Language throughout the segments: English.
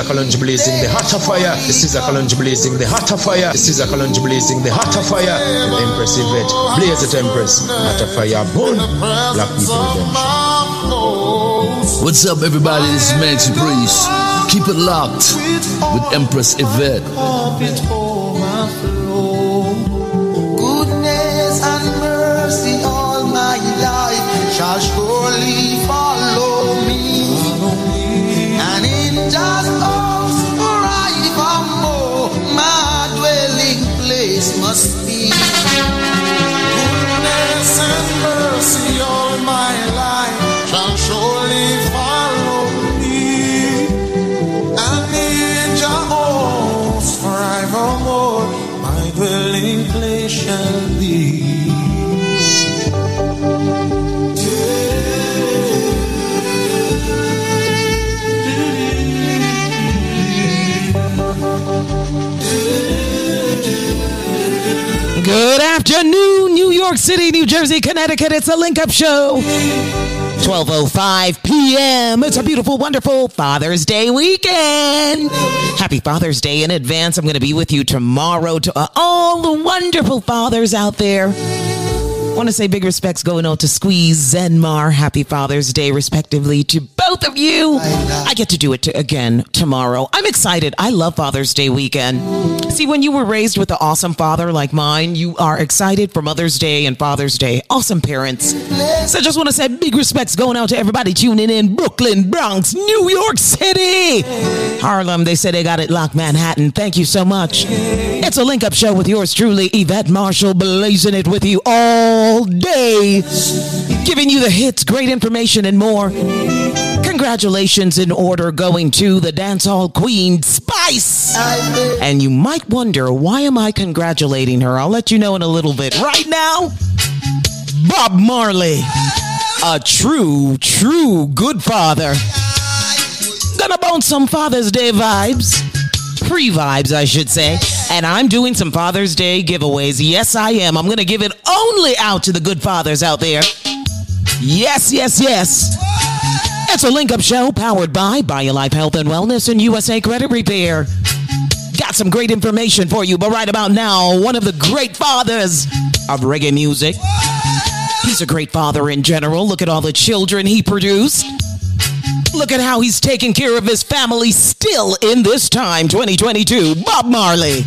a challenge blazing, the heart of fire. This is a challenge blazing, the heart of fire. This is a challenge blazing, the heart of fire. The Empress Yvette, blaze it, Empress. Heart of fire, born. Black people redemption. What's up, everybody? This is Max Breeze. Keep it locked with Empress Yvette. Good afternoon, New York City, New Jersey, Connecticut. It's a link up show. 12:05 p.m. It's a beautiful, wonderful Father's Day weekend. Happy Father's Day in advance. I'm going to be with you tomorrow to uh, all the wonderful fathers out there. I want to say big respects going out to Squeeze Zenmar. Happy Father's Day, respectively, to both of you. I get to do it to, again tomorrow. I'm excited. I love Father's Day weekend. See, when you were raised with an awesome father like mine, you are excited for Mother's Day and Father's Day. Awesome parents. So I just want to say big respects going out to everybody tuning in Brooklyn, Bronx, New York City, Harlem. They say they got it locked, Manhattan. Thank you so much. It's a link up show with yours truly, Yvette Marshall, blazing it with you all day, giving you the hits, great information, and more. Congratulations in order going to the dancehall queen Spice. And you might wonder why am I congratulating her? I'll let you know in a little bit. Right now, Bob Marley, a true, true good father. Gonna bone some Father's Day vibes. Pre vibes, I should say. And I'm doing some Father's Day giveaways. Yes, I am. I'm gonna give it only out to the good fathers out there. Yes, yes, yes. It's a link up show powered by BioLife Health and Wellness and USA Credit Repair. Got some great information for you, but right about now, one of the great fathers of reggae music. He's a great father in general. Look at all the children he produced. Look at how he's taking care of his family still in this time, 2022. Bob Marley.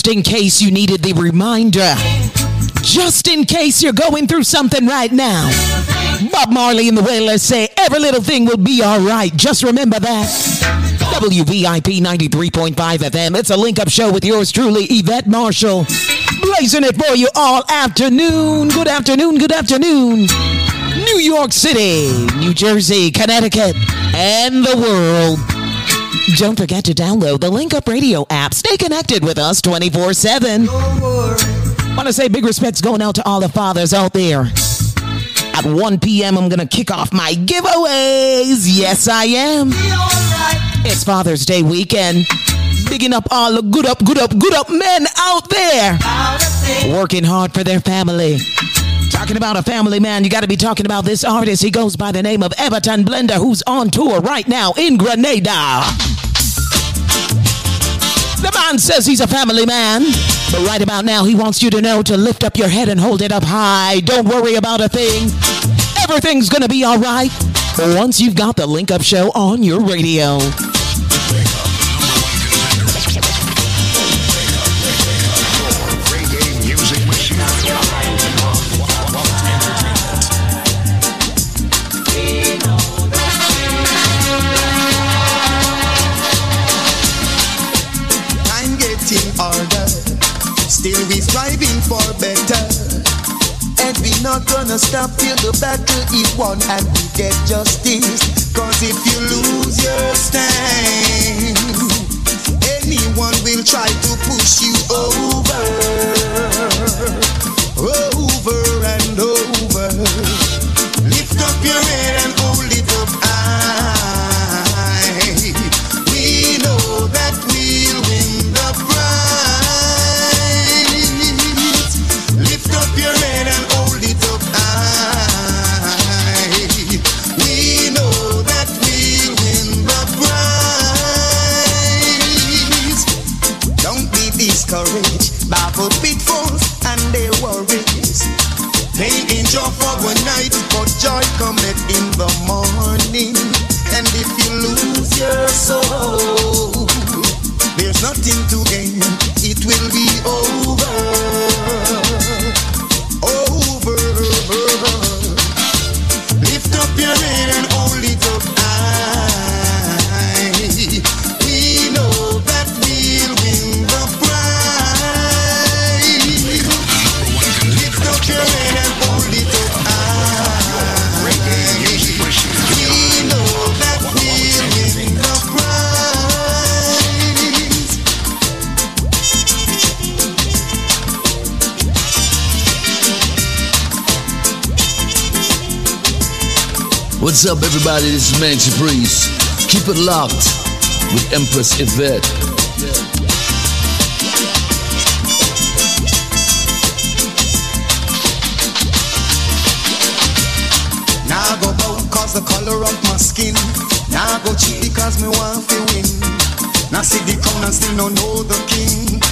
Just in case you needed the reminder, just in case you're going through something right now. Bob Marley and the Wailers say every little thing will be all right. Just remember that. WVIP 93.5 FM. It's a link up show with yours truly, Yvette Marshall. Blazing it for you all afternoon. Good afternoon, good afternoon. New York City, New Jersey, Connecticut, and the world. Don't forget to download the Link Up Radio app. Stay connected with us 24 7. Want to say big respects going out to all the fathers out there. At 1 p.m., I'm going to kick off my giveaways. Yes, I am. It's Father's Day weekend. Bigging up all the good up, good up, good up men out there. Working hard for their family. Talking about a family man, you got to be talking about this artist. He goes by the name of Everton Blender, who's on tour right now in Grenada. The man says he's a family man, but right about now he wants you to know to lift up your head and hold it up high. Don't worry about a thing. Everything's gonna be all right once you've got the Link Up Show on your radio. Not gonna stop till the battle is won and we get justice. Cause if you lose your stand, anyone will try to push you over. Over and over. Cometh in the morning. And if you lose your soul, there's nothing to gain. It will be over. Over. What's up, everybody? This is Manchi Breeze. Keep it locked with Empress Yvette. Now go bow cause the color of my skin. Now go cheat because me want to win. Now see the crown and still no know the king.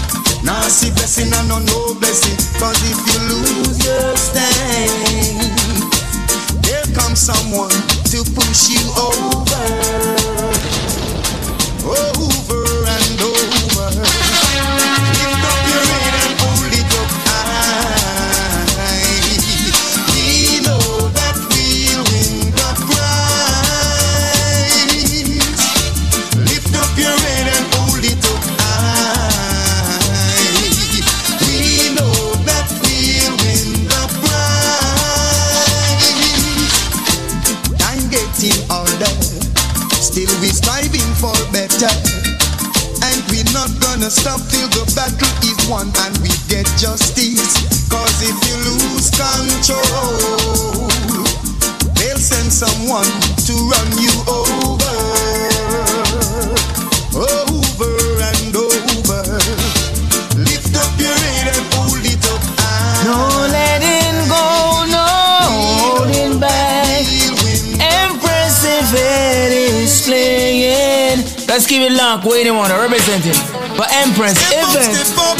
Now see blessing and no know blessing. Cause if you lose your stand, there comes someone to push you over. Let's keep it locked. Waiting on a representative for Empress Step up, Event. step up.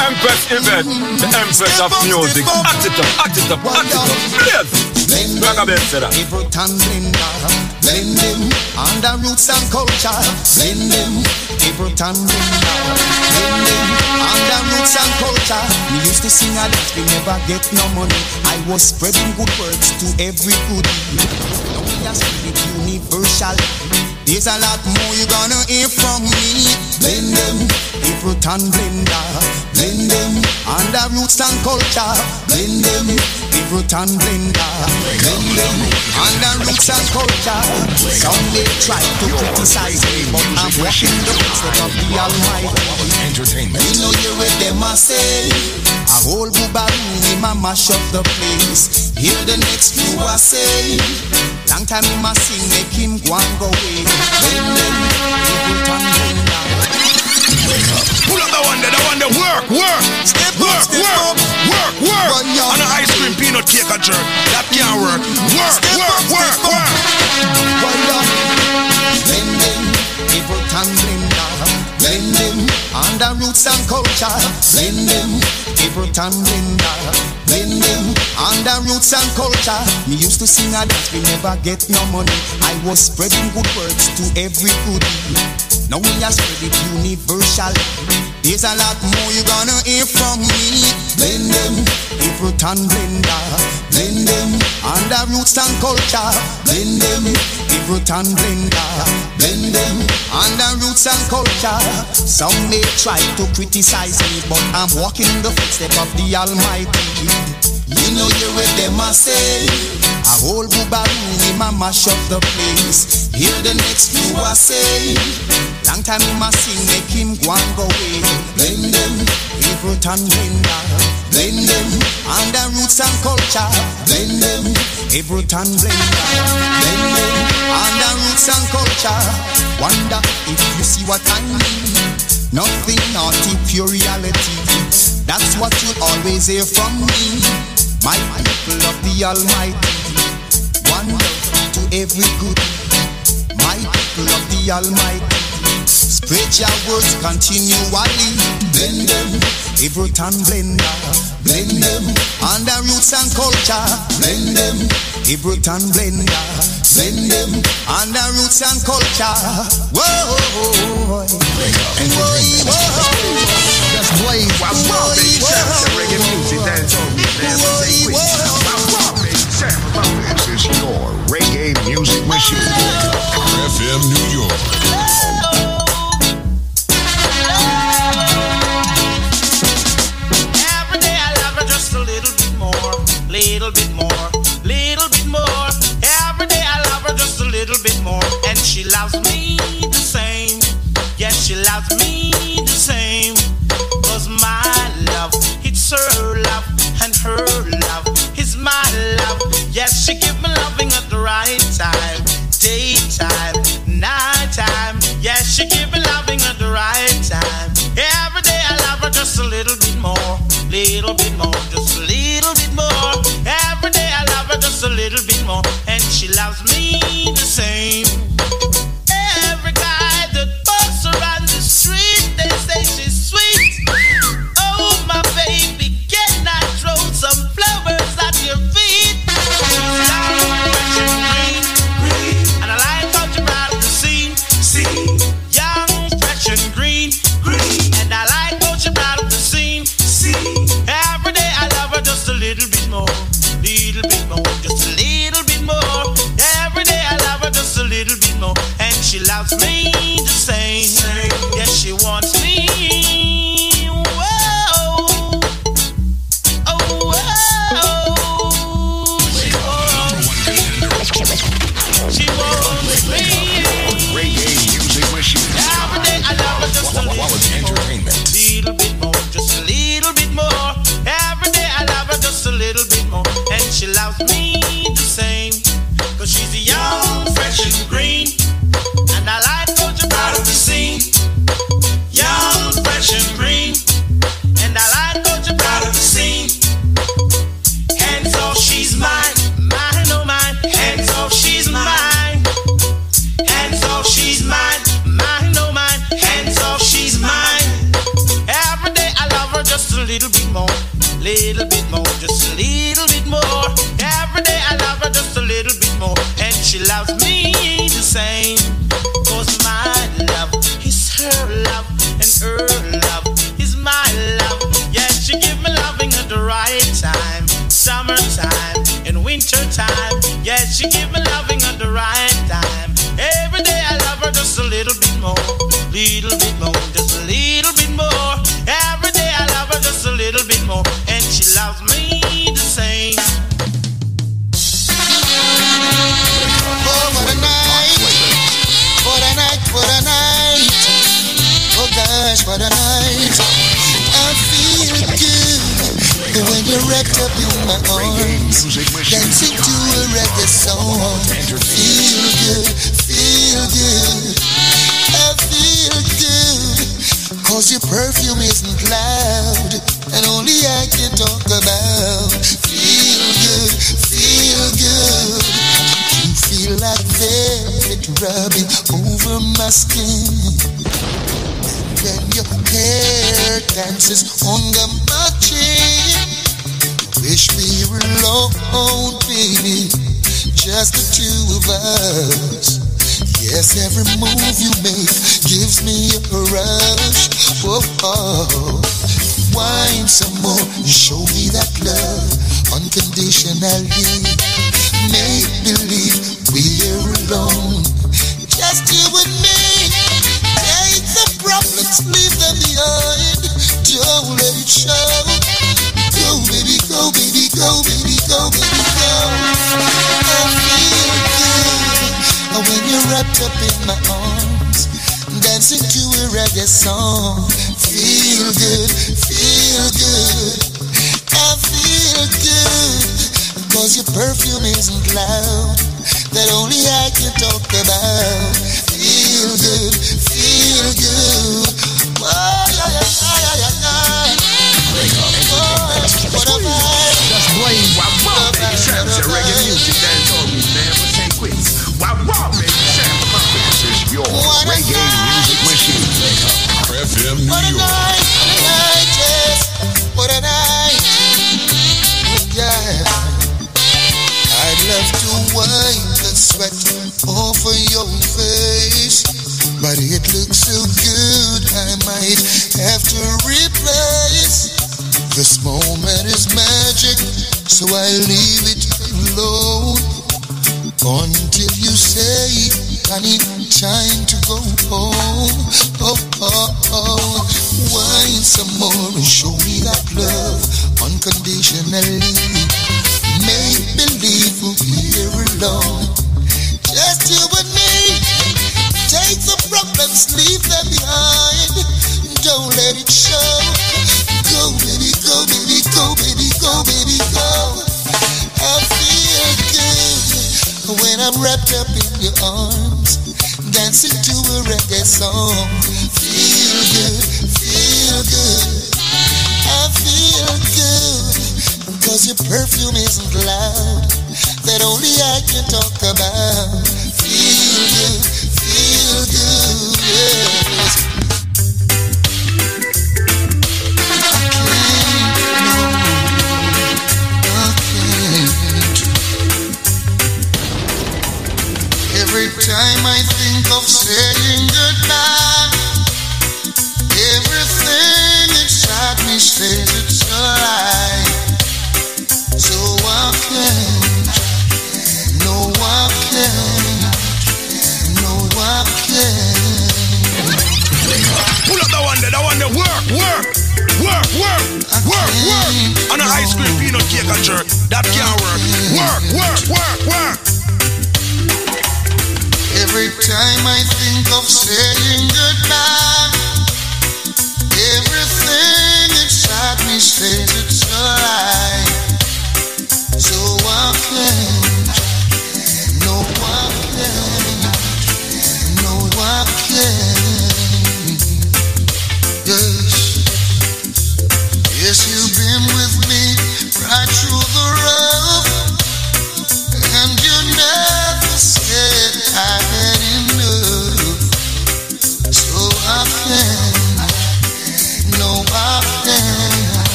Empress Yvette, the Empress of music. Act it up, act it up, act it up. Blaze. When Black Ben said that. Everton blender, blend them under roots and culture. Blend them, Everton blender, blend them under roots and culture. We used to sing a dance, we never get no money. I was spreading good words to every goodie. Are spreading universal. There's a lot more you're gonna hear from me. Blend them, Everton blender, blend them under roots and culture. Blend them, Everton blender, blend them under roots and culture. Some may try to criticize me, but I'm walking the footsteps of the Almighty. Entertainment. You know you with them I say. A whole boobaroo him a mash up the place. Hear the next few a say. Long time him a sing, make him go and go away. When them people turn blender. Pull up the one there, the one there. Work, work. Step up, work, step work, up. work, work. Run your- On an ice cream peanut cake a jerk. That can't work. Work, Step work, up, work, work. Blend them, people turn blender. Blend them under roots and culture. Blend them, people turn blender. Blend them under roots and culture. Me used to sing a dance, we never get no money. I was spreading good words to every goodie. Now we are spread it universal. There's a lot more you gonna hear from me. Blend them, people turn blender. Blend them under roots and culture. Blend them, people turn blender. Blend them under roots and culture. Some may try to criticize me, but I'm walking in the footsteps of the Almighty. You know you what them a say. A whole boobaroo him a mash up the place. Hear the next few a say. Long time him a sing, make him go and go away. Blend them, people turn blender. Blend them under roots and culture. Blend them, people turn blender. Blend them under roots and culture. Wonder if you see what I mean. Nothing naughty, pure reality. That's what you'll always hear from me. My people of the Almighty. One love to every good. My people of the Almighty. Spread your words continually. Blend them, Everton blender. Blend them, under roots and culture. Blend them, Everton blender. Blend them, under roots and culture. Whoa, Entertainment. Just blaze. Wow, wow, baby, Sam, say reggae music, dance on me, man. Say quick. Wow, wow, baby, Sam, wow. This is your reggae music machine. FM New York. Every day I love her just a little bit more, little bit more, little bit more. Every day I love her just a little bit more, and she loves me the same. Yes, she loves me the same. Her love, and her love is my love. Yes, she give me loving at the right time, daytime, nighttime. Yes, she give me loving at the right time. Every day I love her just a little bit more, little bit more, just a little bit more. Every day I love her just a little bit more, and she loves me the same. She loves me the same. Perfume isn't loud. That only I can talk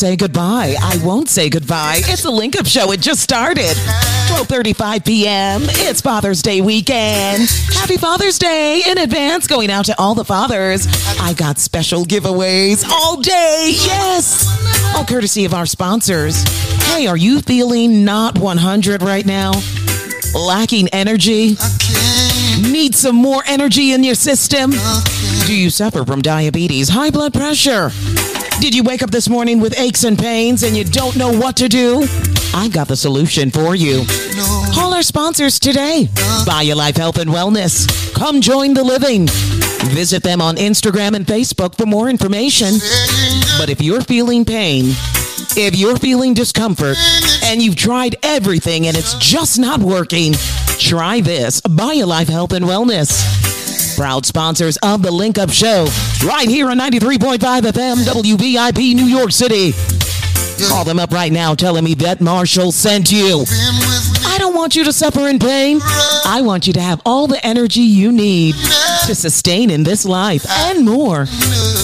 say goodbye. I won't say goodbye. It's the Link Up Show. It just started. 12:35 p.m. It's Father's Day weekend. Happy Father's Day in advance going out to all the fathers. I got special giveaways all day. Yes. All courtesy of our sponsors. Hey, are you feeling not 100 right now? Lacking energy? Need some more energy in your system? Do you suffer from diabetes, high blood pressure? Did you wake up this morning with aches and pains and you don't know what to do? I've got the solution for you. Call our sponsors today. BioLife Health and Wellness. Come join the living. Visit them on Instagram and Facebook for more information. But if you're feeling pain, if you're feeling discomfort, and you've tried everything and it's just not working, try this BioLife Health and Wellness. Proud sponsors of the Link Up Show, right here on 93.5 FM, WVIP, New York City. Call them up right now telling me that Marshall sent you. I don't want you to suffer in pain. I want you to have all the energy you need to sustain in this life and more.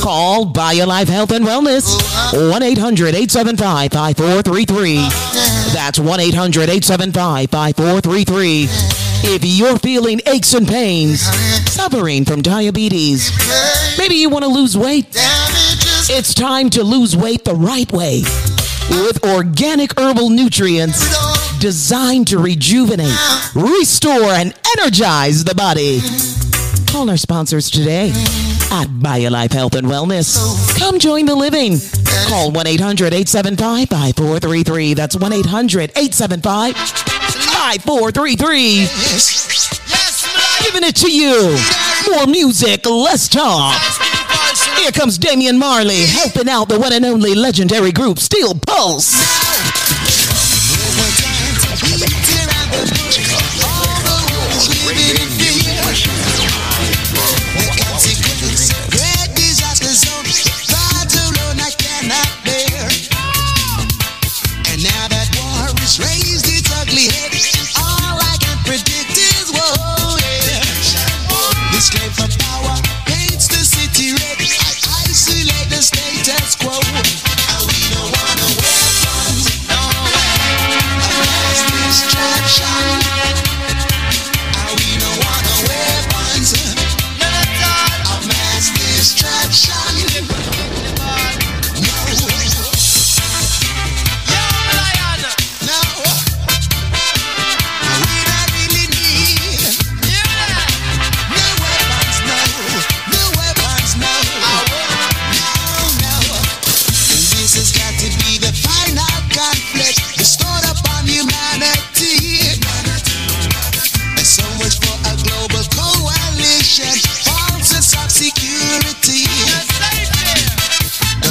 Call BioLife Health and Wellness 1 800 875 5433. That's 1 800 875 5433. If you're feeling aches and pains, suffering from diabetes, maybe you want to lose weight, it's time to lose weight the right way with organic herbal nutrients designed to rejuvenate, restore, and energize the body. Call our sponsors today at BioLife Health and Wellness. Come join the living. Call 1 800 875 5433. That's 1 800 875 5433. Giving it to you. More music, less talk. Here comes Damian Marley helping out the one and only legendary group Steel Pulse.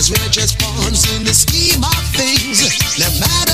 we're just pawns in the scheme of things. No matter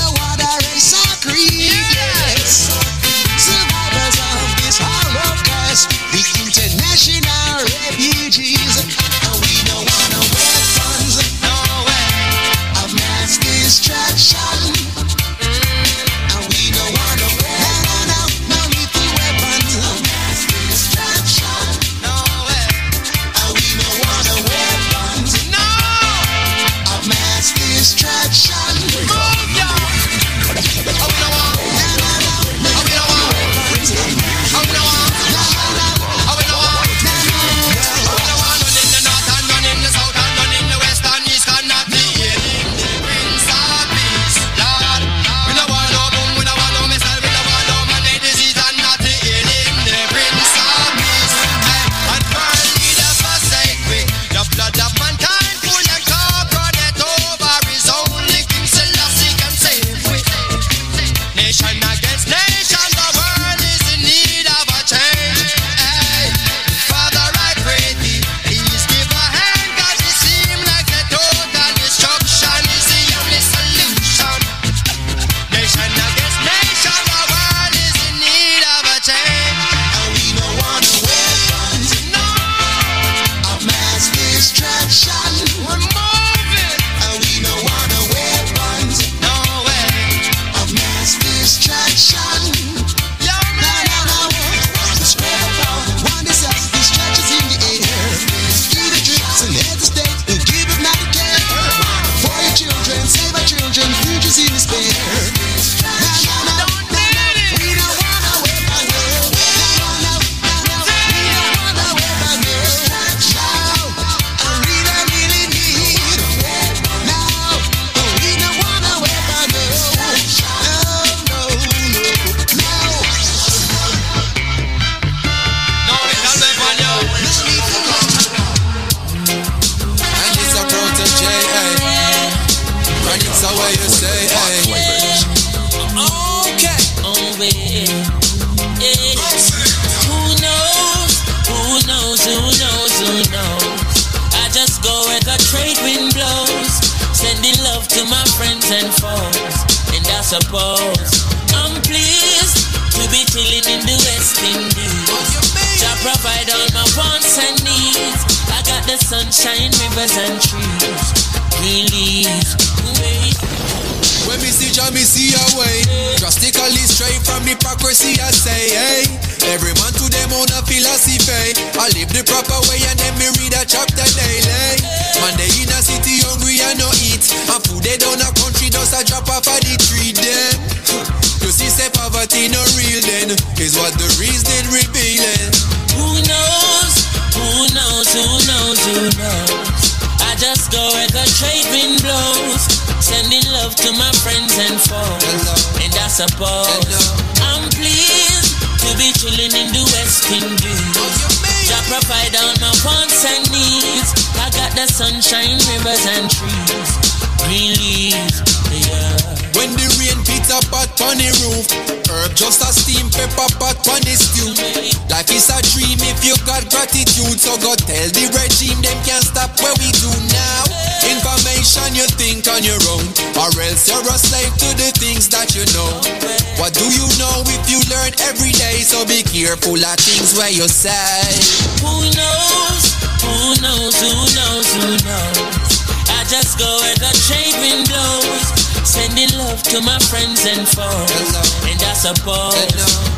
to my friends and foes, and I suppose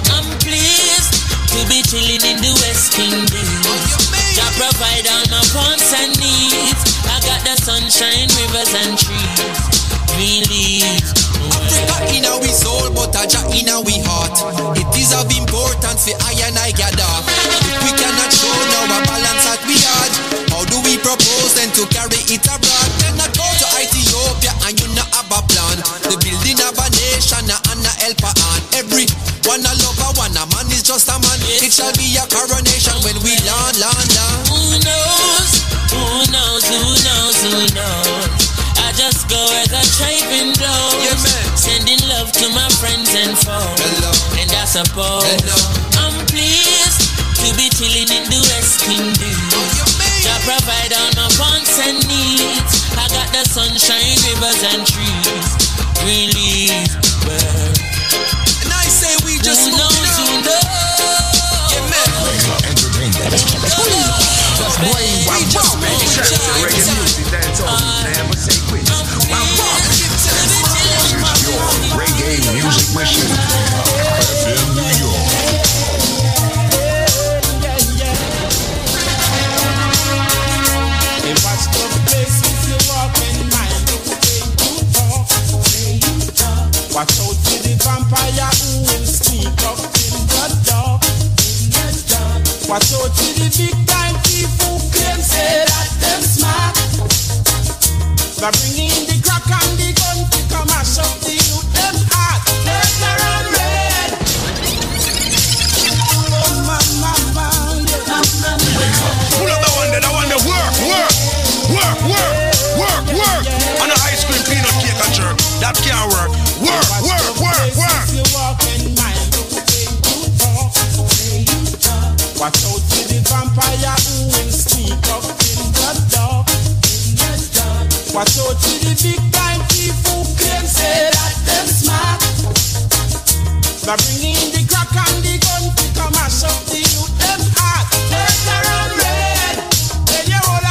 I'm pleased to be chilling in the West Indies. Jah provide all my wants and needs. I got the sunshine, rivers and trees. Believe. Africa in our soul, but a Jah in our heart. It is of importance for I and I gather. Watch out to the big time people, them say that them smart. By bringing the crack and the gun to come and up the youth, them heart. Left around red. Oh, my, my, man, my, my, my. Pull up the one that I want to work, work, work, work, work, work. On a ice cream, peanut cake, and jerk. That can't work. Work, work, work, work. work. Watch out for the vampire who will sneak up in the dark. Watch out for the big time who that smart. Bringing the crack and the gun to come and up the youth heart. Turn around red, When you're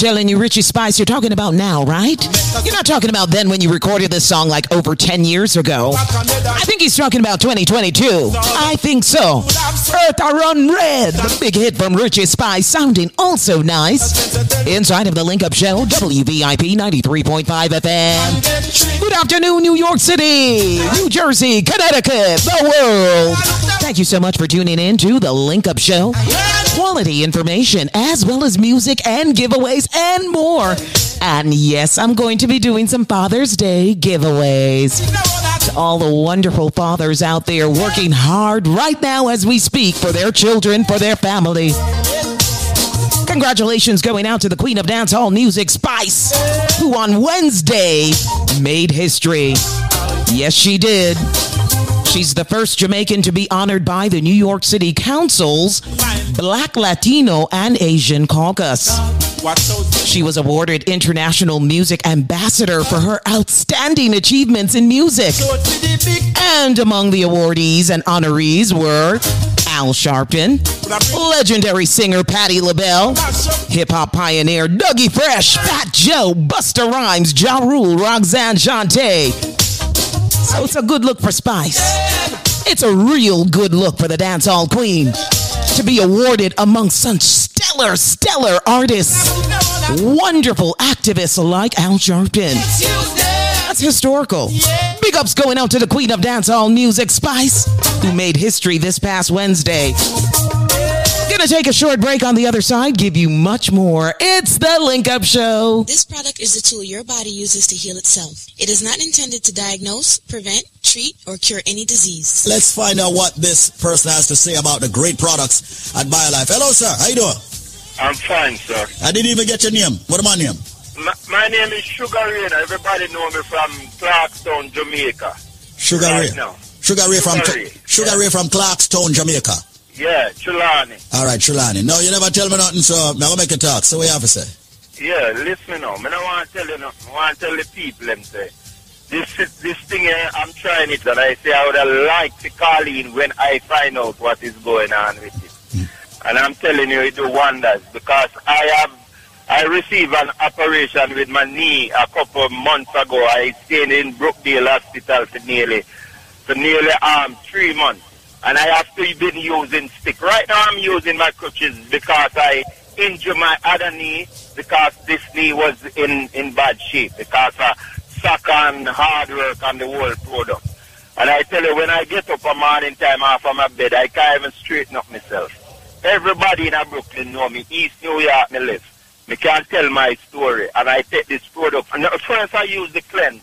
telling you, Richie Spice, you're talking about now, right? You're not talking about then when you recorded this song like over 10 years ago. I think he's talking about 2022. I think so. Earth A Run Red, the big hit from Richie Spice, sounding also nice. Inside of the Link Up Show, WVIP 93.5 FM. Good afternoon, New York City, New Jersey, Connecticut, the world. Thank you so much for tuning in to the Link Up Show. Quality information as well as music and giveaways and more. And yes, I'm going to be doing some Father's Day giveaways. To all the wonderful fathers out there working hard right now as we speak for their children, for their family. Congratulations going out to the Queen of Dance Dancehall Music, Spice, who on Wednesday made history. Yes, she did. She's the first Jamaican to be honored by the New York City Council's Black, Latino, and Asian Caucus. She was awarded International Music Ambassador for her outstanding achievements in music. And among the awardees and honorees were Al Sharpton, legendary singer Patti LaBelle, hip hop pioneer Dougie Fresh, Fat Joe, Busta Rhymes, Ja Rule, Roxanne Shante. So it's a good look for Spice. It's a real good look for the dancehall queen to be awarded among such stellar, stellar artists, wonderful activists like Al Sharpton. That's historical. Big ups going out to the queen of dancehall music, Spice, who made history this past Wednesday. Gonna take a short break on the other side, give you much more. It's the Link Up Show. This product is a tool your body uses to heal itself. It is not intended to diagnose, prevent, treat, or cure any disease. Let's find out what this person has to say about the great products at BioLife. Hello, sir. How you doing? I'm fine, sir. I didn't even get your name. What am my name? My, my name is Sugar Ray. Everybody know me from Clarkstown, Jamaica. Sugar right Ray. now. Sugar Ray from Sugar Ray, Sugar Ray from Clarkstown, Jamaica. Yeah, Chulani. All right, Trelawney. No, you never tell me nothing, so I'm gonna make a talk. So what you have to say? Yeah, listen now. I don't want to tell you nothing. I want to tell the people them say. This this thing here, I'm trying it and I say I would have liked to call in when I find out what is going on with it. And I'm telling you, it do wonders because I have I received an operation with my knee a couple of months ago. I stayed in Brookdale Hospital for nearly for nearly um three months. And I have to been using stick. Right now I'm using my crutches because I injured my other knee because this knee was in, in bad shape because of and hard work and the whole product. And I tell you, when I get up a morning time off of my bed, I can't even straighten up myself. Everybody in Brooklyn know me. East New York, me live. Me can't tell my story. And I take this product. And uh, first I use the cleanse.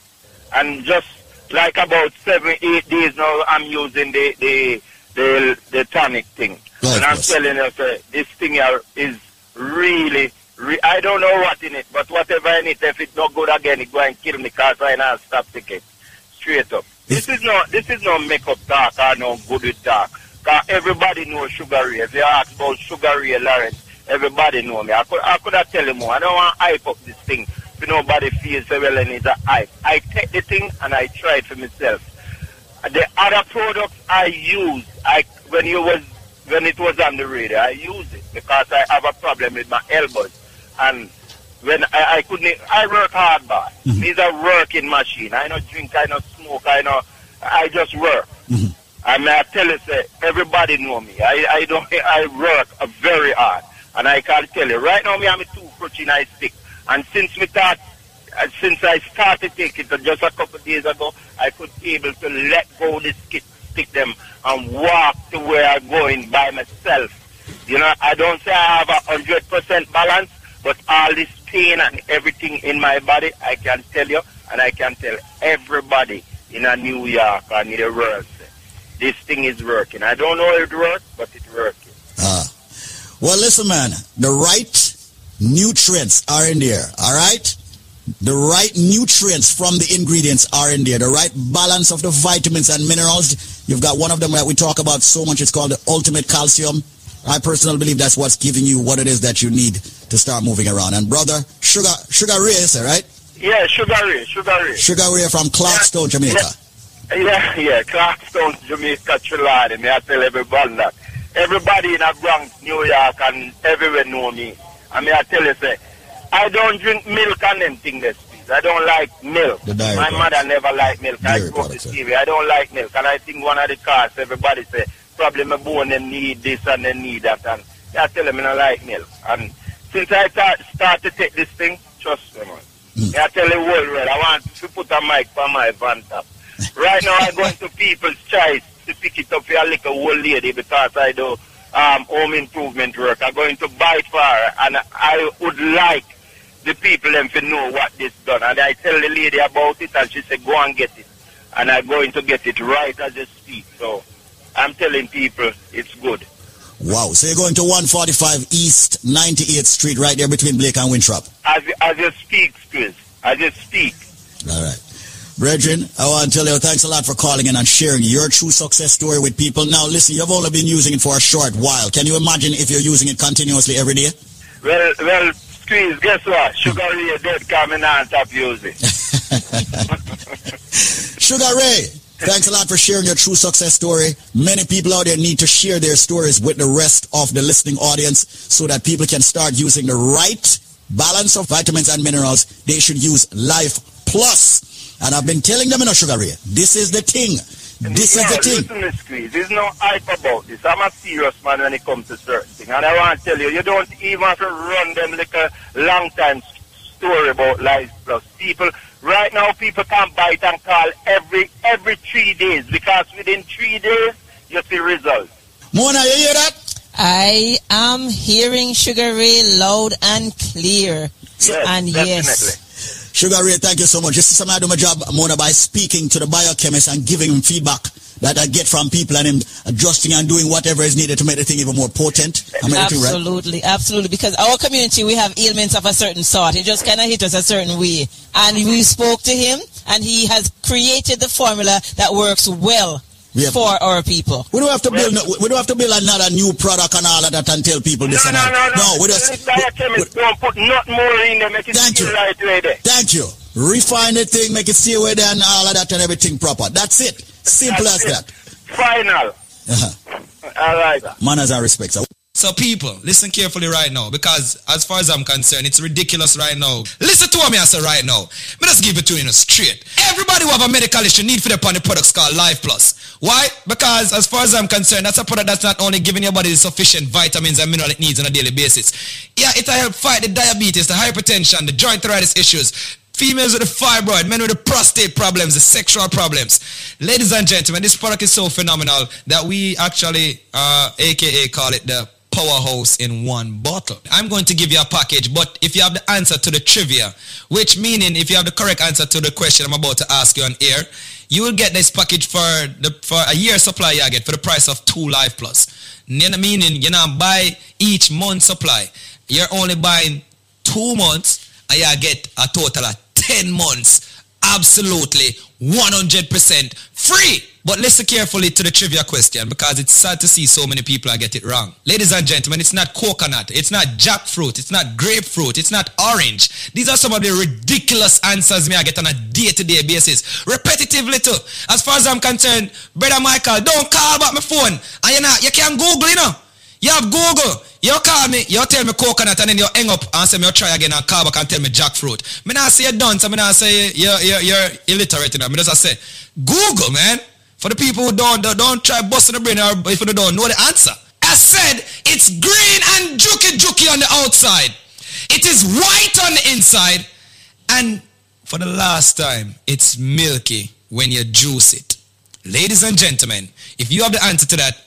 And just like about seven, eight days now, I'm using the the the, the tonic thing. and I'm telling you, sir, this thing here is really, re- I don't know what in it, but whatever in it, if it's not good again, it go and kill me because I not stop ticket. Straight up. This is no, this is no makeup talk or no good with talk. Cause everybody knows Sugar Ray. If you ask about Sugar Ray Lawrence, everybody know me. I could, I could have tell you more. I don't want to hype up this thing. If nobody feels so well and it's a hype. I take the thing and I try it for myself. The other products I use, I when you was when it was on the radio, I use it because I have a problem with my elbows, and when I, I couldn't, I work hard, but Mm-hmm. These are working machine. I don't drink, I don't smoke, I know, I just work. Mm-hmm. I mean, I tell you, say, everybody know me. I, I don't, I work very hard, and I can tell you right now, me I'm a two crutch in I stick, and since me start, uh, since I started taking it just a couple of days ago, I could be able to let go the stick, stick them and walk to where I'm going by myself. You know, I don't say I have a hundred percent balance, but all this pain and everything in my body, I can tell you, and I can tell everybody in a New York and in the world, this thing is working. I don't know how it works, but it's working. Ah. Well, listen, man. The right nutrients are in there. All right. The right nutrients from the ingredients are in there. The right balance of the vitamins and minerals. You've got one of them that we talk about so much. It's called the ultimate calcium. I personally believe that's what's giving you what it is that you need to start moving around. And brother, sugar, sugar Ray, is it, right? Yeah, Sugar Ray, Sugar Ray. Sugar Ray from Clarkstown, Jamaica. Yeah, yeah, Clarkstown, Jamaica, Trelawney. May I tell everybody that. Everybody in the Bronx, New York, and everywhere know me. I mean, I tell you, say, I don't drink milk and them things, this. I don't like milk. My products. mother never liked milk. I Dairy grew up products, with yeah. I don't like milk. And I think one of the cars, everybody say, probably my bone them need this and they need that. And I tell them I don't like milk. And since I start, start to take this thing, trust me, man. Hmm. I tell the world, I want to put a mic for my van top. Right now, I go into people's choice to pick it up for a little old lady because I do um, home improvement work. I'm going to buy it for and I would like the people them to know what this done. And I tell the lady about it, and she said, go and get it. And I'm going to get it right as I speak. So I'm telling people it's good. Wow. So you're going to 145 East 98th Street right there between Blake and Winthrop. As, as you speak, Chris, as you speak. All right. Brethren, I want to tell you thanks a lot for calling in and sharing your true success story with people. Now, listen, you've only been using it for a short while. Can you imagine if you're using it continuously every day? Well, well, Squeeze, guess what? Sugar Ray dead coming on top music. Sugar Ray, thanks a lot for sharing your true success story. Many people out there need to share their stories with the rest of the listening audience so that people can start using the right balance of vitamins and minerals. They should use Life Plus. And I've been telling them in a Sugar Ray, this is the thing. This is no, the thing. Listen, Miss Squeeze, there's no hype about this. I'm a serious man when it comes to certain things. And I want to tell you, you don't even have to run them like a long time story about Life Plus. People, right now, people can bite and call every every three days because within three days, you see results. Mona, you hear that? I am hearing Sugar Ray loud and clear. and yes. Sugar Ray, thank you so much. This is something I do my job, Mona, by speaking to the biochemist and giving him feedback that I get from people and him adjusting and doing whatever is needed to make the thing even more potent. I right? Absolutely, absolutely. Because our community, we have ailments of a certain sort. It just kind of hit us a certain way. And we spoke to him, and he has created the formula that works well We have- for our people. We don't have to build. no- We don't have to build another new product and all of that and tell people this No, and no, that. no, no. we just. This biochemist don't put not more in there, make it Thank you. right way there. Thank you. Refine the thing, make it stay away there and all of that and everything proper. That's it. Simple That's as it. that. Final. Uh-huh. All right. Manners and respect. sir. So people, listen carefully right now because as far as I'm concerned, it's ridiculous right now. Listen to what me I say right now. Me just give it to you in a straight. Everybody who have a medical issue need for the upon the products called Life Plus. Why? Because as far as I'm concerned, that's a product that's not only giving your body the sufficient vitamins and mineral it needs on a daily basis. Yeah, it'll help fight the diabetes, the hypertension, the joint arthritis issues. Females with the fibroid, men with the prostate problems, the sexual problems. Ladies and gentlemen, this product is so phenomenal that we actually, uh, aka call it the powerhouse in one bottle. I'm going to give you a package, but if you have the answer to the trivia, which meaning if you have the correct answer to the question I'm about to ask you on air, you will get this package for the for a year supply you get for the price of two Life Plus. You know, Meaning you know buy each month supply. You're only buying two months and you get a total of 10 months absolutely 100% free. But listen carefully to the trivia question because it's sad to see so many people I get it wrong. Ladies and gentlemen, it's not coconut, it's not jackfruit, it's not grapefruit, it's not orange. These are some of the ridiculous answers me I get on a day-to-day basis. Repetitively too. As far as I'm concerned, brother Michael, don't call back my phone. And you know, you can Google, you know. You have Google. You call me, you tell me coconut and then you hang up and say me you try again and call back and tell me jackfruit. Me not say you done, so me not say you're, you're, you're illiterate, you know. Me just say, Google, man. For the people who don't, don't, try busting the brain or if you don't know the answer. I said, it's green and juky juky on the outside. It is white on the inside. And for the last time, it's milky when you juice it. Ladies and gentlemen, if you have the answer to that,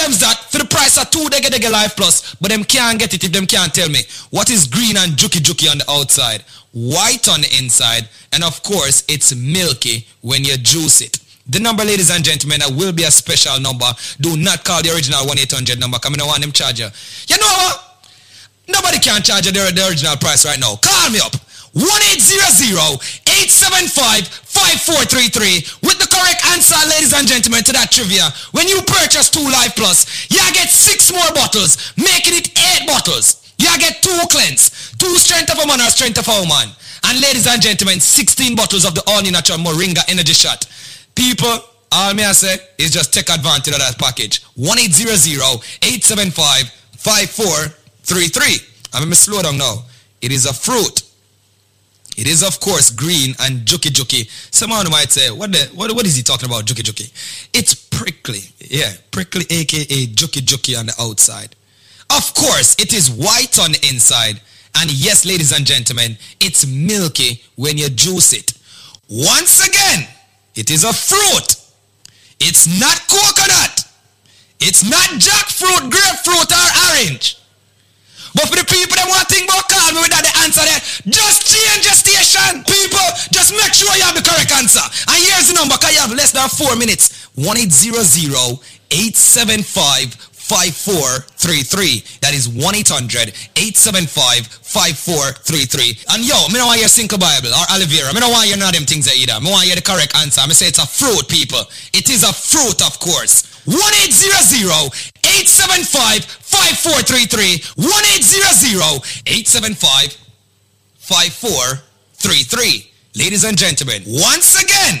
30 that for the price of two Dege Dege Life Plus, but them can't get it if them can't tell me what is green and juky juky on the outside, white on the inside, and of course it's milky when you juice it. The number, ladies and gentlemen, that will be a special number. Do not call the original 1-800 number. Come in, I want them charge you. You know what? Nobody can charge you the, the original price right now. Call me up. 1-800-875-5433 with the correct answer, ladies and gentlemen, to that trivia. When you purchase two Life Plus, you get six more bottles, making it eight bottles. You get two cleanse, two strength of a man or strength of a woman. And ladies and gentlemen, 16 bottles of the all natural Moringa energy shot. People, all me I say is just take advantage of that package. 1-800-875-5433. I'm going to slow down now. It is a fruit. It is, of course, green and juki juki. Someone might say, what, the, what, what is he talking about, juki juki? It's prickly. Yeah, prickly, aka juki juki on the outside. Of course, it is white on the inside. And yes, ladies and gentlemen, it's milky when you juice it. Once again, it is a fruit. It's not coconut. It's not jackfruit, grapefruit, or orange. But for the people that want to think about call me without the answer there, just change your station. People, just make sure you have the correct answer. And here's the number, because you have less than four minutes. 1-800-875 5433. That is 1-800-875-5433. And yo, me don't want your Cinco Bible or aloe vera. Me don't want you them things either. Me want you the correct answer. Me say it's a fruit, people. It is a fruit, of course. 1-800-875-5433. 1-800-875-5433. Ladies and gentlemen, once again,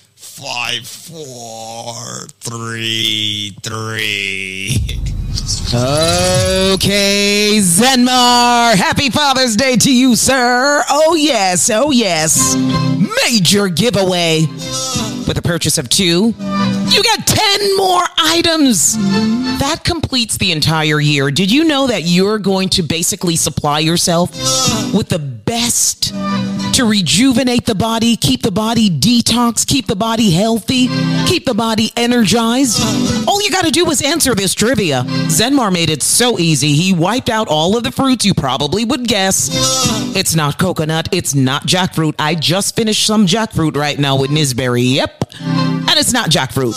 five, four, three, three. Okay, Zenmar, happy Father's Day to you, sir. Oh, yes, oh, yes. Major giveaway. With a purchase of two, you get 10 more items. That completes the entire year. Did you know that you're going to basically supply yourself with the best to rejuvenate the body, keep the body detox, keep the body healthy, keep the body energized? All you got to do is answer this trivia. Zenmar made it so easy. He wiped out all of the fruits you probably would guess. It's not coconut, it's not jackfruit. I just finished some jackfruit right now with Nisberry. Yep. And it's not jackfruit.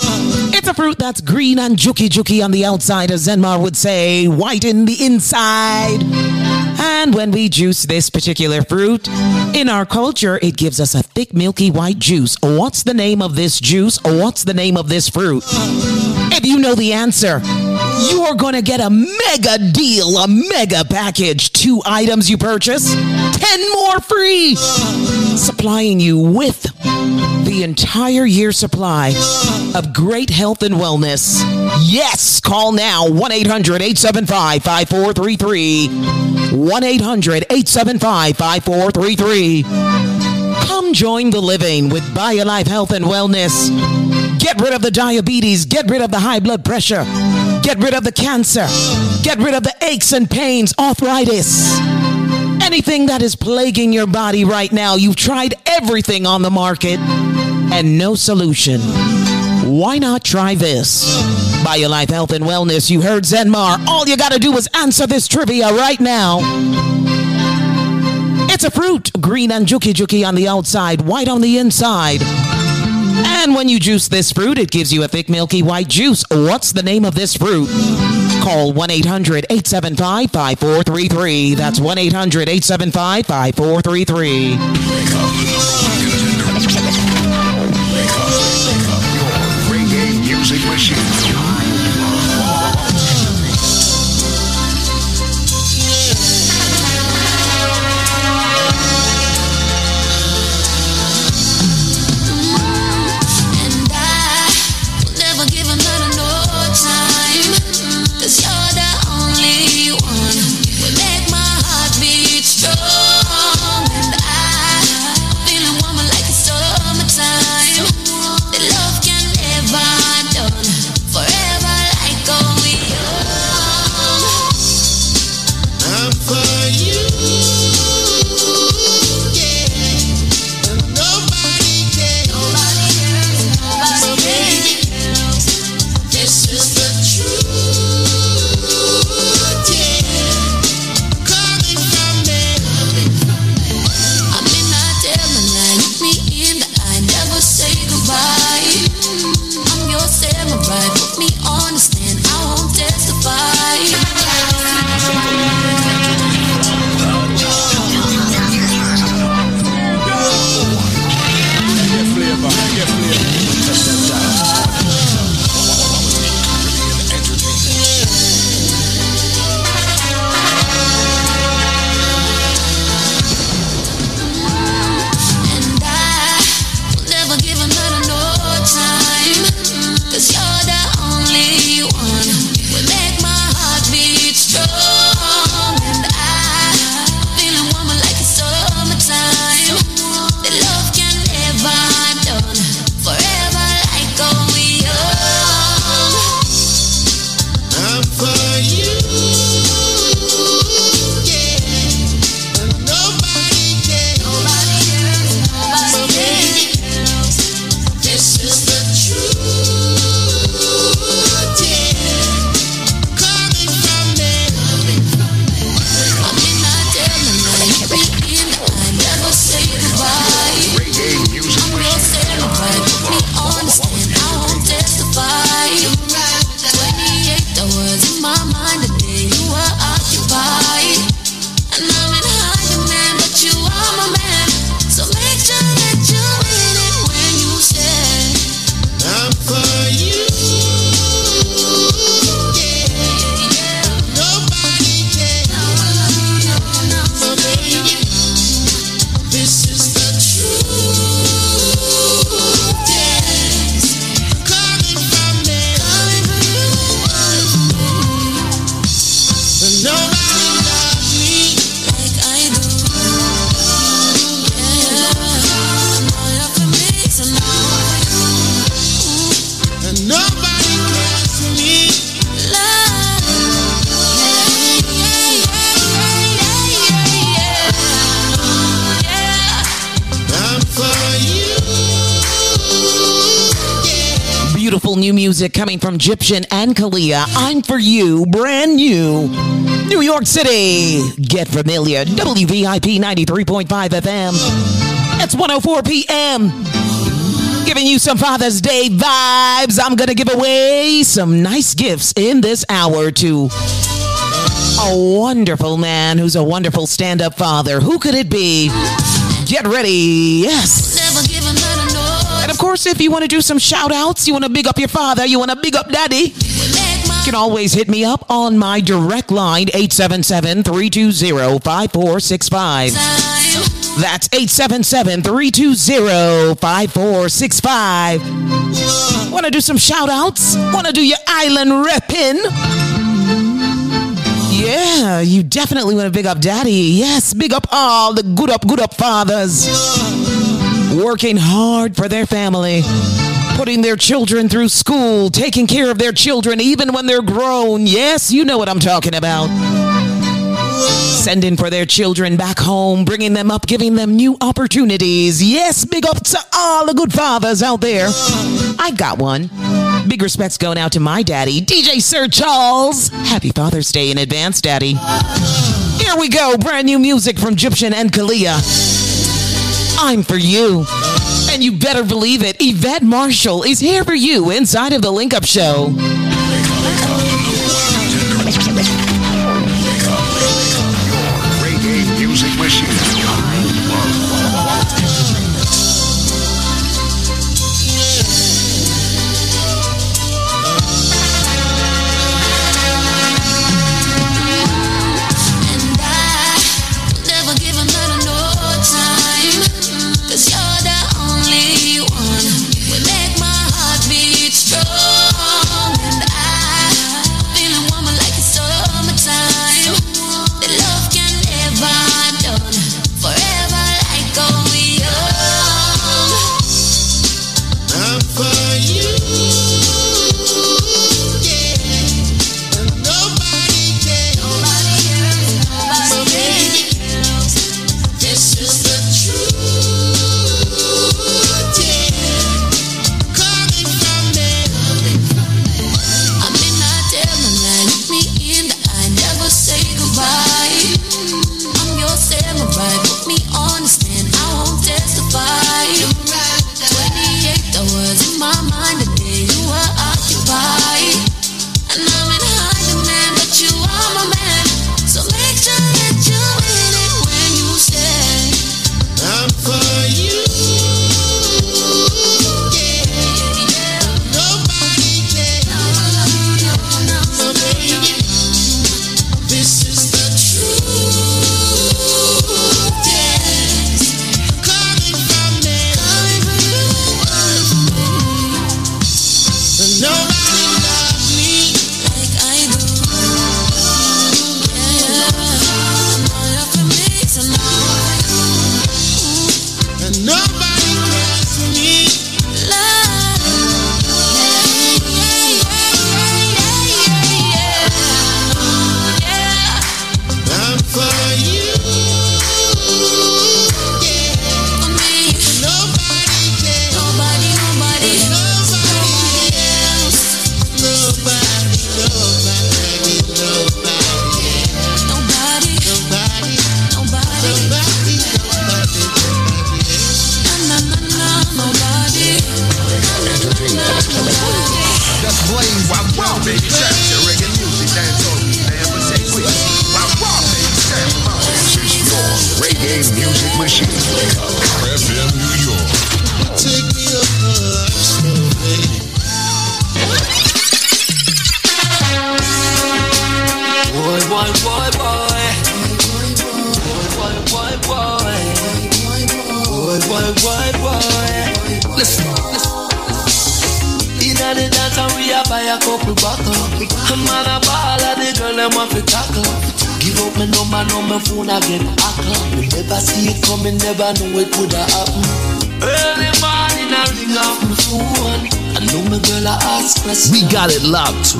It's a fruit that's green and juki juki on the outside, as Zenmar would say, white in the inside. And when we juice this particular fruit, in our culture, it gives us a thick, milky white juice. What's the name of this juice? or What's the name of this fruit? If you know the answer, you're going to get a mega deal, a mega package. Two items you purchase, 10 more free. Supplying you with the entire year supply of great health and wellness. Yes, call now 1 800 875 5433. 1 800 875 5433. Come join the living with BioLife Health and Wellness. Get rid of the diabetes, get rid of the high blood pressure, get rid of the cancer, get rid of the aches and pains, arthritis. Anything that is plaguing your body right now, you've tried everything on the market and no solution. Why not try this? BioLife Health and Wellness, you heard Zenmar. All you gotta do is answer this trivia right now. It's a fruit, green and juki juki on the outside, white on the inside. And when you juice this fruit, it gives you a thick, milky white juice. What's the name of this fruit? Call 1 800 875 5433. That's 1 800 875 5433. Reggae music machine. Music coming from Egyptian and Kalia. I'm for you, brand new. New York City. Get familiar. WVIP 93.5 FM. It's 104 p.m. Giving you some Father's Day vibes. I'm going to give away some nice gifts in this hour to a wonderful man who's a wonderful stand up father. Who could it be? Get ready. Yes. Course, if you want to do some shout outs, you want to big up your father, you want to big up daddy, you can always hit me up on my direct line, 877 320 5465. That's 877 320 5465. Want to do some shout outs? Want to do your island repping? Yeah, you definitely want to big up daddy. Yes, big up all the good up, good up fathers working hard for their family, putting their children through school, taking care of their children even when they're grown. Yes, you know what I'm talking about. Sending for their children back home, bringing them up, giving them new opportunities. Yes, big up to all the good fathers out there. I got one. Big respects going out to my daddy, DJ Sir Charles. Happy Father's Day in advance, Daddy. Here we go, brand new music from Egyptian and Kalia. I'm for you. And you better believe it, Yvette Marshall is here for you inside of the Link Up Show. Wake up, wake up, your reggae music machine.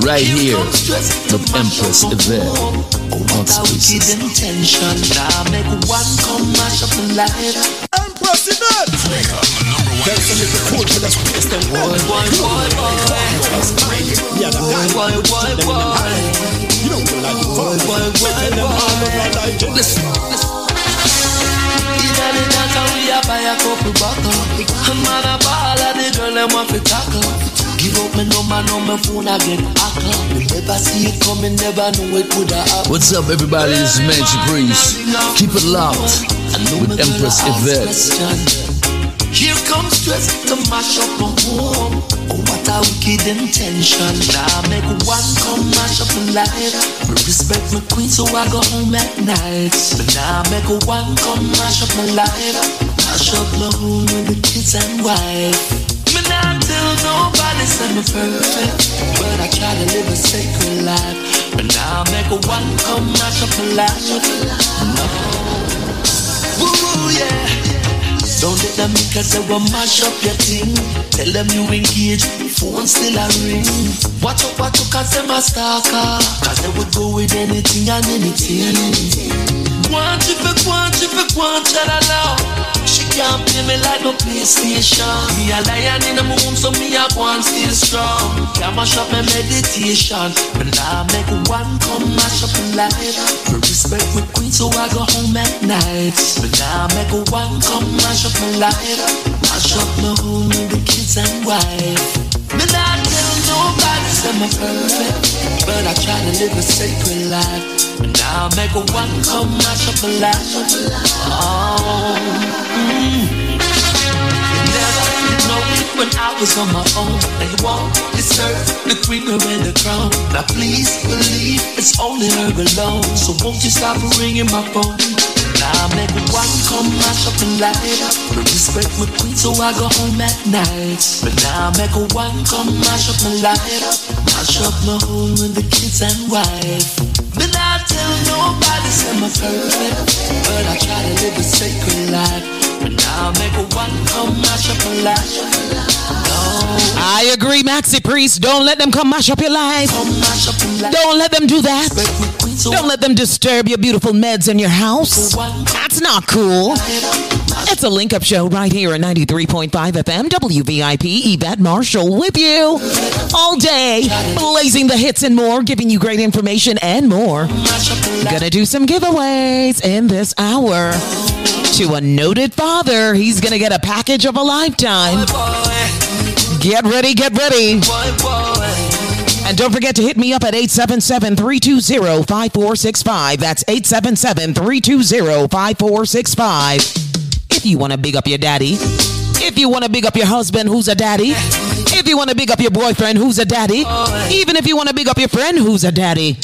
Right here with Empress Yvette on Wicked Spaces. intention. Now make one come mash up the light. Empress Yvette. Tell some little cool for the space them boy, boy, boy, boy. Yeah, the boy, boy, boy, boy. You don't feel like boy, boy, boy, boy. Listen, listen. Inna the dance and we a buy a couple bottle. A man a ball and the girl them want to tackle. My number, no my phone I get hacked. We never see it coming, never know it woulda happen. What's up, everybody? This is Magic Breeze. Keep it locked with Empress Yvette. Here comes stress to mash up my home. Oh, what a wicked intention. Now make one come mash up my life. Respect my queen, so I go home at night. But now make one come mash up my life. Mash up my home with the kids and wife. Nobody say me perfect, but I try to live a sacred life. But now I make one mash up my life. No. Woo, yeah. Don't let them us say we mash up your thing. Tell them you engage, phone still a ring. Watch out, watch out, cause them a stalker. Cause they would go with anything and anything. One chip, one chip, one chalala. She can't play me like no PlayStation. Me a lion in the moon, so me a one still strong. Can't mash up my meditation. But now I make one come mash up my life. Respect my queen, so I go home at night. But now make one come mash up my life. Mash up my home with the kids and wife. I'm perfect, but I try to live a sacred life. And now make a one come mash up my life. Oh, mm. Never know when I was on my own. And you won't deserve the queen or the crown. Now please believe it's only her alone. So won't you stop ringing my phone? Now make one come mash up the light. Respect my queen, so I go home at night. But now make one come up my light. Mash up my home with the kids and wife. But I tell nobody say I'm perfect, but I try to live a sacred life. But now make one come mash up my life. No. I agree, Maxi Priest. Don't let them come mash up your life. Don't let them do that. Don't let them disturb your beautiful meds in your house. That's not cool. It's a link up show right here at 93.5 FM, WVIP, Yvette Marshall with you all day, blazing the hits and more, giving you great information and more. Gonna do some giveaways in this hour to a noted father. He's gonna get a package of a lifetime. Get ready, get ready. And don't forget to hit me up at 877-320-5465. That's 877-320-5465. You want to big up your daddy, if you want to big up your husband who's a daddy, if you want to big up your boyfriend who's a daddy, even if you want to big up your friend who's a daddy,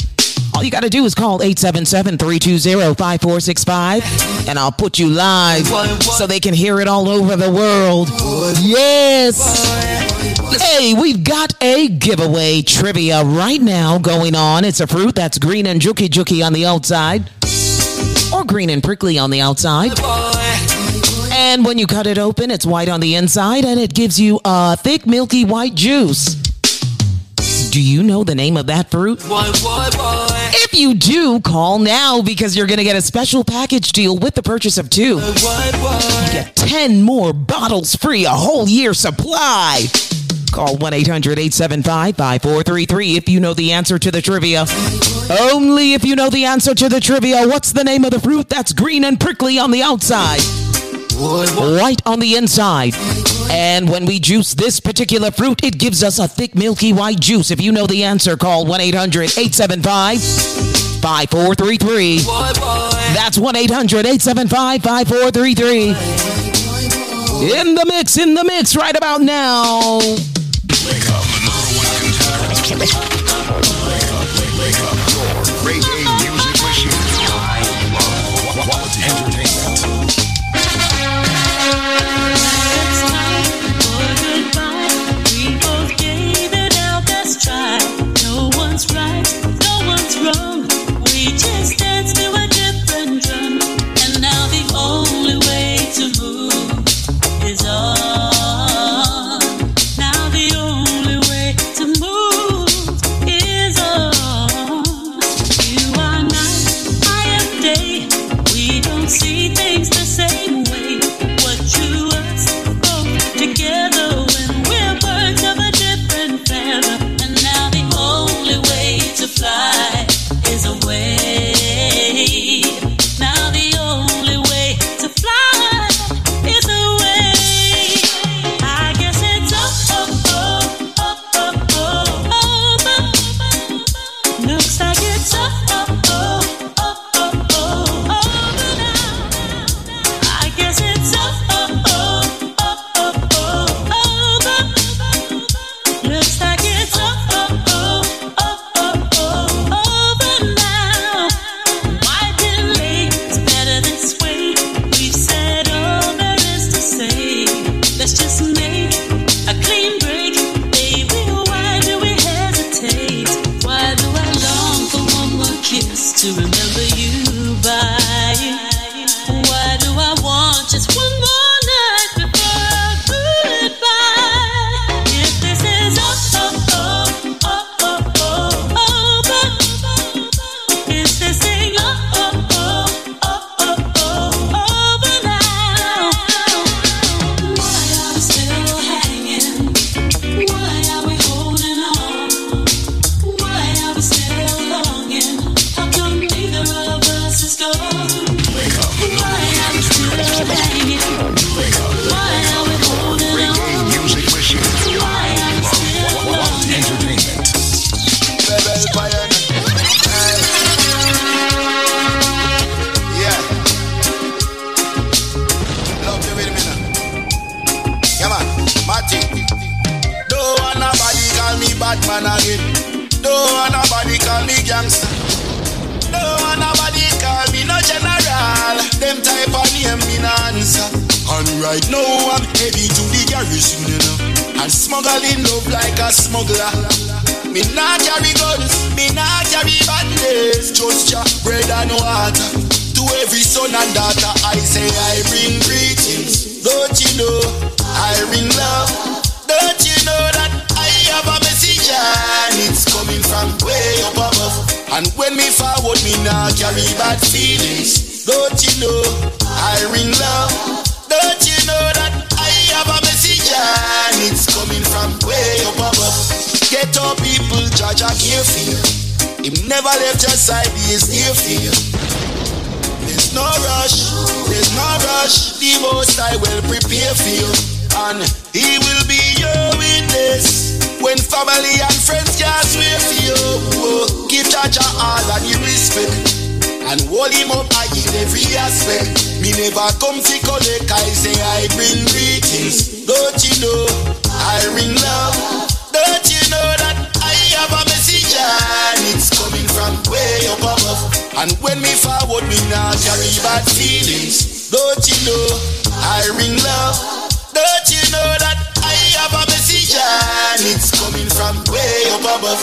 all you got to do is call 877-320-5465 and I'll put you live so they can hear it all over the world. Yes. Hey, we've got a giveaway trivia right now going on. It's a fruit that's green and juki juki on the outside or green and prickly on the outside. And when you cut it open, it's white on the inside and it gives you a thick milky white juice. Do you know the name of that fruit? If you do, call now because you're going to get a special package deal with the purchase of two. You get 10 more bottles free, a whole year supply. Call 1 800 875 5433 if you know the answer to the trivia. Only if you know the answer to the trivia. What's the name of the fruit that's green and prickly on the outside? White on the inside. And when we juice this particular fruit, it gives us a thick, milky white juice. If you know the answer, call 1 800 875 5433. That's 1 800 875 5433. In the mix, in the mix, right about now. Wake up, number one contender. Wake up, wake up, your reggae Them type of name me no answer. And right now I'm heading to the garrison, you know. And smuggling love like a smuggler. Me not carry guns, me not carry bandits, just your bread and water. To every son and daughter, I say I bring greetings. Don't you know I bring love? Don't you know that I have a message and it's coming from way up above? And when me forward, me not carry bad feelings. Don't you know I bring love? Don't you know that I have a message and it's coming from way up above? Get up, people, judge a care for you. Him never left your side, he is here you. There's no rush, there's no rush. The most I will prepare for you, and he will be your witness. When family and friends can't swear for you, oh, give Jaja all and you respect. And hold him up high in every aspect. Me never come to collect, I say I bring greetings. Don't you know I bring love? Don't you know that I have a message and it's coming from way up above? And when me forward, me not carry bad feelings. Don't you know I bring love? Don't you know that I have a message and it's coming from way up above?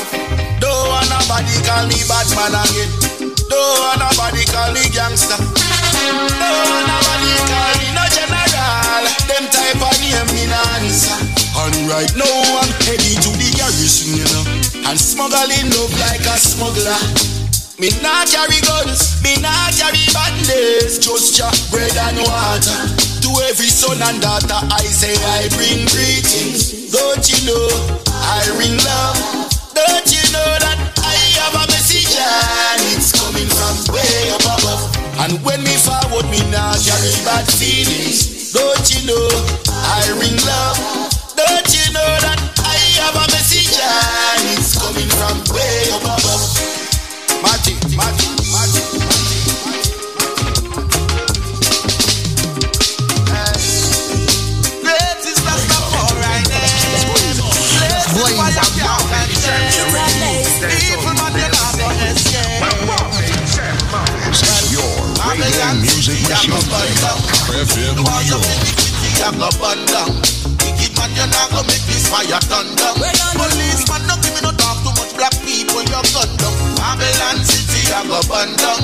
Don't want nobody call me bad man again. Don't nobody call me gangster. Don't nobody call me no general. Them type of name me no answer. And right now I'm heading to the garrison, you know. And smuggling love like a smuggler. Me not carry guns, me not carry bandits, just your bread and water. To every son and daughter, I say I bring greetings. Don't you know I bring love? Don't you know that not carry bad feelings. Don't you know I bring love? Don't you know that down. FM The New York. iniquity I go burn down. Wicked man, you not go make this fire down. Policeman, no give me no talk too much black people, you gun down. Babylon City I go burn down.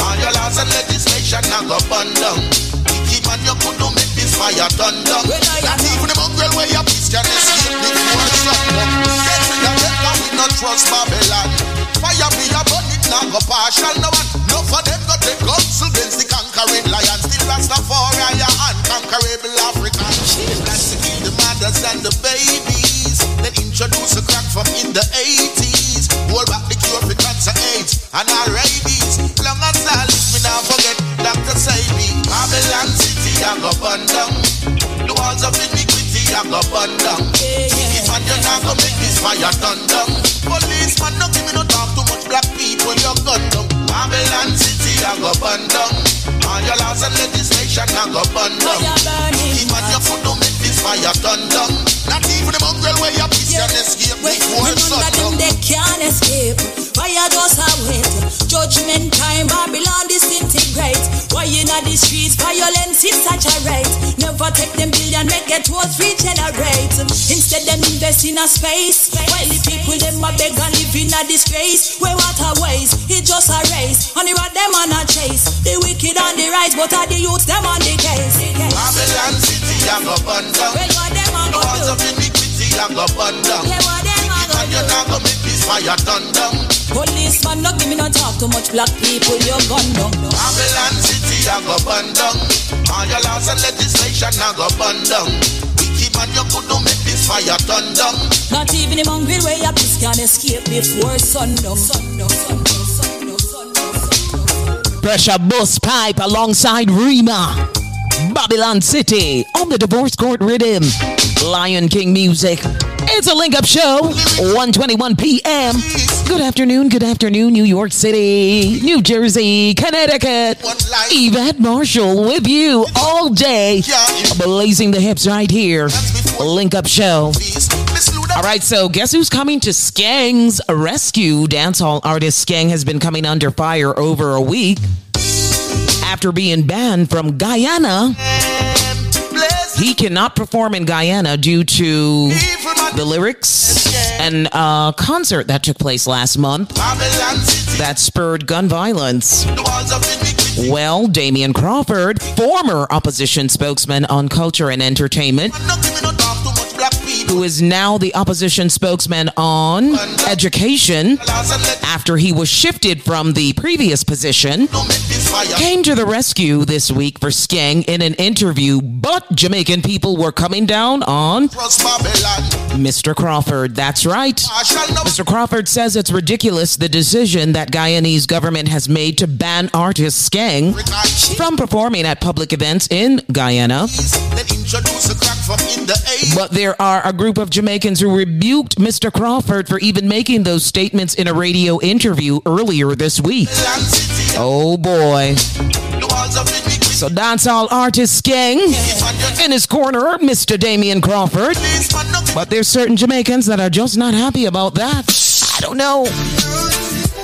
All your laws and legislation I go burn down. Wicked man, you could not make this fire down. Not even the mongrel where you Christian escape before sundown. Get rid of them, cause we not trust Babylon. Fire be a burn it, not go partial. No one, no for them go take guns against the conquering lion. Still Rastafari, your unconquerable African. Kill the mothers and the babies. Then introduce a crack from in the 80s. Hold back the cure for cancer, AIDS, and all rabies. Long as I live, me now forget Dr. Sebi. Babylon City, I go burn down. The walls of iniquity, I go burn down. Wicked man, you not go make this fire turn down. Policeman, no give me no talk too much black people, you're gun down. Babylon City, I go burn down. All your laws and legislation, I go burn down. Wicked man, you could not make this fire turn down. Not even the mongrel where you Christian escape before None of them sundown. they can't escape. Fire just a wait. Judgment time, Babylon disintegrate. Why in the streets, violence is such a rate. Never take them billion, make it towards regenerate. Instead, them invest in a space. While the people them a beg and live in a disgrace. Where water waste, it just a race. Only what them on a chase. The wicked on the rise, but are the youth, them on the case. Babylon City, I go burn down. Well, what them a The go walls do? of iniquity, I go burn down. Yeah, what them a Wicked you do? not go make this fire turn down. Policeman, no give me no talk too much. Black people, you gun down. Babylon City, I go burn down. All your laws and legislation, I go burn down. Wicked man, you could not make this fire turn down. Not even the mongrel way up this can escape before sundown. Sundown, sundown, sundown, sundown. Pressure Busspipe alongside Rima. Babylon City on the Divorce Court Rhythm. Lion King Music. It's a link up show, 121 p.m. Good afternoon, good afternoon, New York City, New Jersey, Connecticut. Yvette Marshall with you all day, blazing the hips right here. Link up show. All right, so guess who's coming to Skeng's rescue? Dancehall artist Skang has been coming under fire over a week after being banned from Guyana. He cannot perform in Guyana due to the lyrics and a concert that took place last month that spurred gun violence. Well, Damion Crawford, former opposition spokesman on culture and entertainment, who is now the opposition spokesman on education after he was shifted from the previous position, came to the rescue this week for Skeng in an interview, but Jamaican people were coming down on Mr. Crawford. That's right. Mr. Crawford says it's ridiculous the decision that Guyanese government has made to ban artist Skeng from performing at public events in Guyana. But there are a group of Jamaicans who rebuked Mr. Crawford for even making those statements in a radio interview earlier this week. Oh boy. So dancehall artist Skeng in his corner, Mr. Damion Crawford. But there's certain Jamaicans that are just not happy about that. I don't know.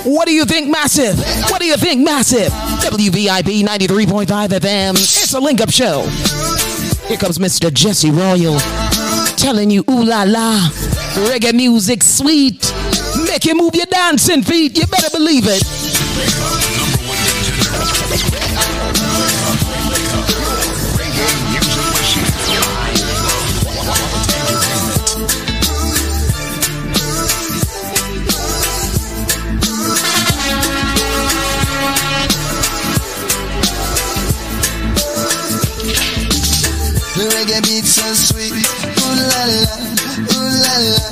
What do you think, Massive? What do you think, Massive? WVIP 93.5 FM. It's a link up show. Here comes Mr. Jesse Royal telling you, ooh la la, reggae music sweet. Make you move your dancing feet. You better believe it. Reggae beat so sweet, ooh la la, ooh la la.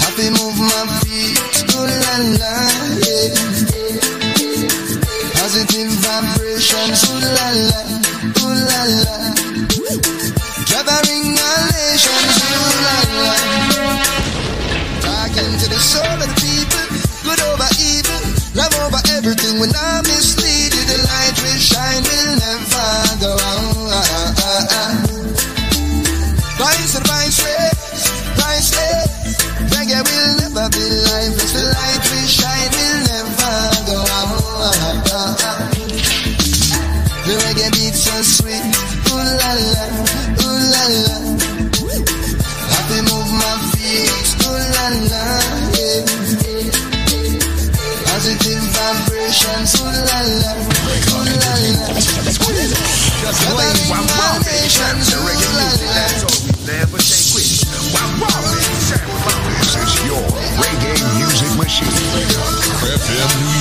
Happy move my feet, ooh la la, yeah. Positive vibrations, ooh la la, ooh la la. FM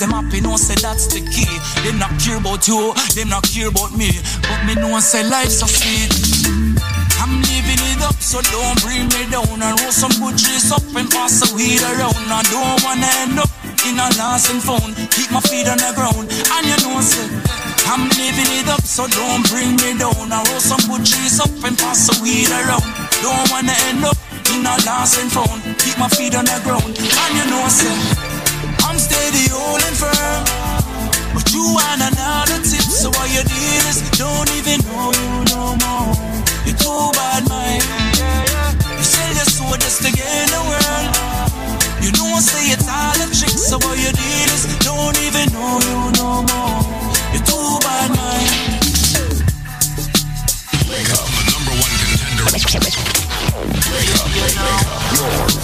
them happy, no say that's the key. Them not care about you, them not care about me. But me know say life's so sweet. I'm living it up, so don't bring me down. And roll some good trees up and pass the weed around. I don't wanna end up in a lost and found. Keep my feet on the ground, and you know, say, I'm living it up, so don't bring me down. I roll some good trees up and pass the weed around. Don't wanna end up in a lost and found. Keep my feet on the ground, and you know, say, Steady, holding firm. But you want another tip, so what you did is don't even know you no more. You're too bad, man. You sell your soul just to gain the world.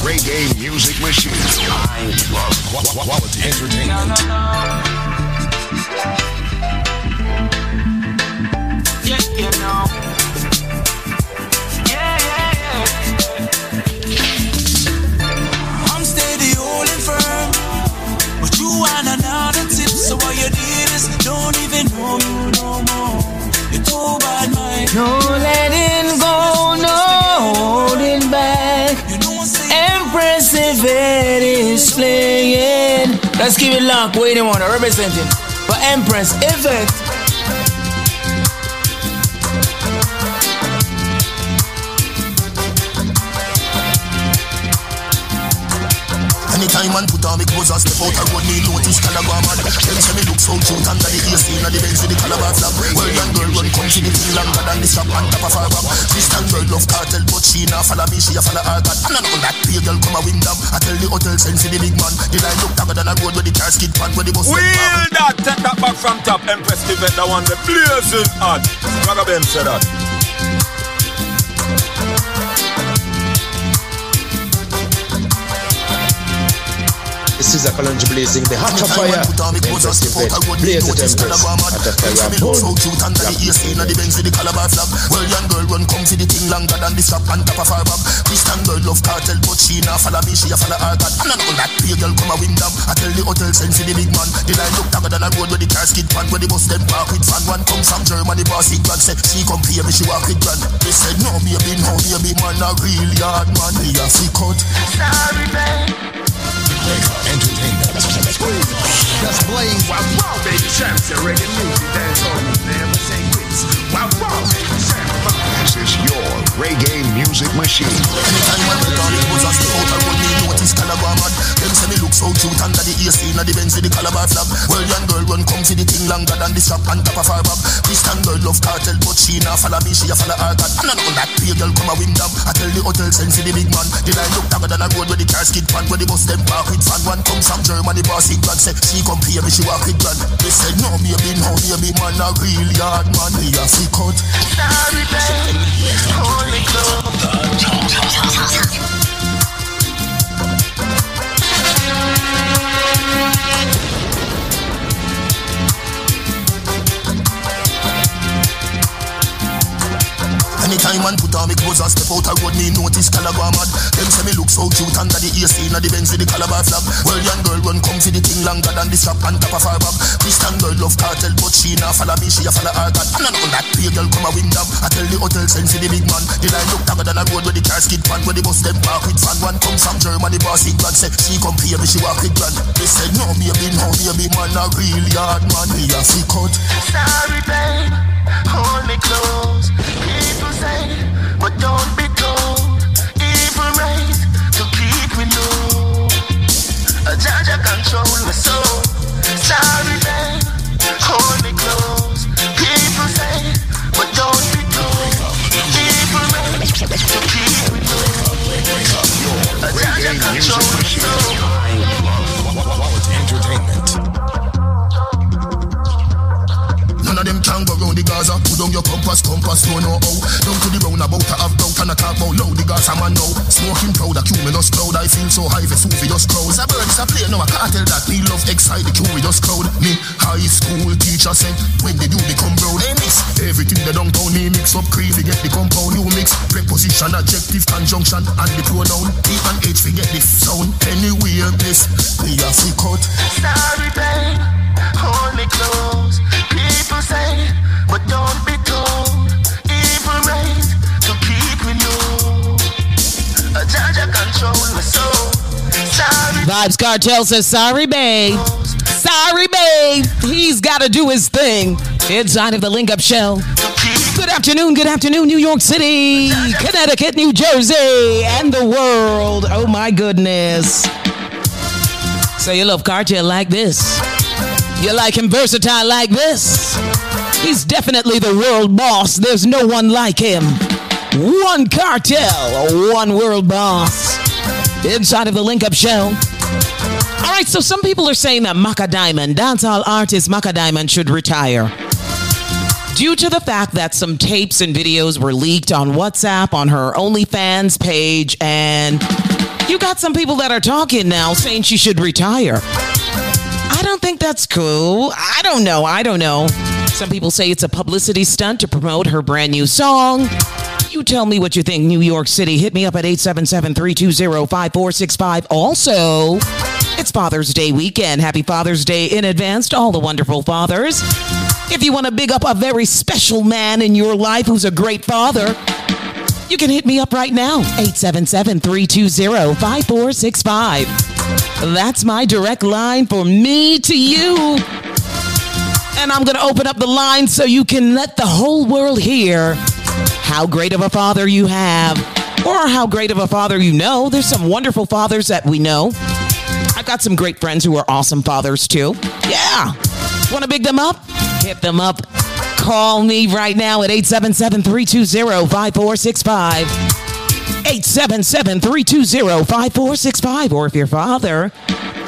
Reggae music machine. I Qu- quality entertainment. Let's give it lock. Wait a minute, representing for Empress Event. Anytime man put on me clothes and step out a road, me notice Calabar man. Them say me look so cute under the AC inna the Benz with the Calabar flag. Well, young girl run come see the thing longer than the strap on top of her back. Christian girl love cartel, but she nah follow me, she a follow her God. And I know that pay girl come a win them. I tell the hotel send for the big man. The line look longer than a road where the car skid pan where the bus Wheel that, take that back from top. Empress Event, that one, the blazing hot. Ragabem said that. Is a Kalonji blazing the hot of fire. Empress event. Blaze it, Empress. Hot of fire. Me look so cute under the AC inna the Benz with the Calabar flag. Well, young girl run come see the thing longer than the strap on top of her back. Christian girl love cartel, but she nah follow me, she a follow her God. And I know that pay girl come a win them. I tell the hotel send for the big man. The line look longer than a road where the car skid pan where the bus them park with fan. One come from Germany, boss it grand. Say she come pay me, she walk with grand. They said no, baby, no, baby, man a real yard man. Me a fi cut. Sorry, babe. Entertainment. Just playing wow baby champs and reggae music dance on never say quits. Wow baby champs. This is your reggae music machine. Anytime man put on me clothes and step out a road, me notice Calabar man. Them say me look so cute under the AC inna the Benz with the Calabar flag. Well, young girl run come see the thing longer than the strap on top of her back. Christian girl love cartel, but she nah follow me, she a follow her God. And I know that pay girl come a win them. I tell the hotel send for the big man. The line look longer than a road where the car skid pan where the bus them park with fan. One come from Germany, boss it grand. Say she come pay me, she walk with grand. They said no, baby, no, baby, man a real yard man. Me a fi cut. Sorry, babe. Hold me close. Anytime man put on me clothes and step out a road, me notice Calabar mad. Them say me look so cute under the AC inna the Benz with the Calabar flag. Well, young girl run come see the thing longer than the strap on top of her back. Christian girl love cartel, but she nah follow me, she a follow her God. And I know that pay girl come a win them. I tell the hotel send for the big man. The line look longer than a road where the car skid pan where the bus them park with fan. One come from Germany, boss it grand. Say she come pay me, she walk with grand. They said no, baby, no, baby, man a real yard man. Me a fi cut. Sorry, babe. Hold me close. People say, but don't be right to keep me low. A my soul. Sorry. Hold me close. People say, but don't be right to keep me low. A the Gaza. Put down your compass, compass, don't know how. Oh. Down to the roundabout, I have doubt and I talk about low. The Gaza man now. Smoking proud, a cumulus cloud. I feel so high, Vesuvius crowd. A bird, it's a plane, no, I can't tell that. Me love excite the curious crowd. Me high school teacher said, when they do become brown, they mix everything they downtown. Me mix up crazy, get the compound. You mix preposition, adjective, conjunction, and the pronoun. E and H, forget the sound. Anyway, this, me a fi cut. Sorry, babe. Hold me close. People say, but don't be told Vybz Kartel says, sorry, babe. Sorry, babe. He's got to do his thing. Inside of the Link Up Show. Good afternoon, good afternoon, New York City, Connecticut, New Jersey, and the world. Oh my goodness. So you love Kartel like this. You like him versatile like this. He's definitely the world boss. There's no one like him. One cartel, one world boss. Inside of the link up show. All right, so some people are saying that Macka Diamond, dancehall artist Macka Diamond, should retire. Due to the fact that some tapes and videos were leaked on WhatsApp, on her OnlyFans page, and you got some people that are talking now saying she should retire. I don't think that's cool. I don't know. I don't know. Some people say it's a publicity stunt to promote her brand new song. You tell me what you think, New York City. Hit me up at 877 320 5465. Also, it's Father's Day weekend. Happy Father's Day in advance to all the wonderful fathers. If you want to big up a very special man in your life who's a great father, you can hit me up right now 877 320 5465. That's my direct line for me to you. And I'm going to open up the line so you can let the whole world hear how great of a father you have or how great of a father you know. There's some wonderful fathers that we know. I've got some great friends who are awesome fathers too. Yeah. Want to big them up? Hit them up. Call me right now at 877 320 5465. 877 320 5465. Or if you're father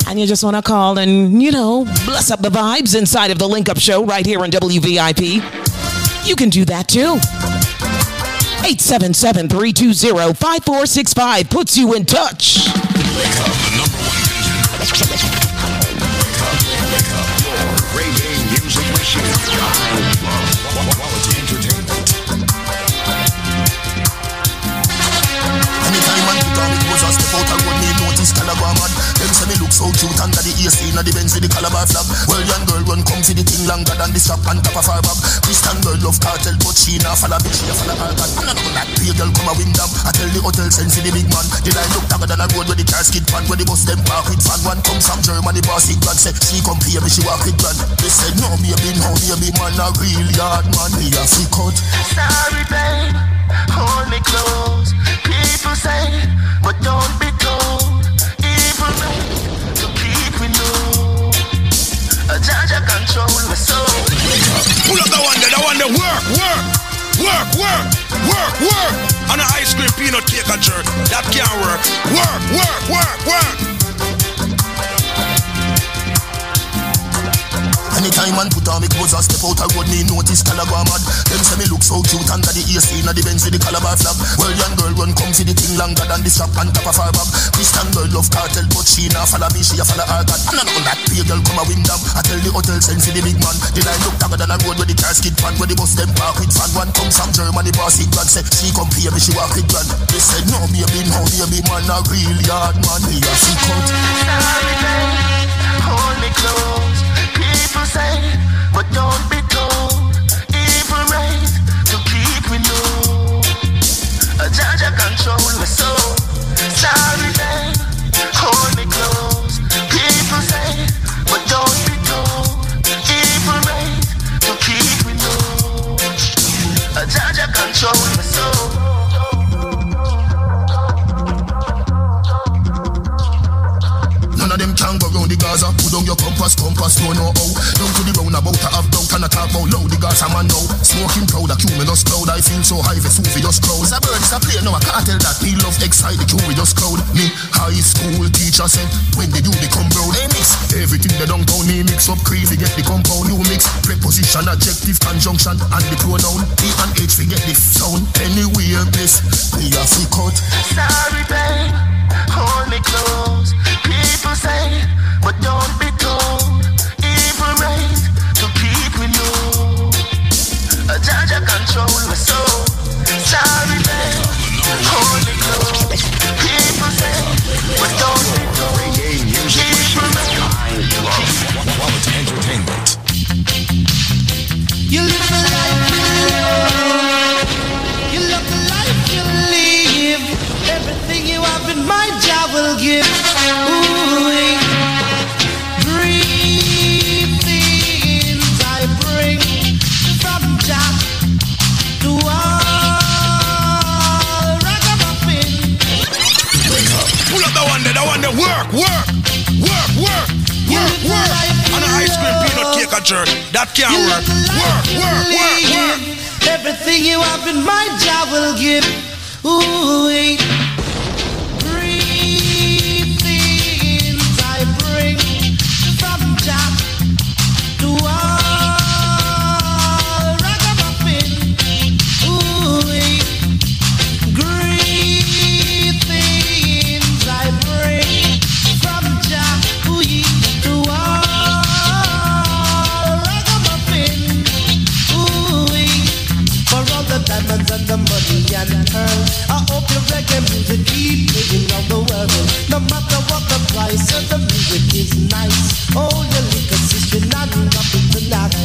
and you just want to call and, you know, bless up the vibes inside of the Link Up Show right here on WVIP, you can do that too. 877 320 5465 puts you in touch. Anytime on it was notice Calabar man Them say me look so cute under the AC inna the Benz with the Calabar flag Well young girl run come for the thing longer than the strap on top of her bag Christian girl love cartel but she nah follow bitch she a follow her bag And I know that. Pay girl come a wing I tell the hotel send for the big man. The line look darker than a road where the car skid pan Where the bus them park with fan One come from Germany boss it grand say She come me she walk with grand They said no baby no baby man a real yard man. Me a freak out. Sorry, babe, hold me close. People say, but don't be told. Control my soul. Pull up the one there, the one there. Work, work, work, work, work, work. On an ice cream peanut cake a jerk. That can't work. Work, work, work, work. Anytime man put on me clothes and step out a road, me notice Calabar mad. Them say me look so cute under the AC inna the Benz with the Calabar flag. Well, young girl run come for the thing longer than the strap on top of her bag. Christian girl love cartel, but she nah follow me, she a follow her God. And I know that pay girl come a wing down. I tell the hotel send for the big man. The line look darker than a road where the car skid pan, where the bus them park with fan. One come from Germany, boss it grand. Say she come pay me, she walk with grand. They said no baby, no baby man, a real yard man. Me a. Sorry, babe, hold me close. People say, but don't be told. Your compass, compass, don't know how. Down to the roundabout, I have down, can I talk about low the Gaza man now. Smoking proud, a cumulus cloud. I feel so high, Vesuvius crowd. It's a bird, it's a plane, no, I can't tell that. Me love excite the curious crowd. Me high school teacher said, when they do become brown, they mix everything they don't downtown. Me mix up crazy, get the compound. You mix preposition, adjective, conjunction, and the pronoun. E and H, forget the sound. Anywhere, a told. Evil right to. A a soul. Sorry, babe, hold me close. People say, but don't be told. Evil right. Quality entertainment. You live the life you love. You love the life you live. Everything you have in mind, Jah will give. Work, work, work, work, work, work. On an ice cream peanut cake a jerk. That can't work. Work, work, work, work. Everything you have in my job will give. Ooh, wait. Your reggae music keep playing around the world. No matter what the price of the music is nice. Oh, your liquor system not nothing tonight Whoa,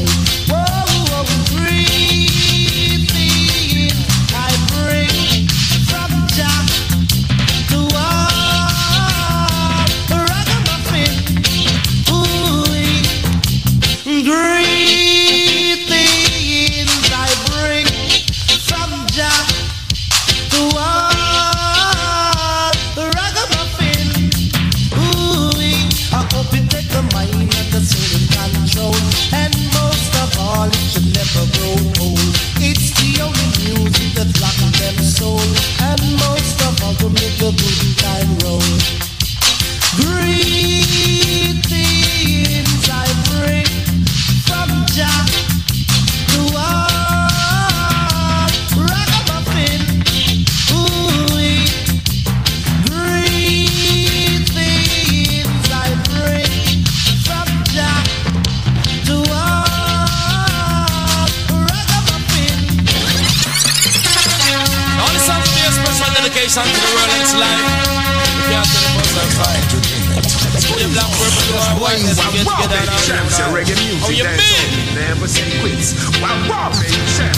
reggae music. How you that's been? all we Never say quits. Wow, wow, baby. Champs.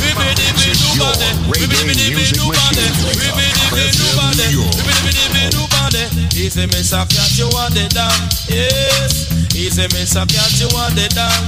This is your reggae music machine. Easy me suck cat you want it down Yes Easy me suck cat you want it down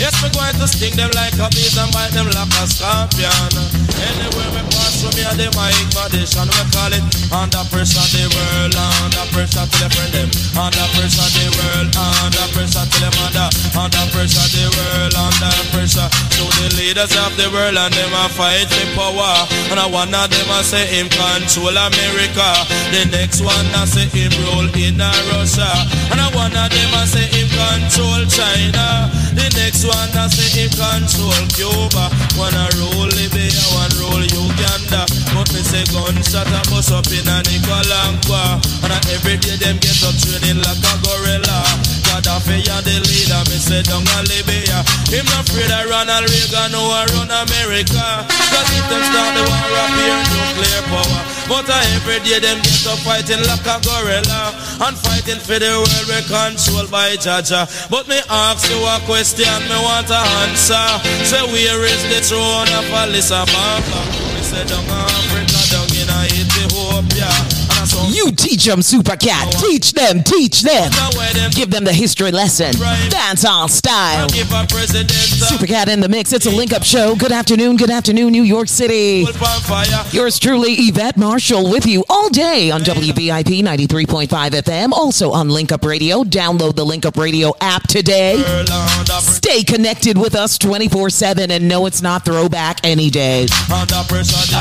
Yes me going to sting them like a bees And bite them like a scorpion Anywhere me through me and the mic condition We call it under pressure the world Under pressure till the friend them. Under pressure the world Under pressure till them under Under pressure the world Under pressure. So the leaders of the world And them a fight for power. And I one of them a say him control America. The next one a say him rule in Russia. And I one of them a say him control China. The next one a say him control Cuba. One a rule Libya One rule Uganda But me say gunshot a bust up in a Nicaragua. And a every day them get up training like a gorilla. Gaddafi and the leader. Me say down a Libya Him not afraid of Ronald Reagan or a run America. Cause if them start the war up here nuclear power. But uh, every day them get up fighting like a gorilla. And fighting for the world we controlled by Jaja. But me ask you a question me want a answer. Say where is the throne of Me say down Africa down in Ethiopia. And I You teach them, Super Cat. Teach them, teach them. Give them the history lesson. Dance on style. Super Cat in the mix. It's a link up show. Good afternoon, good afternoon, New York City. Yours truly, Yvette Marshall, with you all day on WVIP 93.5 FM. Also on Link Up Radio. Download the Link Up Radio app today. Stay connected with us 24 7 and know it's not throwback any day.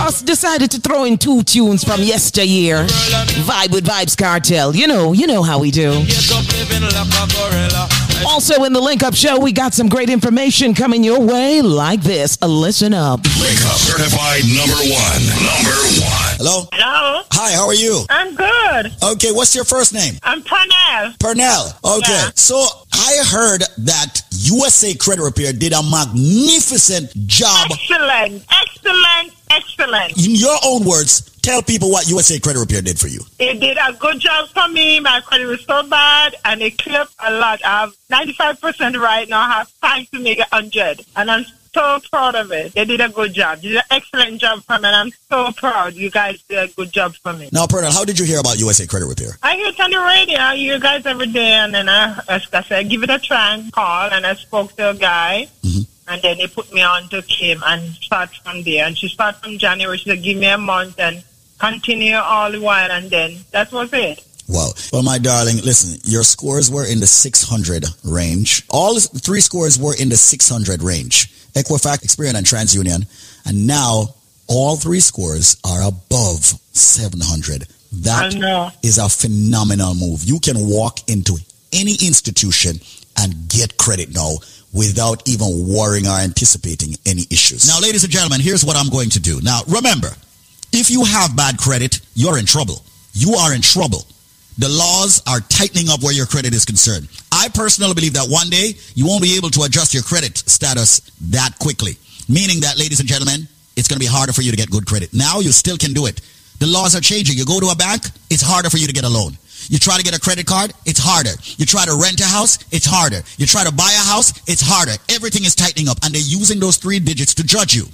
Us decided to throw in two tunes from yesteryear. Vibe with Vybz Kartel. You know, you know how we do. Get up living like a gorilla Also in the Link Up Show, we got some great information coming your way like this. Listen up. Link Up certified number one. Number one. Hello? Hello. Hi, how are you? I'm good. Okay, what's your first name? I'm Pernell. Pernell. Okay. Yeah. So I heard that USA Credit Repair did a magnificent job. Excellent. Excellent. Excellent. In your own words, tell people what USA Credit Repair did for you. It did a good job for me. My credit was so bad and it clipped a lot. I have 95% right now. I have time to make it 100. And I'm so proud of it. They did a good job. They did an excellent job for me and I'm so proud. You guys did a good job for me. Now, Pernell, how did you hear about USA Credit Repair? I hear it on the radio. I hear you guys every day, and then I, I said, give it a try and call, and I spoke to a guy, mm-hmm. and then he put me on to Kim and start from there. And she started from January. She said, give me a month and continue all the while, and then that was it. Wow. Well, my darling, listen, your scores were in the 600 range. All three scores were in the 600 range. Equifax, Experian, and TransUnion. And now all three scores are above 700. That is a phenomenal move. You can walk into any institution and get credit now without even worrying or anticipating any issues. Now, ladies and gentlemen, here's what I'm going to do. Now, remember, if you have bad credit, you're in trouble. You are in trouble. The laws are tightening up where your credit is concerned. I personally believe that one day you won't be able to adjust your credit status that quickly. Meaning that, ladies and gentlemen, it's going to be harder for you to get good credit. Now you still can do it. The laws are changing. You go to a bank, it's harder for you to get a loan. You try to get a credit card, it's harder. You try to rent a house, it's harder. You try to buy a house, it's harder. Everything is tightening up and they're using those three digits to judge you.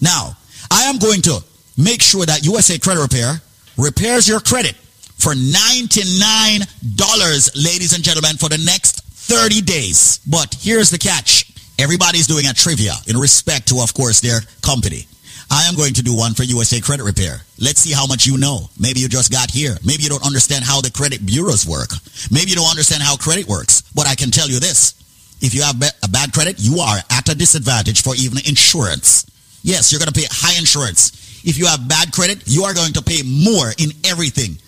Now, I am going to make sure that USA Credit Repair repairs your credit for $99, ladies and gentlemen, for the next 30 days. But here's the catch. Everybody's doing a trivia in respect to, of course, their company. I am going to do one for USA Credit Repair. Let's see how much you know. Maybe you just got here. Maybe you don't understand how the credit bureaus work. Maybe you don't understand how credit works. But I can tell you this. If you have a bad credit, you are at a disadvantage for even insurance. Yes, you're going to pay high insurance. If you have bad credit, you are going to pay more in everything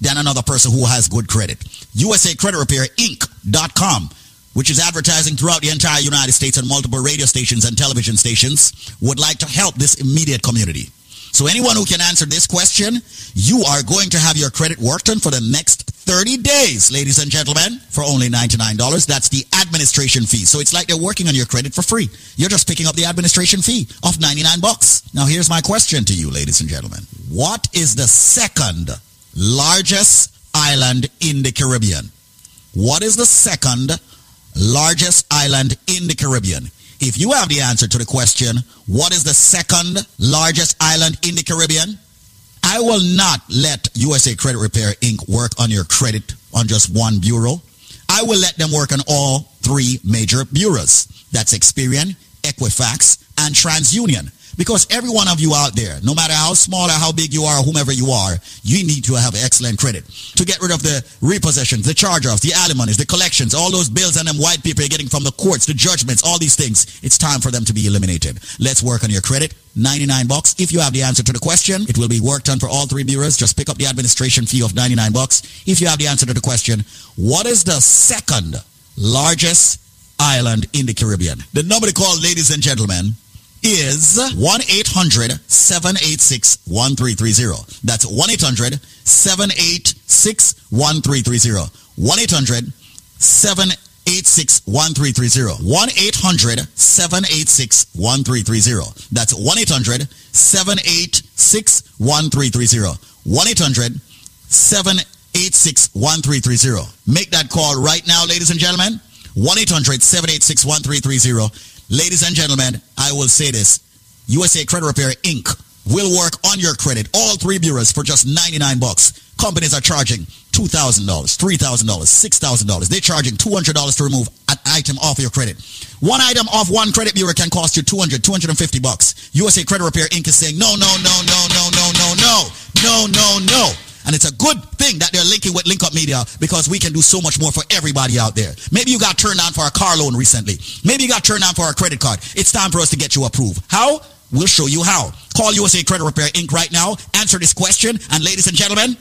than another person who has good credit. USA Credit Repair Inc.com which is advertising throughout the entire United States and multiple radio stations and television stations, would like to help this immediate community. So anyone who can answer this question, you are going to have your credit worked on for the next 30 days, ladies and gentlemen, for only $99. That's the administration fee. So it's like they're working on your credit for free. You're just picking up the administration fee of 99 bucks. Now here's my question to you, ladies and gentlemen. What is the second largest island in the Caribbean? What is the second largest island in the Caribbean? If you have the answer to the question, what is the second largest island in the Caribbean? I will not let USA Credit Repair Inc. work on your credit on just one bureau. I will let them work on all three major bureaus. That's Experian, Equifax, and TransUnion. Because every one of you out there, no matter how small or how big you are, whomever you are, you need to have excellent credit. To get rid of the repossessions, the charge-offs, the alimonies, the collections, all those bills and them white people you're getting from the courts, the judgments, all these things, it's time for them to be eliminated. Let's work on your credit. 99 bucks. If you have the answer to the question, it will be worked on for all three bureaus. Just pick up the administration fee of 99 bucks. If you have the answer to the question, what is the second largest island in the Caribbean? The number to call, ladies and gentlemen, is 1-800-786-1330. That's 1-800-786-1330. 1-800-786-1330. 1-800-786-1330. That's 1-800-786-1330. 1-800-786-1330. Make that call right now, ladies and gentlemen. 1-800-786-1330. Ladies and gentlemen, I will say this. USA Credit Repair Inc. will work on your credit. All three bureaus for just 99 bucks. Companies are charging $2,000, $3,000, $6,000. They're charging $200 to remove an item off your credit. One item off one credit bureau can cost you 200, 250 bucks. USA Credit Repair Inc. is saying no, no, no, no, no, no, no, no, no, no, no. And it's a good thing that they're linking with Link Up Media because we can do so much more for everybody out there. Maybe you got turned on for a car loan recently. Maybe you got turned on for a credit card. It's time for us to get you approved. How? We'll show you how. Call USA Credit Repair Inc. right now. Answer this question. And ladies and gentlemen,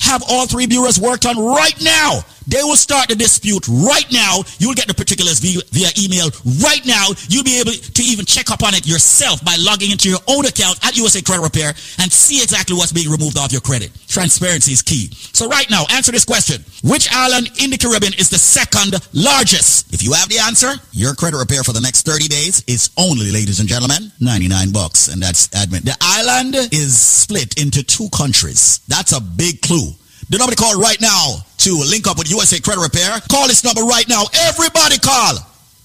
have all three bureaus worked on right now. They will start the dispute right now. You'll get the particulars via, via, email right now. You'll be able to even check up on it yourself by logging into your own account at USA Credit Repair and see exactly what's being removed off your credit. Transparency is key. So right now, answer this question. Which island in the Caribbean is the second largest? If you have the answer, your credit repair for the next 30 days is only, ladies and gentlemen, 99 bucks. And that's admin. The island is split into two countries. That's a big clue. The number to call right now to link up with USA Credit Repair. Call this number right now. Everybody call.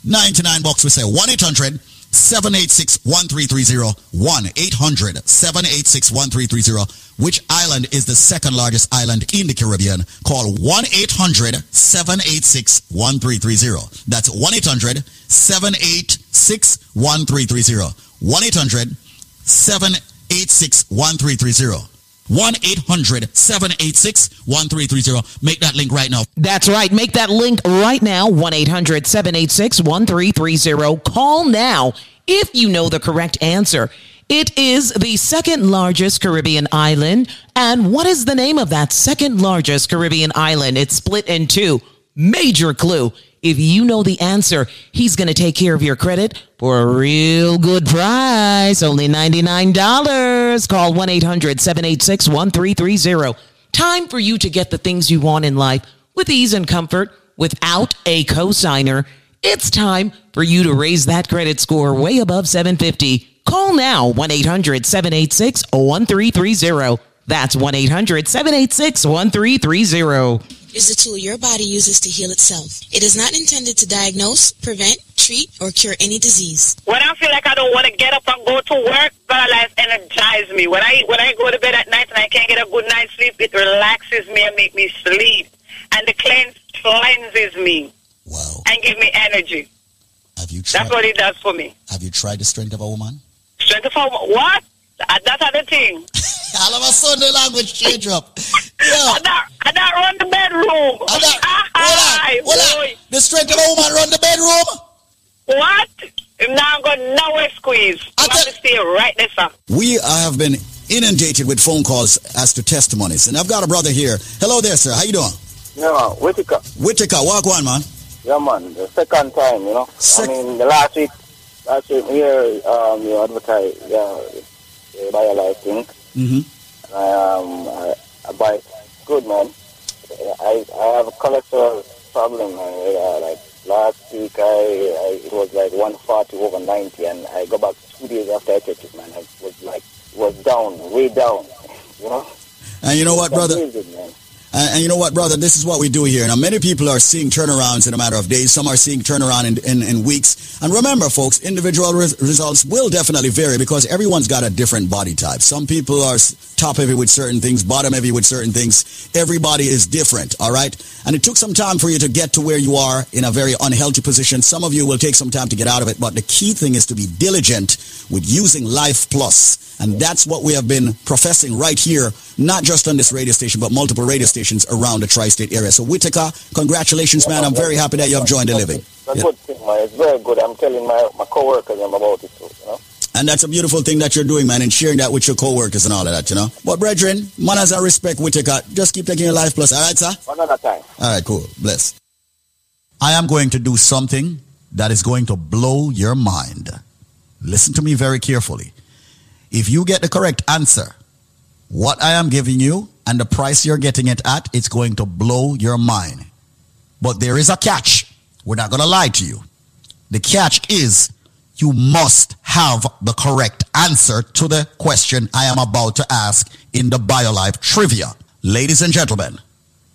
99 bucks. We say 1-800-786-1330. 1-800-786-1330. Which island is the second largest island in the Caribbean? Call 1-800-786-1330. That's 1-800-786-1330. 1-800-786-1330. 1-800-786-1330. Make that link right now. That's right. Make that link right now. 1 800 786 1330. Call now if you know the correct answer. It is the second largest Caribbean island. And what is the name of that second largest Caribbean island? It's split in two. Major clue. If you know the answer, he's going to take care of your credit for a real good price. Only $99. Call 1 800 786 1330. Time for you to get the things you want in life with ease and comfort without a cosigner. It's time for you to raise that credit score way above 750. Call now 1 800 786 1330. That's 1 800 786 1330. Is the tool your body uses to heal itself. It is not intended to diagnose, prevent, treat, or cure any disease. When I feel like I don't want to get up and go to work, God Life energize me. When I when I go to bed at night and I can't get a good night's sleep, it relaxes me and make me sleep. And the cleanse cleanses me. Wow. And give me energy. Have you tried, That's what it does for me. have you tried the strength of a woman? Strength of a woman? what? That's other thing. All of a sudden the language change up. I don't, I don't run the bedroom. Hi, hold on. The strength of a woman run the bedroom? What? Now I'm going nowhere squeeze. I'm going to stay right there, sir. We have been inundated with phone calls as to testimonies. And I've got a brother here. Hello there, sir. How you doing? Yeah, man. Whitaker. Whitaker, walk one, man. Yeah, man. The second time, you know. I mean, the last week, last week here, um, you advertise, yeah, the bio life thing. Mm-hmm. I, um, I, I buy good, man. I, I have a cholesterol problem, man. Yeah, like last week, I, I it was like 140 over 90, and I go back two days after I checked it, man. I was like, was down, way down, you know. And you know what, brother? amazing, man. And, and you know what, brother? This is what we do here. Now, many people are seeing turnarounds in a matter of days. Some are seeing turnaround in, in, in weeks. And remember, folks, individual res- results will definitely vary because everyone's got a different body type. Some people are top heavy with certain things, bottom heavy with certain things. Everybody is different, all right? And it took some time for you to get to where you are in a very unhealthy position. Some of you will take some time to get out of it, but the key thing is to be diligent with using Life Plus. And that's what we have been professing right here, not just on this radio station, but multiple radio stations around the tri-state area. So Whitaker, congratulations, man. I'm very happy that you have joined the living. It's a good thing, man. It's very good. I'm telling my, my co-workers I'm about it, too, you know. And that's a beautiful thing that you're doing, man, and sharing that with your co-workers and all of that, you know. But brethren, manners and respect, Whitaker. Just keep taking your life plus, all right, sir? One at a time. All right, cool. Bless. I am going to do something that is going to blow your mind. Listen to me very carefully. If you get the correct answer, what I am giving you and the price you're getting it at, it's going to blow your mind. But there is a catch. We're not going to lie to you. The catch is you must have the correct answer to the question I am about to ask in the BioLife trivia. Ladies and gentlemen,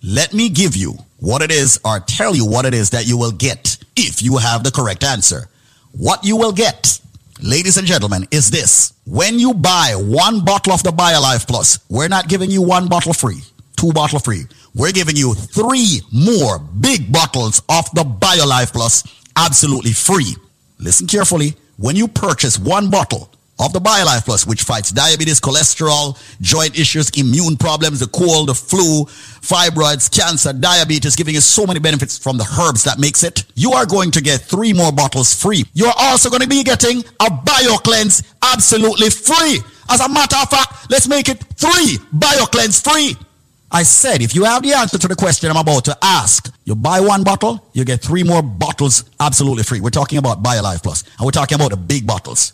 let me give you what it is or tell you what it is that you will get if you have the correct answer. What you will get, ladies and gentlemen, is this. When you buy one bottle of the BioLife Plus, we're not giving you one bottle free, two bottle free. We're giving you three more big bottles of the BioLife Plus absolutely free. Listen carefully. When you purchase one bottle of the BioLife Plus, which fights diabetes, cholesterol, joint issues, immune problems, the cold, the flu, fibroids, cancer, diabetes, giving you so many benefits from the herbs that makes it, you are going to get three more bottles free. You're also going to be getting a BioCleanse absolutely free. As a matter of fact, let's make it three BioCleanse free. I said, if you have the answer to the question I'm about to ask, you buy one bottle, you get three more bottles absolutely free. We're talking about BioLife Plus, and we're talking about the big bottles.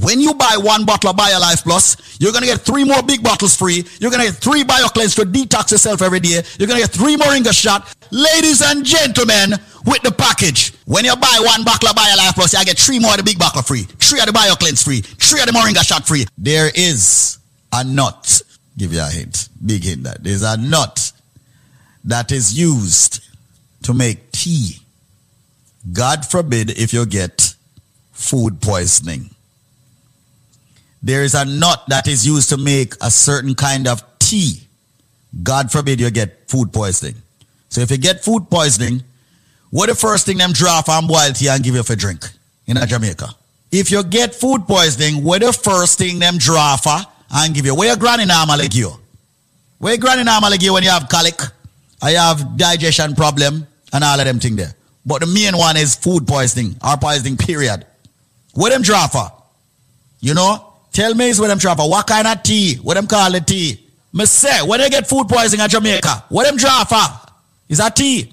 when you buy one bottle of BioLife Plus, you're going to get three more big bottles free. You're going to get three BioCleanse to detox yourself every day. You're going to get three Moringa shot. Ladies and gentlemen, with the package, when you buy one bottle of BioLife Plus, you get three more of the big bottle free, three of the BioCleanse free, three of the Moringa shot free. There is a nut. Give you a hint. Big hint that. There's a nut that is used to make tea. God forbid if you get food poisoning. There is a nut that is used to make a certain kind of tea. God forbid you get food poisoning. So if you get food poisoning, what the first thing them draw from boil tea and give you for drink in Jamaica? If you get food poisoning, what the first thing them draw for and give you? Where your granny normally give you? Where your granny normally give you when you have colic? I have digestion problem and all of them thing there. But the main one is food poisoning or poisoning period. What them draw for? You know? Tell me is what them for. What kind of tea? What them call it tea? Me say, when they get food poisoning in Jamaica, what them draw? Is that tea?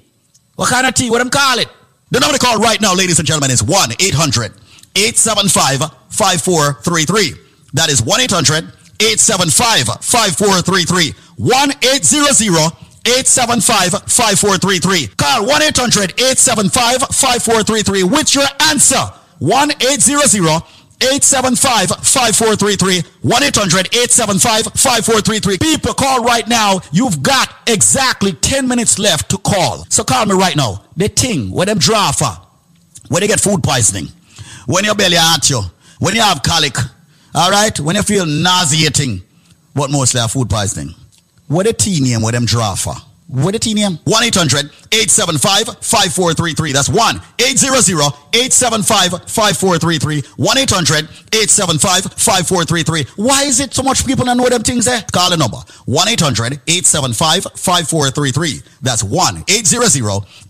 What kind of tea? What them call it? The number to call right now, ladies and gentlemen, is 1 800 875 5433. That is 1 800 875 5433. 1 800 875 5433. Call 1 800 875 5433 with your answer. 1 800 875 5433. 1 800 875 5433. People, call right now. You've got exactly 10 minutes left to call. So call me right now. The thing, where them draw for, when they get food poisoning, when your belly hurt you, when you have colic, all right, when you feel nauseating, but mostly have food poisoning. What a tea name, what them draw for? What a name? 1 800 875 5433. That's 1 800 875 5433. 1 800 875 5433. Why is it so much people don't know them things there? Call the number 1 800 875 5433. That's 1 800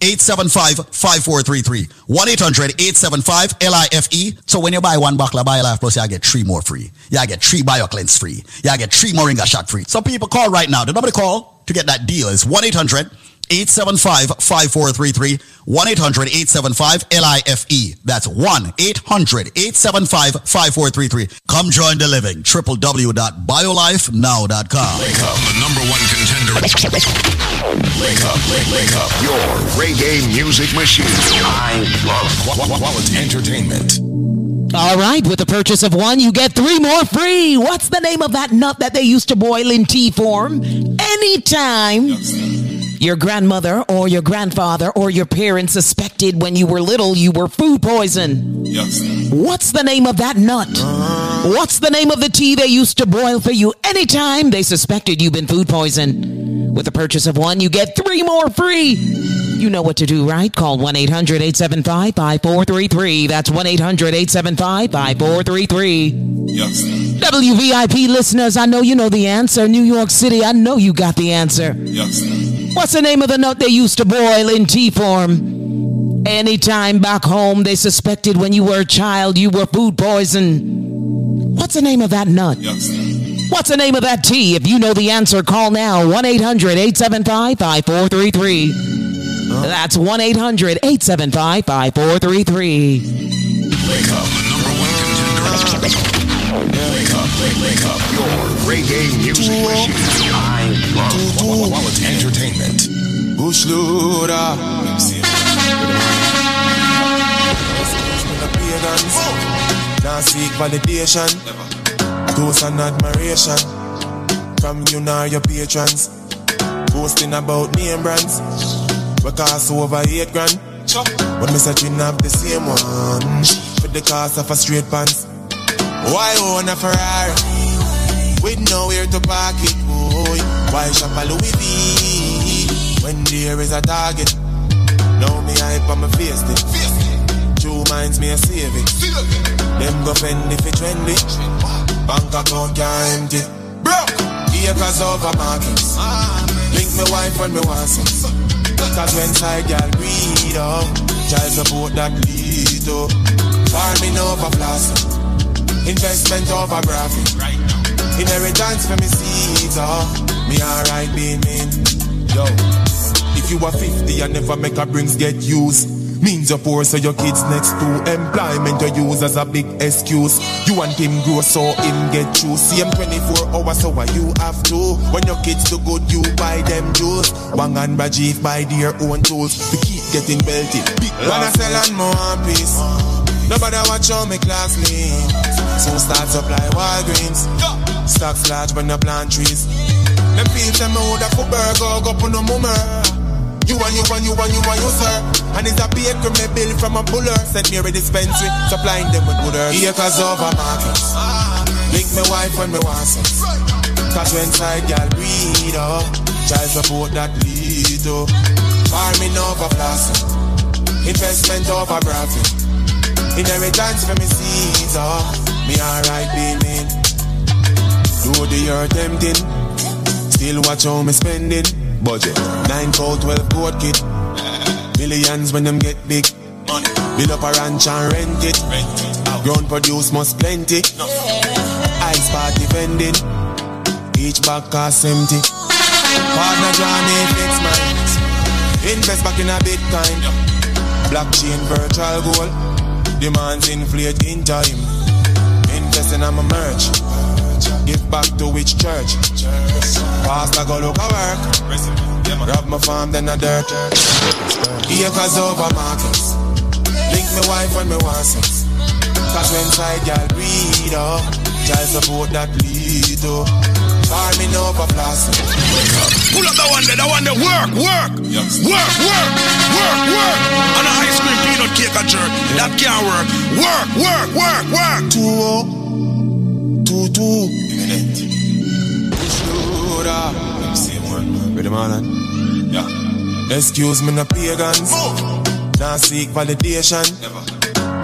875 5433. 1 800 875 LIFE. So when you buy one bottle of BioLife Plus, you get three more free. You get three BioCleanse free. You get three Moringa shot free. So people call right now. The number to call to get that deal is 1 800 875 5433. 1 800 875 LIFE. That's 1 800 875 5433. Come join the living. www.biolifenow.com. Wake up, the number one contender. Wake up, wake, wake up. Your reggae music machine. I love quality entertainment. All right, with the purchase of one, you get three more free. What's the name of that nut that they used to boil in tea form? Anytime your grandmother or your grandfather or your parents suspected when you were little you were food poison. What's the name of that nut? What's the name of the tea they used to boil for you anytime they suspected you've been food poison? With the purchase of one, you get three more free. You know what to do, right? Call 1 800 875 5433. That's 1 800 875 5433. WVIP listeners, I know you know the answer. New York City, I know you got the answer. What's the name of the nut they used to boil in tea form? Anytime back home they suspected when you were a child you were food poison. What's the name of that nut? What's the name of that tea? If you know the answer, call now 1 800 875 5433. That's 1 800 875 5433. Wake up, the number one contender. Wake up, wake, wake up. Your reggae music machine. Quality entertainment. Bush loader. Now seek validation, toast and admiration from you nor your patrons. Boasting about name brands, we cost over eight grand. But me searching up the same one for the cost of a straight pants. Why own a Ferrari with nowhere to park it? Why shop a Louis V when there is a target? Now me hype on my face it. Two minds me a save it. Them go fend if it trendy. Bank account can't empty. Broke acres over markets. Link me wife when me want some. Cause when side girl greed up, child support that lead to farming over plastic, investment over graphic, inheritance for me seeds. Oh, me alright. Yo, if you are 50 and never make a brings get used. Means you're poor, so your kids next to employment you use as a big excuse. You want him grow, so him get through. See him 24 hours, so what you have to. When your kids do good, you buy them juice. Bang and Bajif buy their own tools to keep getting. Big Wanna sell and more piece. Nobody watch how me class lean. So start supply Walgreens. Stocks large when you plant trees. Them fields them out of burger, go on no mummer. You and you and you and you and you, sir. And it's a baker me bill from a buller. Sent me a dispensary, supplying them with good herbs. Acres over markets. Link me wife when me want sex. Cause when side gal breed up, child support that lead up. Farming over plastic, investment over profit. Inheritance for me seeds up. Me alright, baby. Do the earth tempting. Still watch how me spending. Budget. 9 cold 12 goat kit. Millions when them get big. Money. Build up a ranch and rent it. Ground produce must plenty. Ice party vending. Each bag cost empty. Partner Johnny fix mine. Invest back in a Bitcoin. Blockchain virtual gold. Demands inflate in time. Invest in my merch. Give back to which church? Pastor go look at work. Grab my farm, then a dirt. Acres over markets. Link me wife when me want sex. Cause when side gal breed up, child support that lead up. Farming over plastic. Pull up the one there, the one there. Work, work, work, work, work, work. On a ice cream peanut cake a jerk. That can't work. Work, work, work, work. Two oh, two two. Shooter. Ready, man? Yeah. Excuse me, no pagans. Now seek validation.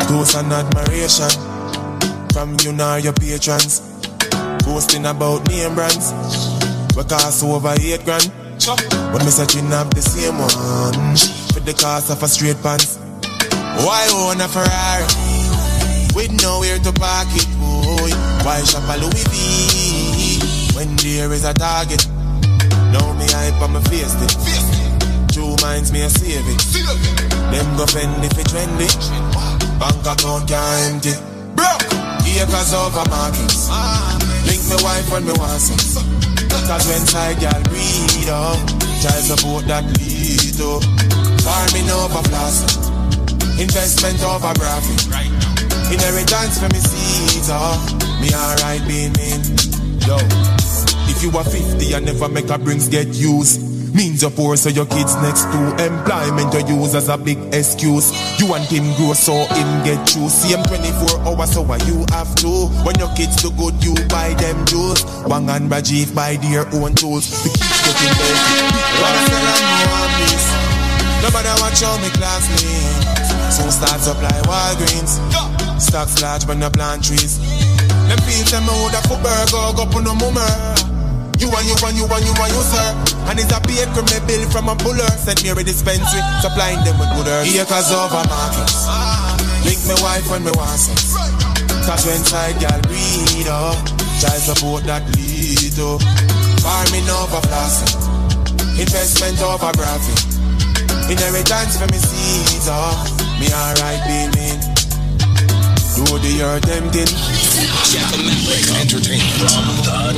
Toast and admiration. From you now your patrons. Boasting about name brands. We cost over eight grand. But me searching up the same one. For the cost of a straight pants. Why own a Ferrari? With nowhere to park it. Why shop a Louis V? When there is a target. Now me hype on my face it. True minds me a save it. Them go fend if it trendy. Bank account can't empty. Broke. Acres over markets. Link me wife when me want sex. Cause when side gal breed up, child support that lead up. Farming over plastic, investment over profit. Inheritance for me seeds up. Me alright mean. Yo, if you are 50 and never make a brings get used. Means you're poor, so your kids next to employment you use as a big excuse. You want him grow, so him get you. See him 24 hours, so why you have to? When your kids do good, you buy them juice. Wang and Rajiv buy their own tools. To keep getting please. Nobody watch how me class me. So start supply Walgreens. Stocks large, but no plant trees. Them feel them out of burger, go put no mummer. You and you and you and you and you, sir. And it's a baker me bill from a buller. Sent me a dispensary, supplying them with good herbs. Acres over markets. Link me wife when me want sex. Cause when side gal breed up, child support that lead up. Farming over plastic, investment over profit. Inheritance for me seeds up. Me alright, baby. Do the earth tempting. Entertainment from the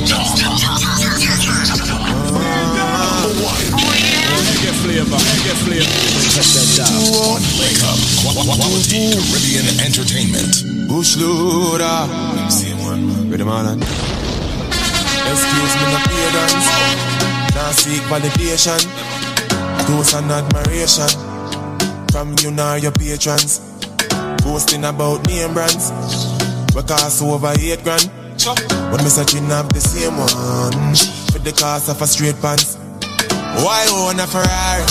Reggae flavor, reggae flavor. Check that out. Quality Caribbean Entertainment. Bush loader. Ready, man? Excuse me, no pagans. Now seek validation. Toast and admiration. From you now your patrons. Boasting about name brands. We cost over eight grand. But me searching up the same one. For the cost of a straight pants. Why own a Ferrari?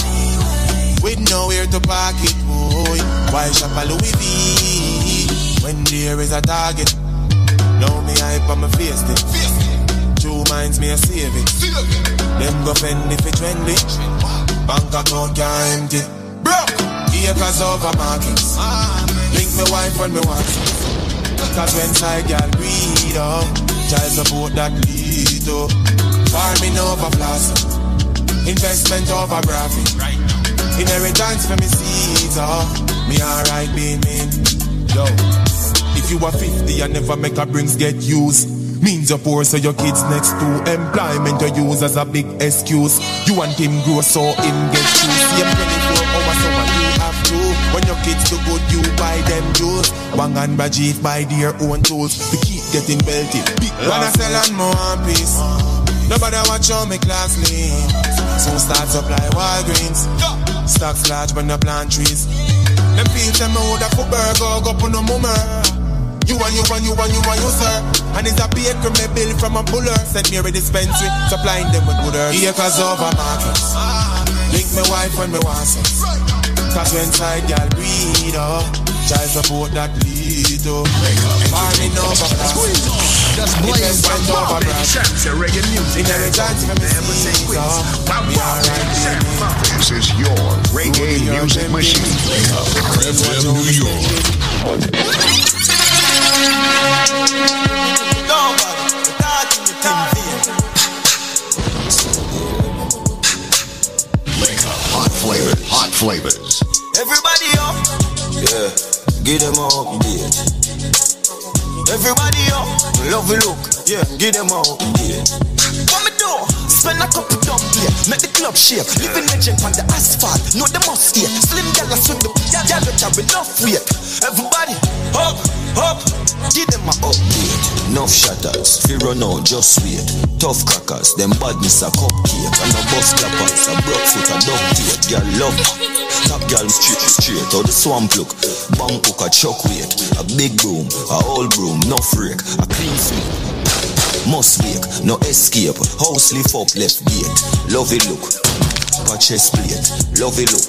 With nowhere to park it, boy. Why shop a Louis V? When there is a target. Now me hype on my face it. True minds me a save it. Them go fend if it trendy. Bank account can't empty. Broke. Acres over markets. Ah. Link me wife when me want. Cause when side gal breed up, child support that lead up. Farming over plastic, investment over profit. Inheritance for me seeds up. Me alright being mean. Yo, if you are 50 and never make a brings get used. Means you're poor, so your kids next to employment you use as a big excuse. You want him grow, so him get you. When your kids do good, you buy them juice. Bang and Rajiv buy their own tools. To keep getting belted. Big When I sell on more one piece. Nobody watch on me class lean. So start supply Walgreens. Stocks large when I plant trees. Them feel them woulda for burger, go put no mummer. You and you and you and you and you, sir. And it's a baker me bill from a buller. Sent me a dispensary, supplying them with good herbs. Acres over markets. Link me wife when me want sex. Cause when side y'all breed. Child support that lead. Morning over Squeeze on. Just blaze my mom, baby. Shams, your reggae music. Inheritance from the Never say seas, quit. My We mom, alright, baby. Shams, baby. mom. This is your reggae music machine. FM New York. Hot flavors. Hot flavors. Everybody up, yeah, give them a update. Everybody up, love look, yeah, give them a update. What me do? Spend a couple dumb play, make the club shake. Living legend on the asphalt, know the must here. Slim gal swing the that have enough weight. Everybody up, up, give them a update. Enough shatters, fear run out, just wait. Tough crackers, them badness a cupcake. And a bus clappers, a broke foot, a duct tape. Girl love, top girl straight, straight. How the swamp look, bump hook, a chuck weight. A big broom, a old broom, no freak, a clean sweep. Must wake, no escape. House lift up left gate. Love it look. A chest plate. Love it look.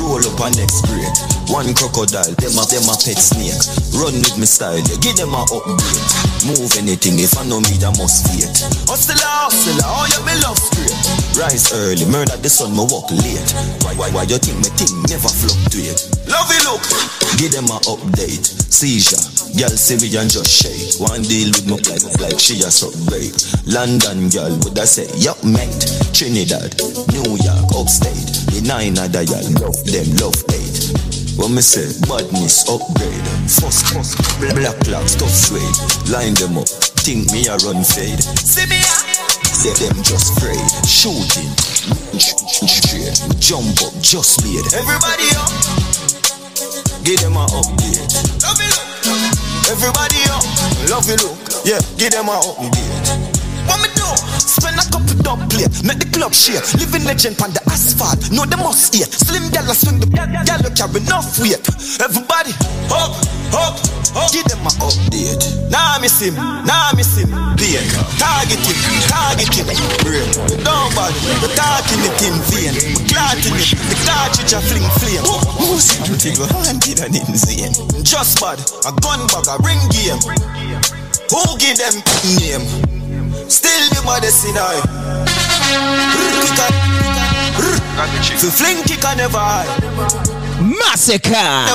Roll up a next break. One crocodile, them a them a pet snake. Run with me style, yeah. give them a update. Move anything if I know me, I must wait. Hustler, hustler, oh you me love straight. Rise early, murder the sun, me walk late. Why, why, why you think me thing never fluctuate? Love it Lovey look. Give them a update. Seizure, girl see me and just shake. One deal with me like like she a break. London girl would I say, yup mate. Trinidad, New York, upstate. The nine other y'all love them, love hate. When me say badness upgrade, first first black clocks tough suede. Line them up, think me a run fade. See me Say them just afraid, shooting, straight, jump up, just made. Everybody up, give them a update. Everybody up, love it look, yeah, give them a update. What me do? Spend a couple dub plate, make the club shake. Living legend on the asphalt, know the must eat. Slim gal swing the gal carry enough weight. Everybody, up, up, up. Give them a update. Nah miss him, nah miss him. Pain, target him, target him. Brain, don't bother. The talking it in vain. Clotting it, the cartridge a fling flame. Who's it? You think handed an insane? Just bad, a gun bag, a ring game. Who give them name? Still the baddest in I. So fling kick I never hide. Masicka.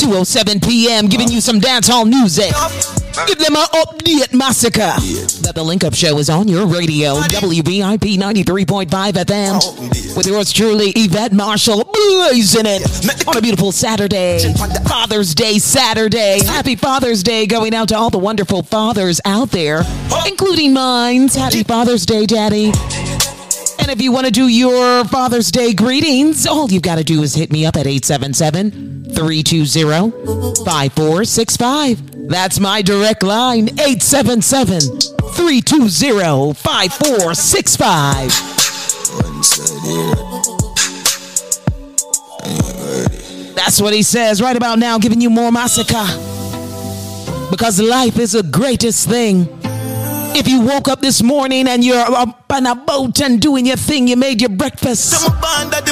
207 p.m. giving you some dance hall music. Give them an update, Masicka. That the Link Up Show is on your radio, WVIP 93.5 FM. With yours truly, Yvette Marshall, blazing it on a beautiful Saturday, Father's Day Saturday. Happy Father's Day going out to all the wonderful fathers out there, including mine. Happy Father's Day, Daddy. And if you want to do your Father's Day greetings, all you've got to do is hit me up at 877 320 5465. That's my direct line, 877 320 5465. That's what he says right about now, giving you more Masicka. Because life is the greatest thing. If you woke up this morning and you're up on a boat and doing your thing, you made your breakfast,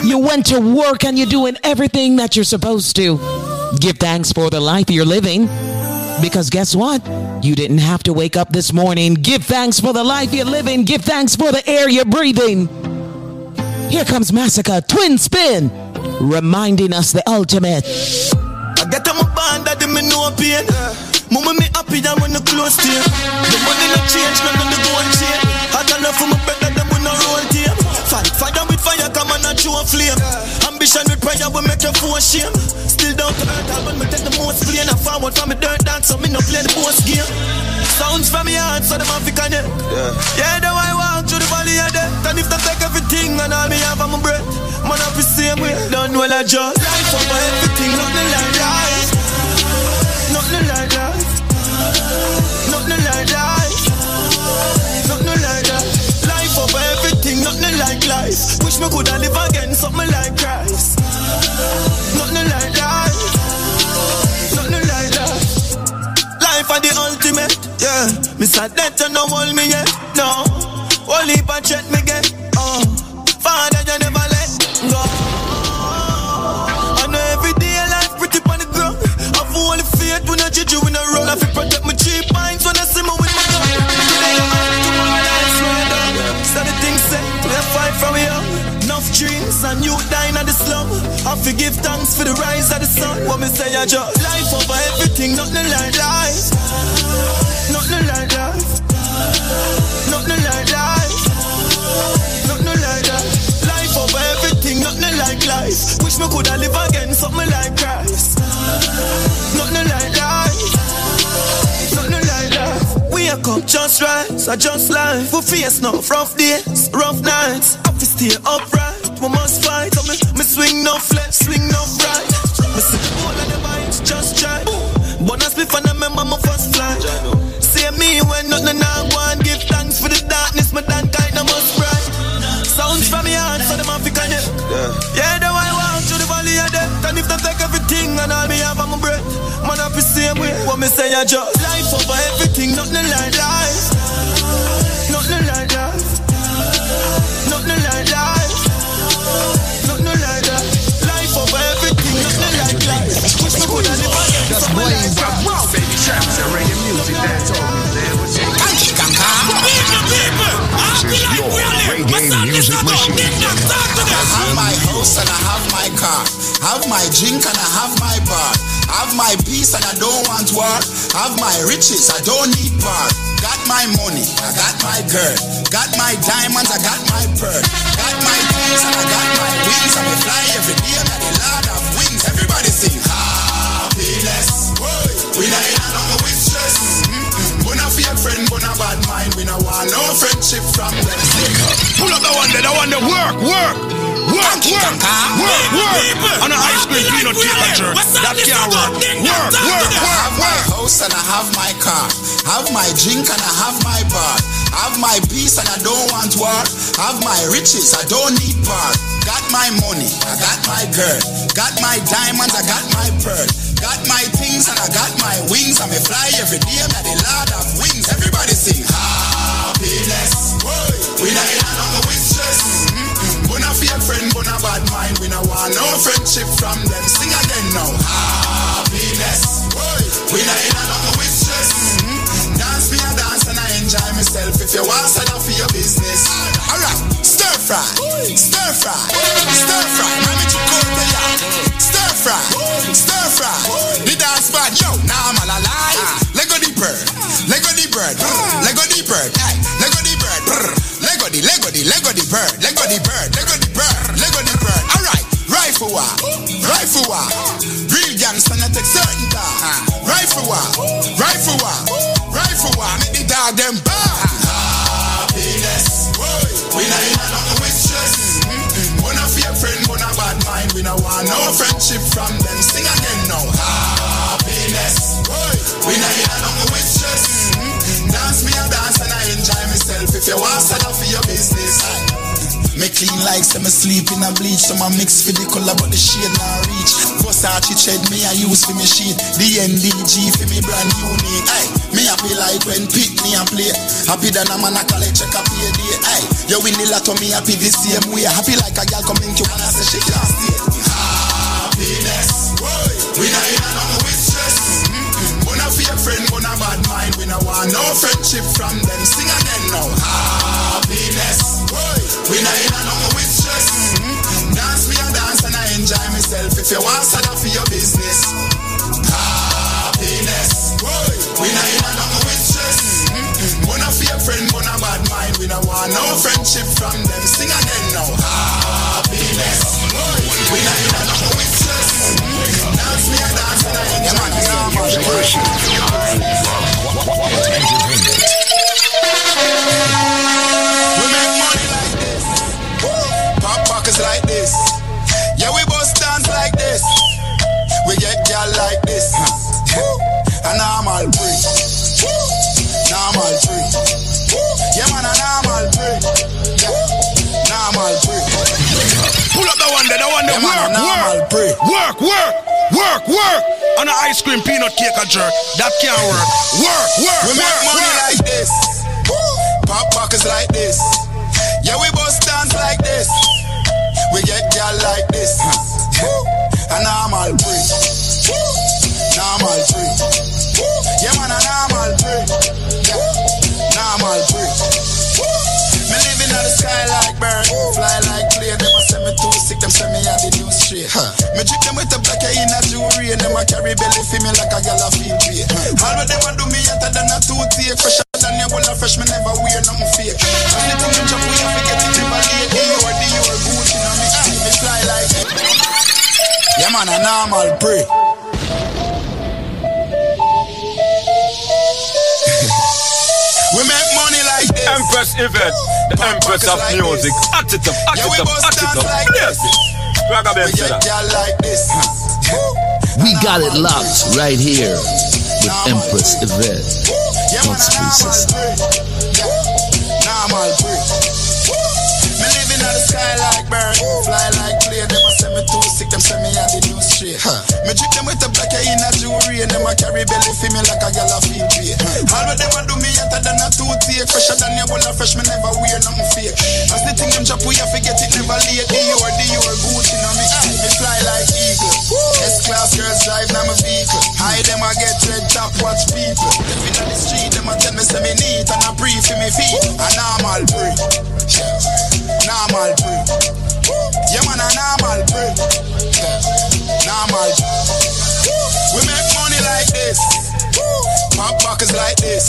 you went to work and you're doing everything that you're supposed to, give thanks for the life you're living. Because guess what? You didn't have to wake up this morning. Give thanks for the life you're living. Give thanks for the air you're breathing. Here comes Masicka Twin Spin, reminding us the ultimate. I get on my band that me no pain. Mama me happy that when the close to you. The money no change, none of the gold chain. Hot enough for my brother, them with no roll team. Fight, fire with fire, come on and show a flame. Ambition with prayer will make you for shame. Still down to earth, I me take the most plane. I forward from me dirt dance, so me no play the boss game. Sounds from me heart, so them have to connect. Yeah, yeah, the I walk through the valley of death. And if they take everything and all me have on my breath, man, I be same way. Done well, I just life over everything, nothing like life. Nothing like that. Nothing like that. life. Wish me coulda live again, something like Christ. Nothing like that. Nothing like that. Life are the ultimate, yeah. Me sad that you no hold me yet, no. Only but check me get, oh. Father, you never let go. I know every day life pretty on the ground. I feel all faith when I judge you in a roll. I feel dreams and you dying at the slum. I forgive thanks for the rise of the sun. What me say, I just life over everything, nothing like life. Nothing like life. Nothing like life. Nothing like that. Life over everything, nothing like life. Wish me coulda live again, something like Christ. Nothing like life. Nothing like life. We a come just right, so just life. We face no rough days, rough nights. Have to stay upright, we must fight. So me, me swing no flex, swing no right. Me see all of the vibes, just try. But I split and I remember my first flight. See me when nothing I want, give thanks for the darkness, my damn kind of must bright. Sounds from me heart, so them have to connect. Yeah, the way I walk through the valley of death. And if they take everything and all me have on my breath, man, I be same way. What me say, I just life over everything, nothing like life. Reggae music machine. I have my house and I have my car. Have my drink and I have my bar. Have my peace and I don't want war. Have my riches, I don't need bar. Got my money, I got my girl. Got my diamonds, I got my pearl. Got my things and I got my wings. I will fly every day, I'm the lord of wings. Everybody sing bad mind. We not want no friendship from them. Pull up the one there, the one there. Work, work. Work, work. Work, work. On an ice cream peanut and jerk. That can't work. Work, work, I have work, my work. house and I have my car. Have my drink and I have my bar. Have my peace and I don't want war. Have my riches, I don't need bar. Got my money, I got my girl. Got my diamonds, I got my pearl. Got my things and I got my wings. I may fly every day, I'm the lord of wings. Everybody sing. We not in with stress. Mm-mm. We not fear friend, we not bad mind. We not want no friendship from them. Sing again now. Happiness. We not in a number mm-hmm. with Dance me a dance and I enjoy myself. If you want, sign up for your business. Alright, stir fry, stir fry, stir fry. Mami chicote ya. Stir fry, stir fry. The dance spot, yo, now I'm all alive. Lego the bird, bird, Lego the bird, Lego the bird, Lego the bird. Alright, rifle war, rifle war. Real gangster not take certain dog. Rifle war, rifle war, rifle war. Make the dog them bark. Happiness, we not in nothing with. We not fear friend, not bad mind. We not want no friendship from them. Sing again now. Happiness, we not in nothing with stress. Dance me a dance and I enjoy myself. If you want, set up for your business. Me clean like some sleep in a bleach. Some a mix for the color but the shade not reach. Versace tread me I use for me sheet. The NDG for me brand unique. Ay, me happy like when pick me a play. Happy than a man a collect check a pay day Ay, you win the lotto me happy the same way. Happy like a girl coming in you and say she can't stay Happiness We not in a nothing with stress. We not fear friend, we not bad mind. We not want no friendship from them. Sing again now. Happiness We not in a nothing with stress Mm-mm. Dance me a dance and I enjoy myself If you want sign up for your business Happiness Boy. We not in a nothing with stress Mm-mm. We not fear friend, not bad mind We not want no friendship from them Sing again now Happiness Boy. We not in a nothing with stress Mm-mm. Dance me a dance and I enjoy myself Music machine. Quality entertainment. Pull up the one there, the one there. Yeah, man, Work, work. Work, work. Work, work. on an ice cream peanut cake a jerk. That can't work. Work, work, We make money work. like this. Pop pockets like this. Yeah, we bust dance like this. We get gal like this. A normal free. Straight. Me drip them with a black in a jewelry, and them a carry belly for me like a gal a feel pay. All what them a do me hotter than a toothpick, fresher than your bull of fresh. Me never wear nothing fake. Cause the thing them chop, we have to get it never late. The or the or Gucci, no me me fly like. Yeah man, a normal pray. We make money like this. Empress event, the Empress of music. Act it up, act it up, bust it up. Yes. Ragga We said that. like this. We got it locked right here with Empress Yvette. God's Princess. Send sick, them send me out the new straight. Me drip them with a black hair in a jewelry, and them a carry belly for me like a gal a feel pay. All what them a do me hotter than a toothpick, fresher than your bull of fresh. Me never wear nothing fake. As the thing them chop, we have to get it never late. The or the or Gucci, no me. Me fly like eagle. S class girls drive now my vehicle. High them a get red top, watch people. If in the street, them a tell me say me neat and a brief for me feet. A normal break. Normal break. A normal break. Normal. We make money like this. Pop pockets like this.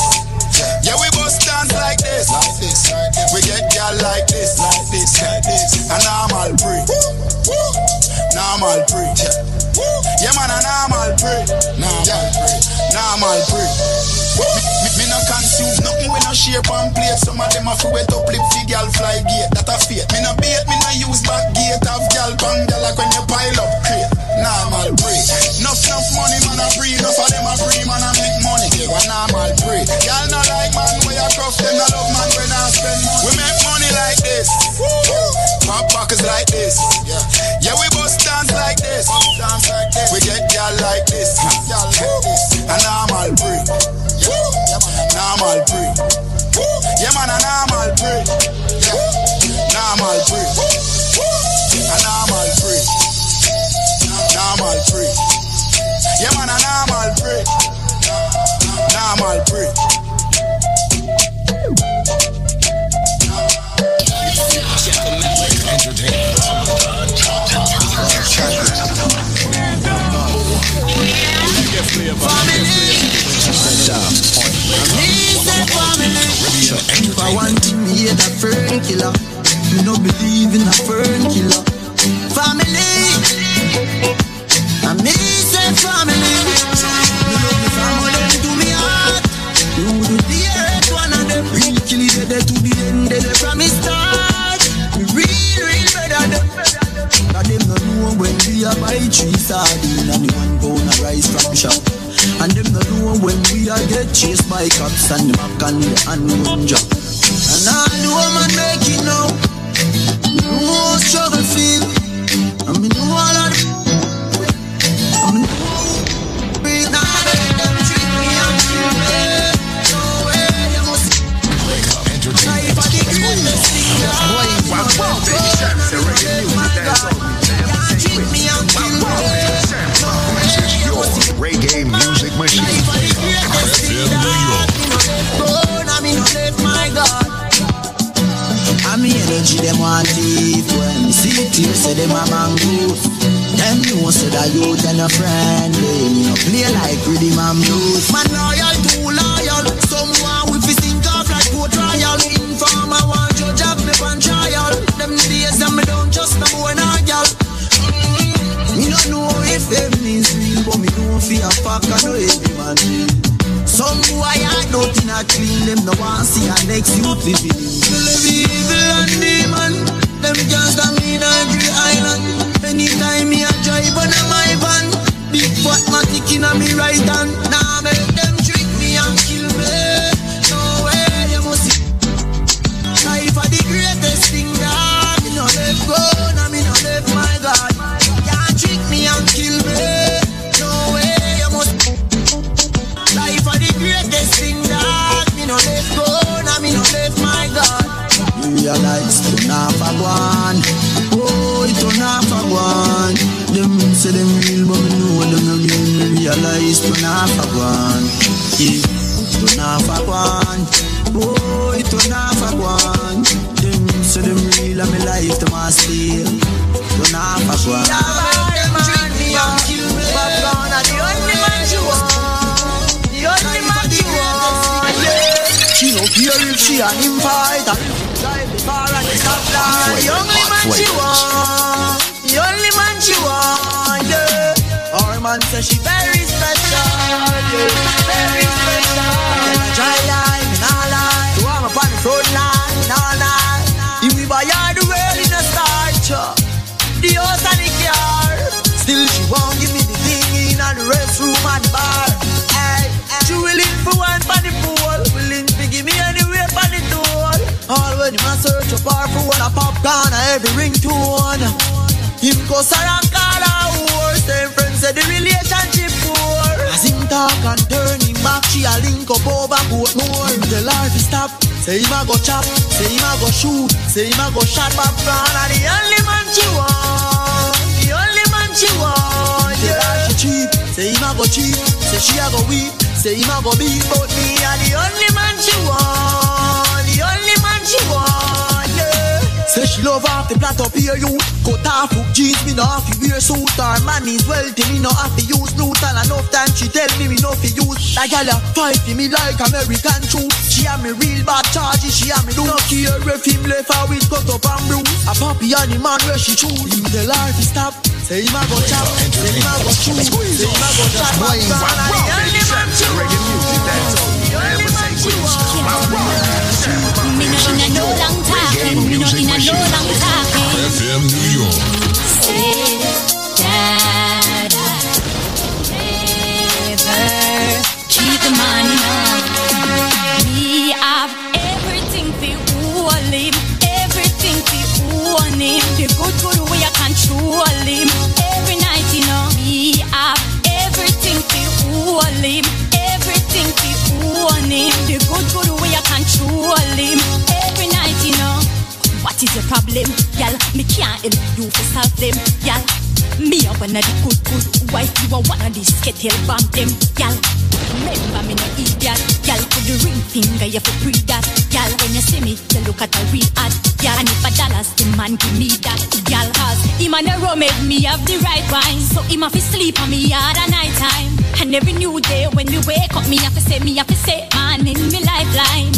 Yeah, we bust dance like this. Like this, like this. We get gal like this. Like this, like this. A normal break. Normal break. Yeah man, a normal break. Normal break. Normal break. Consume nothing we no shape and plate. Some of them a fi wet up lip fi gal fly gate. That a fate. Me no bait, me no use back gate. Have gal bang gal like when you pile up crate. Normal break. Enough enough money man a free. Enough of them a free man a make money. One normal break. Gal no like man where cross them. Love man when I spend money. We make money like this. Pop pockets like this. Yeah, we bust dance like this. Dance like this. We get gal like this. Gal like this. A normal break. I want to me a fern killer, me no believe in a fern killer. Family, I me say family. Me love me family, to me heart. You do the earth one of them real kill it dead to the end, dead from me start. Me real, real better them. Cause them no know when we a buy three sardine and the one pound of rice from shop. And them no know when we a get chased by cops and the back and the drop. And all the woman make it now. No struggle feel. I mean, no all of the. I mean, we now let them treat me and kill me. No way, Energy them want thief when see tears say them a mango. Them know say that you and your friend me no play like rhythm and blues. Man loyal, too loyal. Someone with his think off like court trial. Informer want judge have me on trial. Them days and me don't just know when I gal. Mm-hmm. Me no know if them is real, but me know fear fuck I know every man real. Some boy I don't in a clean them no want see a next youth living. Believe evil and demon, them can't stop me in every island. Anytime me a drive on a my van, big fat matic in a me right hand. Now make them trick me and kill me. No way you must see. Life are the greatest thing that me no let go, your lights. Turn off a one. Oh, turn off a one. Them say them real, but me know them no real. Me realize turn off a one. Yeah, turn off a one. Oh, turn off a one. Them say them real, and me life them a steal. Turn off a one. Them treat me you She an stop line. The only man she want. The only man she want. Yeah. Our man say she very special. Yeah, very special. Her dry line, nah lie. So I'm up on the front line, Nah, nah. If we buy her the world in a starch, uh, The a up her for one a popcorn a every ringtone. Him go Sarah call her whore. Same friends say the relationship poor. As him talk and turn him back, she a link up over boat more. Him tell her to stop, say him a go chop, say him a go shoot, say him a go shot back Gone are the only man she want. The only man she want. Tell her Yeah. she cheap, say him a go cheap, say she a go weep, say him a go beat, but Me are the only man she want. The only man she want. Say she love off the plat up here you Cut off hook jeans, me no have to wear suit. Her man is wealthy, me no have to use loot. And enough time she tell me me no fi use. That gal a fight for me like American truth. She a me real bad charges, she a me do No care if him left her with cut up and bruise. A puppy and the man where she choose. Him tell her to stop, say him a go chop Say him a go shoot, say him a go chop back Gone are the only man she want. The only man she want. In a no long talking. Me no in no long. FM New York. Never cheat the man. Me have everything fi hold him, everything fi own him. The good good way I control him. Every night you know me have everything fi hold him, everything fi own him. The good good control him. Every night you know. What is your problem, y'all? Me can't help you to solve them, y'all. Me a one of the good good wife, you are one of the skittle bomb them, y'all. Remember me no idiot, y'all. Put the ring finger, you for pre that, y'all. When you see me, you look at a real ad, y'all. And if a dollars, the man give me that, y'all. Cause him and the make me have the right wine, so him have to sleep on me hard at night time. And every new day when we wake up, me have to say, me have to say, man in me lifeline.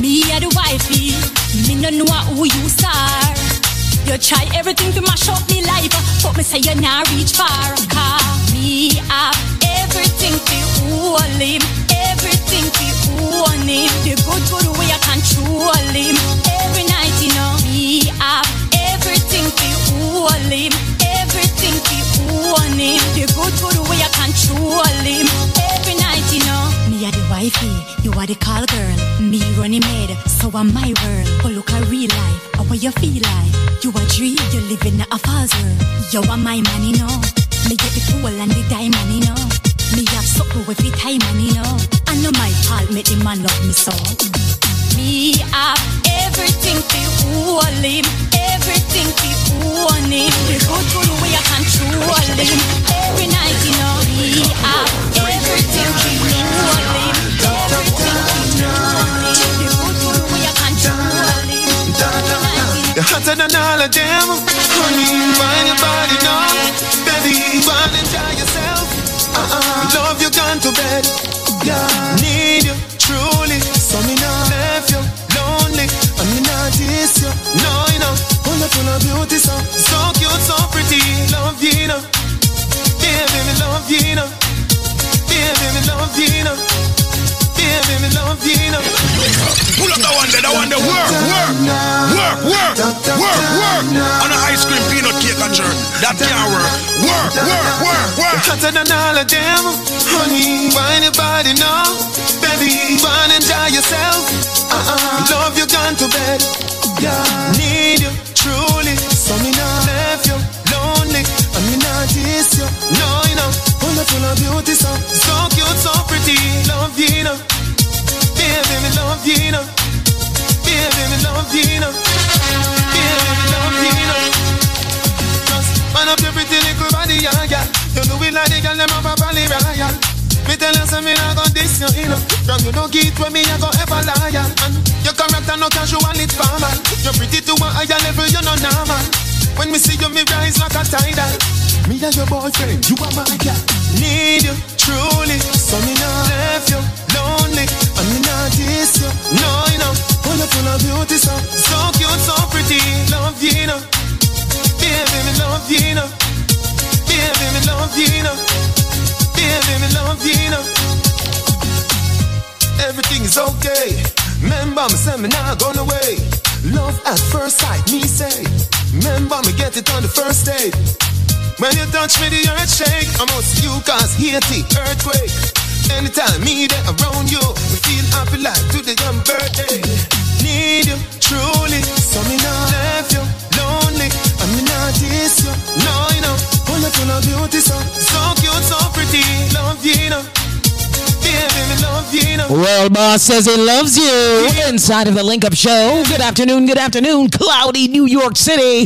Me a the wifey, me no know who you are. You try everything to mash up me life, but me say you not reach far. Cause me have everything to hold him, everything to own him. The good good way I control him. Every night you know me have everything to hold him, everything to own him. The good good way I control him. Wifey, you are the call girl. Me running maid, so I'm my world. But look at real life, how what you feel like. You a dream, you live in a false world. You are my man, you know. Me get the fool and the diamond, you know. Me have something every time, and you know. I know my heart make the man love me so. Me have everything to hold him, everything to own him. The good good way I control him. Every night, you know. Me have everything to hold him, hotter than all of them. Honey, find your body now. Baby, go and enjoy yourself. Uh-uh. Love you gone to bed. Yeah. Need you truly. So me not left you lonely. And me not diss you. No, you know. Full of beauty, so so cute, so pretty. Love you, know. Baby, me love you, know. Baby, me love you, know. Baby, me love you, know. Pull up that one there, that one there. Work, work, work, work, work, work. On an ice cream peanut cake and jerk. That can't work. Work, work, work, work. Hotter than all of them. Honey, find your body now. Baby, go and enjoy yourself. Uh-uh. Love you gone to bed. Yeah. Need you truly. So me not left you lonely. And me not diss you. No, you know. Full of beauty, so so cute, so pretty. Love you, know. Baby, me love you, know. Baby, love you, know. Baby, love you, know. Just man up your pretty little body, yeah. You know we like the girl them up a valley, yeah, yeah. From you no get when me I go ever loyal. And your character no casual, it's formal. You're pretty to a higher level, you're normal. When me see you, me rise like a tidal. Me and your boyfriend, you are my girl. Need you truly, so me not left you lonely. And me not diss you, no you know. Full of beauty, so so cute, so pretty. Love you, you know. Baby, me love you, you know. Baby, me love you, you know. Baby, me love you, you know. Everything is okay. Remember me say me not gone away. Love at first sight, me say. Remember me get it on the first date. When you touch me, the earth shake. I must you cause Haiti earthquake. Anytime me there around you, me feel happy like today your birthday. Need you truly, so me not left you lonely. I me not diss you, no you know. Full of of beauty, so so cute, so pretty. Love you, you know. Baby, me love you, you know. World Boss says he loves you. Inside of the Link Up Show. Good afternoon, good afternoon, cloudy New York City.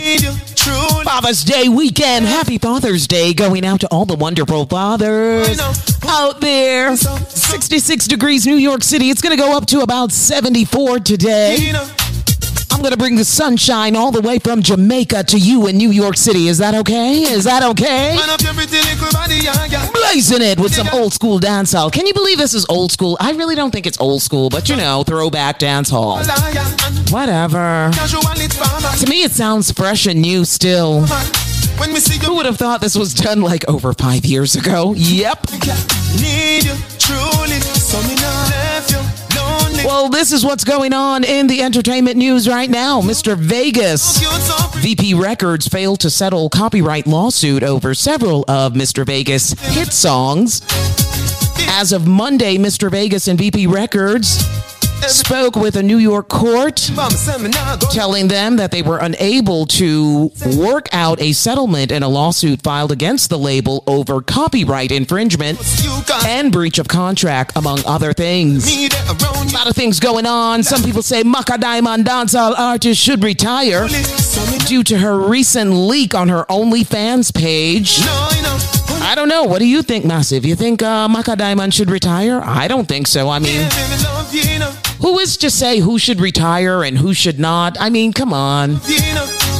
Father's Day weekend. Happy Father's Day going out to all the wonderful fathers out there. 66 degrees New York City. It's going to go up to about 74 today. I'm going to bring the sunshine all the way from Jamaica to you in New York City. Is that okay? Is that okay? Man up your pretty little body, yeah, yeah. Blazing it with some old school dancehall. Can you believe this is old school? I really don't think it's old school, but you know, throwback dancehall. Whatever. Casual, it's formal. To me, it sounds fresh and new still. Who would have thought this was done like over five years ago? Yep. Well, this is what's going on in the entertainment news right now. Mr. Vegas. VP Records failed to settle copyright lawsuit over several of Mr. Vegas' hit songs. As of Monday, Mr. Vegas and VP Records spoke with a New York court Mama say me not go. telling them that they were unable to work out a settlement in a lawsuit filed against the label over copyright infringement and breach of contract, among other things. me there around A lot of things going on. Some people say Macka Diamond dancehall artist should retire due to her recent leak on her OnlyFans page. no, you know. I don't know. What do you think, Massive? You think uh, Macka Diamond should retire? I don't think so. I mean, Baby, me love you, you know. who is to say who should retire and who should not? I mean, come on.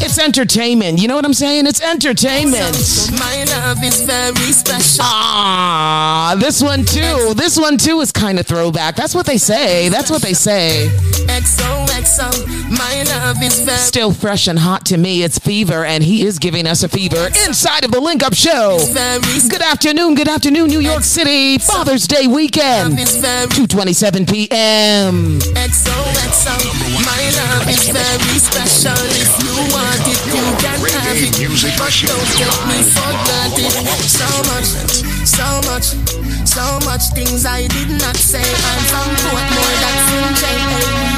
It's entertainment. You know what I'm saying? It's entertainment. My love is very special. Ah, this one too. This one too is kind of throwback. That's what they say. That's what they say. XOXO. My love is very Still fresh and hot to me. It's Fever, and he is giving us a fever inside of the Link Up Show. Good afternoon, good afternoon, New York City. Father's Day weekend, 2:27 p.m. XOXO. My love is very special. If you want it, you can have it. Music But machine. don't take me for granted. So much, so much, so much things I did not say. I'm from Portmore, that's in jail.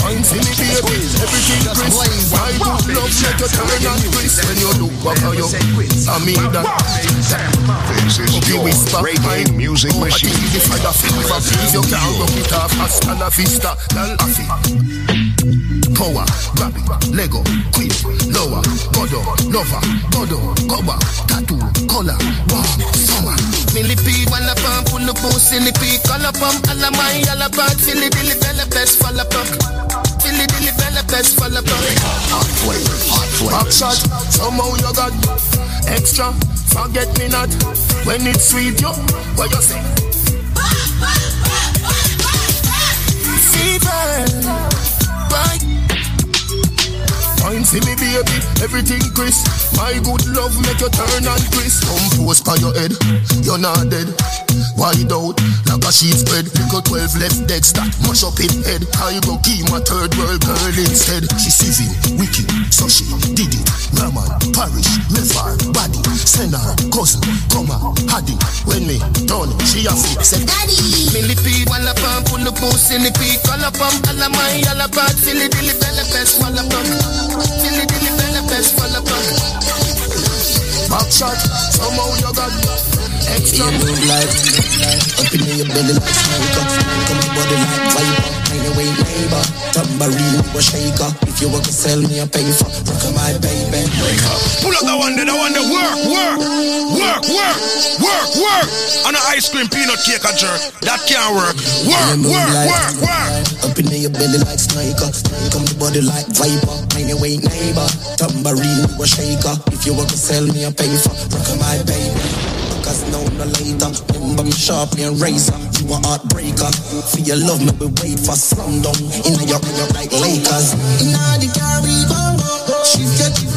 Fine for me, baby, everything crisp. Good love make you turn and twist. When you look back at you, I mean that. This is your whisper, reggae music oh, I machine. think the fire fever, please you can't rock it off. Hasta la vista, dal afi. Power, grab it, Lego, quick, lower, godo, lover, godo, cover, tattoo, color, wow, summer. Wanna pump, pull up, silly pea, color pump, alla my yellow bug, Philly dilly developers, fall apart. Philly dilly developers, fall apart. Hot flame, hot flame. Back shot, somehow you got extra. Forget me not when it's sweet, yo. What you say? Fever. Boy, For me, baby, everything crisp. My good love make you turn and twist. Compose by your head, you're not dead. Wide out, like a sheet spread. Little 12 left dead start, mash up in head. I go keep my third world girl instead. She civil, wicked, so she did it. Raman, parish, Mefar, body, send her, cousin, come on, Haddy. When me done, she a fit. Say, Daddy. Millipede, walla pump, pull the pussy, pump, alla my, alla bad, silly dilly bella best, walla pump, silly dilly bella best, walla pump. Back shot, somehow you got extra. Move like, up in your belly like smoker, come on body like viper. Anyway, neighbor, tambourine, you a shaker. If you want to sell me a pay for, look at my baby. Pull up that one that one there. Work, work, work, work, work, work. On an ice cream peanut cake a jerk. That can't work. Work, work, work, work. Up in your belly like sniker, come the body like viper. Anyway, neighbor, tambourine, you a shaker. If you want to sell me a look at my baby. Cause now no later, remember me sharply and razor. You a heartbreaker. For your love, me we wait for sundown. In a your your like Lakers. Inna the Caribbean, she's getting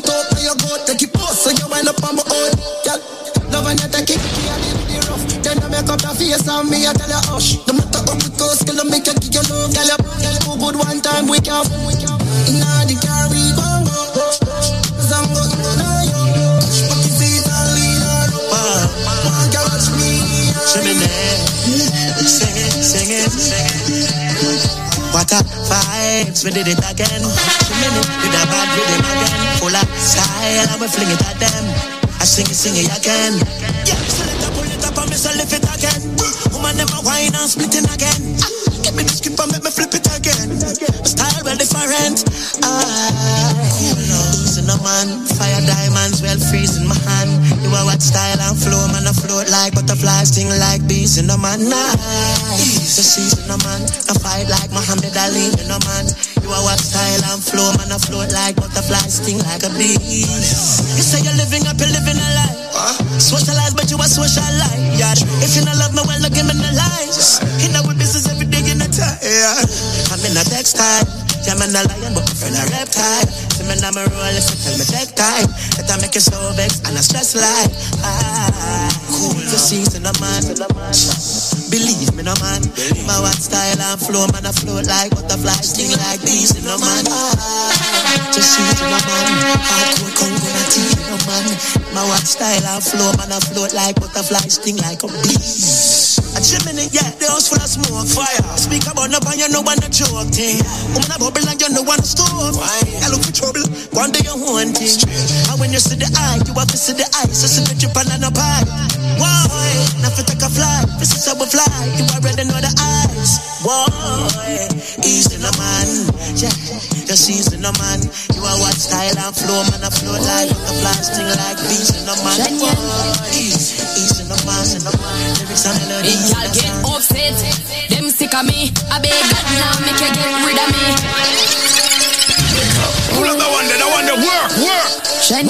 it it out, you go take it bust. So you wind up on my own, girl. Love and you take it, yeah, I live the rough. Then I make up the face on me, I tell you hush. No matter how it goes, girl, I make you give your love, girl. Girl, you good one time, we can. Inna the car we go, Zango, now you. Touch my feet and lean her up. One girl watch me, Sing it, sing it, sing it. What a vibes, we did it again. Shimmy it with a bad rhythm again. Full of style, and we fling it at them. I sing it, sing it again. Yeah, so let her pull it up and me so lift it again. Woman never whine and split it again. Give me the script and make me flip it again. Style well different. Ah, man, fire diamonds, well freezing my hand. You are what style and flow, man, I float like butterflies, sting like bees in the man. Nice, the season, a man, I fight like Muhammad Ali in a man. You are what style and flow, man, I float like butterflies, sting like a bee. You say you're living up, you're living a lie. Socialize, but you are socialite. Yeah. If you don't love me, well, look give me the lies. In our business is every day in the time. Yeah. I'm in a textile. Man, a lion, but friend a reptile. See me now, me roll you tell me take time. That I make you so vex and I stress like. Ah, cool, the season, a man. Believe me, no man. My what style and flow, man, I float like butterflies, sting like bees, no man. Ah, just season, a man. Hardcore, Congo, na tea, no man. My what style and flow, man, I float like butterflies, sting like a bee. A chimney, yeah, the house full of smoke, fire. Speak about no you know one a joke thing. Woman a bubble and you know one stove. I look for trouble, one day you want thing. And when you see the eye, you have to see the eyes. So see the drip and a pie. Why? Now you take a fly, this is how we fly. You already know the eyes. Why? Easy no man, yeah. Just easy no man. You are what style and flow, man. I flow like butterfly, sting like bees in no man. Easy, easy no man, no man. Lyrics and melodies. Girl get upset, them sick of me. I beg God now make you get rid of me. Pull up that one there, that one there. Work, work,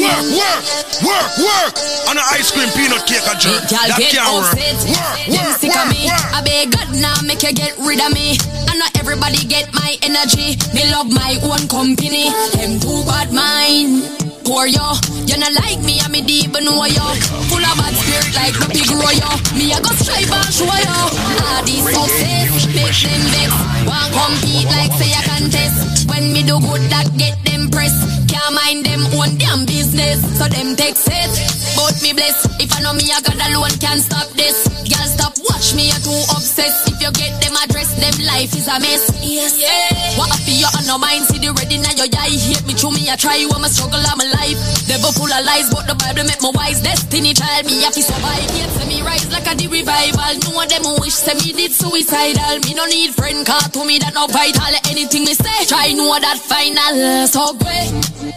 work, work, work, work. On an ice cream peanut cake a jerk. That can't work. Work, work, sick of me. work. I beg God now make you get rid of me. And not everybody get my energy. Me love my own company. Them too bad mind. Poor yo, you not like me, I'm a deep know yo. Full of bad spirit like no big grow yo. Me I go strive and show yo. Ah, All these success make them vex. Want compete like say a contest. When me do good that get them press. Can't mind them own damn business. So them take it. But me bless. If I know me I got alone can't stop this. Girl stop watch me you're too obsessed. If you get them address them life is a mess. Yes. Yeah. What up you on no mind see the ready now your eye hate me through me I try you I'm a struggle I'm alive. Devil full of lies but the Bible make me wise. Destiny child me have to survive. Yet me rise like a the revival. No one them wish say me did suicidal. Me no need friend car to me that no vital. Anything me say try know that final. So great.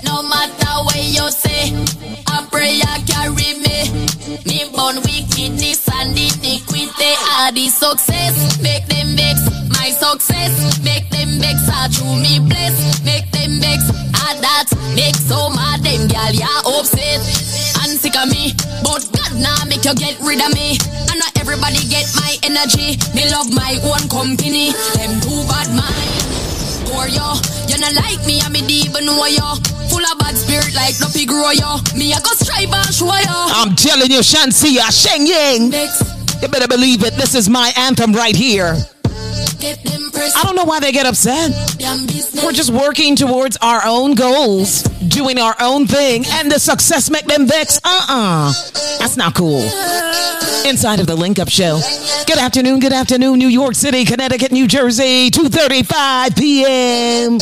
No matter where you say. A prayer carry me. Me born wickedness and iniquity. All the success make them vex. My success make them vex. I through me bless. Make them vex. Ah that make so mad them gal ya upset and sick of me. But God now make make you get rid of me. And not everybody get my energy. Me love my own company. Them too bad mind. For you, you not like me, I me even know you. Full of bad spirit like no pig grow you. Me I go strive and show you. I'm telling you, Shenseea, Sheng Yang. You better believe it. This is my anthem right here. I don't know why they get upset. We're just working towards our own goals, doing our own thing, and the success make them vex. Uh-uh. That's not cool. Inside of the Link Up Show. Good afternoon, good afternoon, New York City, Connecticut, New Jersey, 2.35 p.m.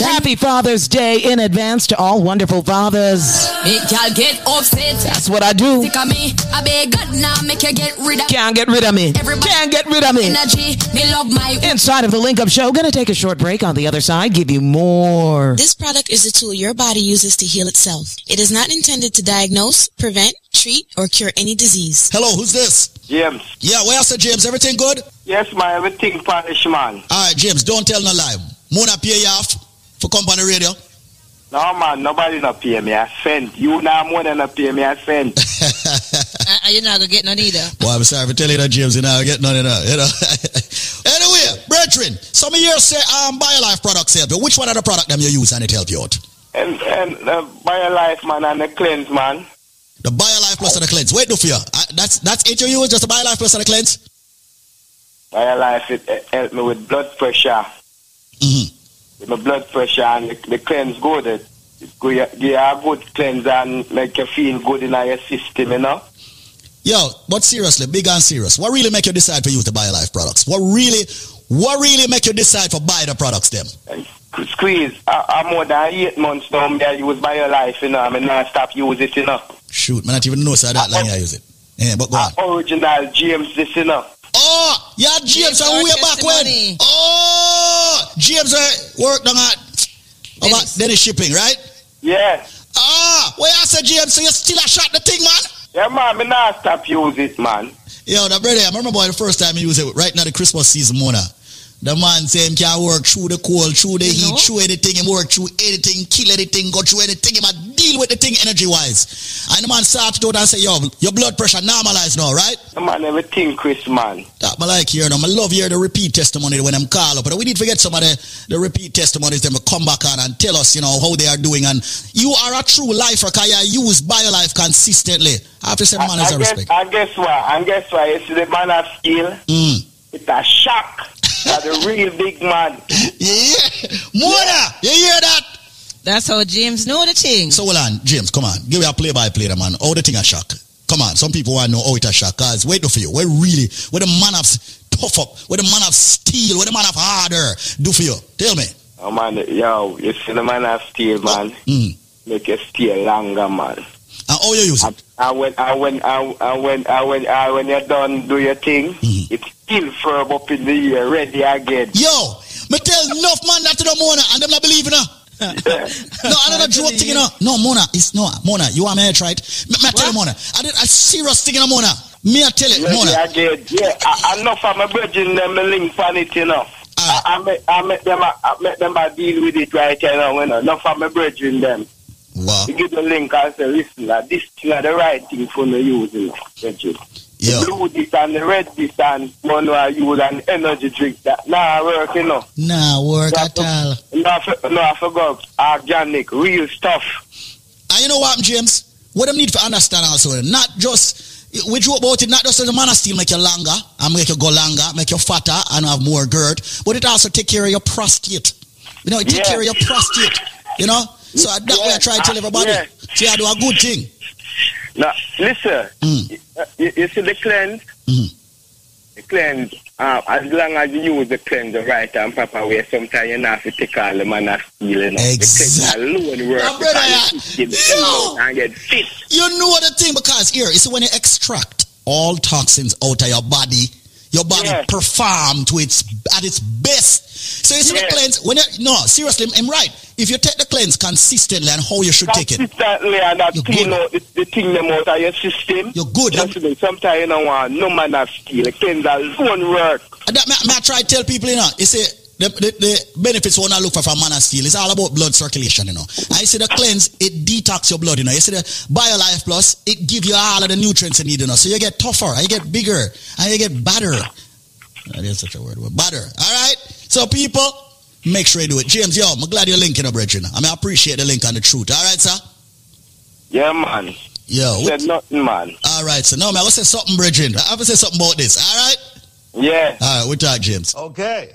Happy Father's Day in advance to all wonderful fathers. Make y'all get upset. That's what I do. Sick of me. I beg God now make you get rid of Can't get rid of me. Can't get rid of me. energy. Me love my Inside of the Link Up Show, gonna take a short break on the other side, give you more. This product is a tool your body uses to heal itself. It is not intended to diagnose, prevent, treat, or cure any disease. Hello, who's this? James. Yeah, where else, James? Everything good? Yes, man, everything punish, man. All right, James, don't tell no lie. Mona pay you off for company radio. No, man, nobody not pay me. I sent. You now more than not pay me. I sent. Uh, you're not gonna get none either. Boy, I'm sorry for telling you that, James. You know, I get none of that. You know. anyway, brethren, some of you say um, BioLife products help you. Which one of the product them you use and it help you out? and and the BioLife, man, and the cleanse, man. The BioLife plus and the cleanse. Wait, do for you. Uh, that's that's it you use, just the BioLife plus and the cleanse? BioLife, it, it help me with blood pressure. Mm-hmm. With my blood pressure and the, the cleanse good. It, it give you give you a good cleanse and make you feel good in your system, you know. Yo, but seriously, big and serious. What really make you decide for you to use the BioLife products? What really, what really make you decide for buy the products them? Squeeze, I, I'm more than eight months now. Me I use BioLife, you know. I mean, I stop use it, you know. Shoot, man, I not even know so that line I use it. Yeah, but go on. Original James, this, you know. Oh, yeah, James, and way back when. Oh, James uh, worked on that. About Dennis shipping, right? Yeah. Ah, where I said James, so you still a shot the thing, man? Yeah, man, me not stop use it, man. Yo, the brother, I remember boy, the first time he used it right now the Christmas season, Mona. The man say him can work through the cold, through the heat, through anything, him work through anything, kill anything, go through anything, him a deal with the thing energy wise. And the man started out and say, yo, your blood pressure normalized now, right? Yeah, man, everything, Chris, man. That I like hearing them. I love hearing the repeat testimony when I'm call up. But we need to get some of the, the repeat testimonies them to come back on and tell us, you know, how they are doing. And you are a true lifer because you use BioLife consistently. I have to say, man, I, is I a guess, respect. I guess what? I guess what? You see the man of skill? Mm. It's a shock. That's the real big man. Yeah. Mona, you hear that? That's how James know the thing. So hold on, James, come on. Give me a play by play, the man. How the thing a shock. Come on, some people want to know how it a shock. Guys, wait for you. Where really, where the man of tough up, where the man of steel, where the man of harder do for you. Tell me. Oh, man, yo, you see the man of steel, man. Mm. Make you steel longer, man. And how you use it? And when, and when, and and when, and when, and when you're done do your thing, Mm-hmm. it's still firm up in the air, ready again. Yo, me tell enough man that to the Mona and them not believe in her. no, I don't know joke thing, you know. No, Mona, it's no Mona. You me to try? Me, me tell you, Mona. I did a serious thing, you know, Mona. Me, I tell you, Ready Mona. again. Yeah, I, I know from my brethren, them link on it, you know. I, I, make, I make them, I, I make them I deal with it right you know, you know. Enough from my brethren, them. Wow. You give the link and say, listen, like, this is the right thing for me using. you. Yeah. The blue this and the red this and one I use an energy drink that nah work, you know. Nah, work at all. No, I no, I forgot. Organic, real stuff. And you know what, James? What them need to understand also, not just we joke about it, not just as a man steel make you longer and make you go longer, make you fatter and have more girth, but it also take care of your prostate. You know, it take care of your prostate. You know? So that way I try to tell everybody. Yeah. See, I do a good thing. Now, listen, Mm. you, you see the cleanse? Mm-hmm. The cleanse, uh, as long as you use the cleanse the right and proper way, sometimes you not have to take all the man you know. Exactly. The cleanse alone work. Now, brother, because you know, and get fit. You know the thing because here, you see when you extract all toxins out of your body, your body perform to its at its best. So you see the cleanse when you no seriously, I'm right. If you take the cleanse consistently and how you should take it, Consistently and that clean out the, the thing them out of your system. You're good. Me, sometimes you don't want no man of steel. Cleanse alone work. And that may, may I try to tell people, you know, you say the, the, the benefits when I look for from man of steel it's all about blood circulation, you know. I you see the cleanse, it detox your blood, you know. You see the BioLife Plus, it give you all of the nutrients you need, you know. So you get tougher, and you get bigger, and you get better. That is such a word, better. All right. So people, make sure you do it. James, yo, I'm glad you're linking up, Bridget. I mean, I appreciate the link on the truth. All right, sir. Yeah, man. Yo. Said nothing, man. All right, so no, man, I will say something, Bridget. I have to say something about this. All right. Yeah. All right, we talk, James. Okay.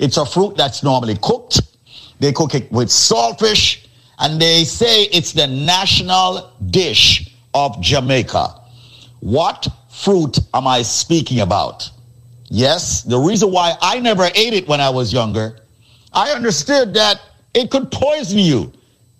It's a fruit that's normally cooked. They cook it with saltfish, and they say it's the national dish of Jamaica. What fruit am I speaking about? Yes, the reason why I never ate it when I was younger, I understood that it could poison you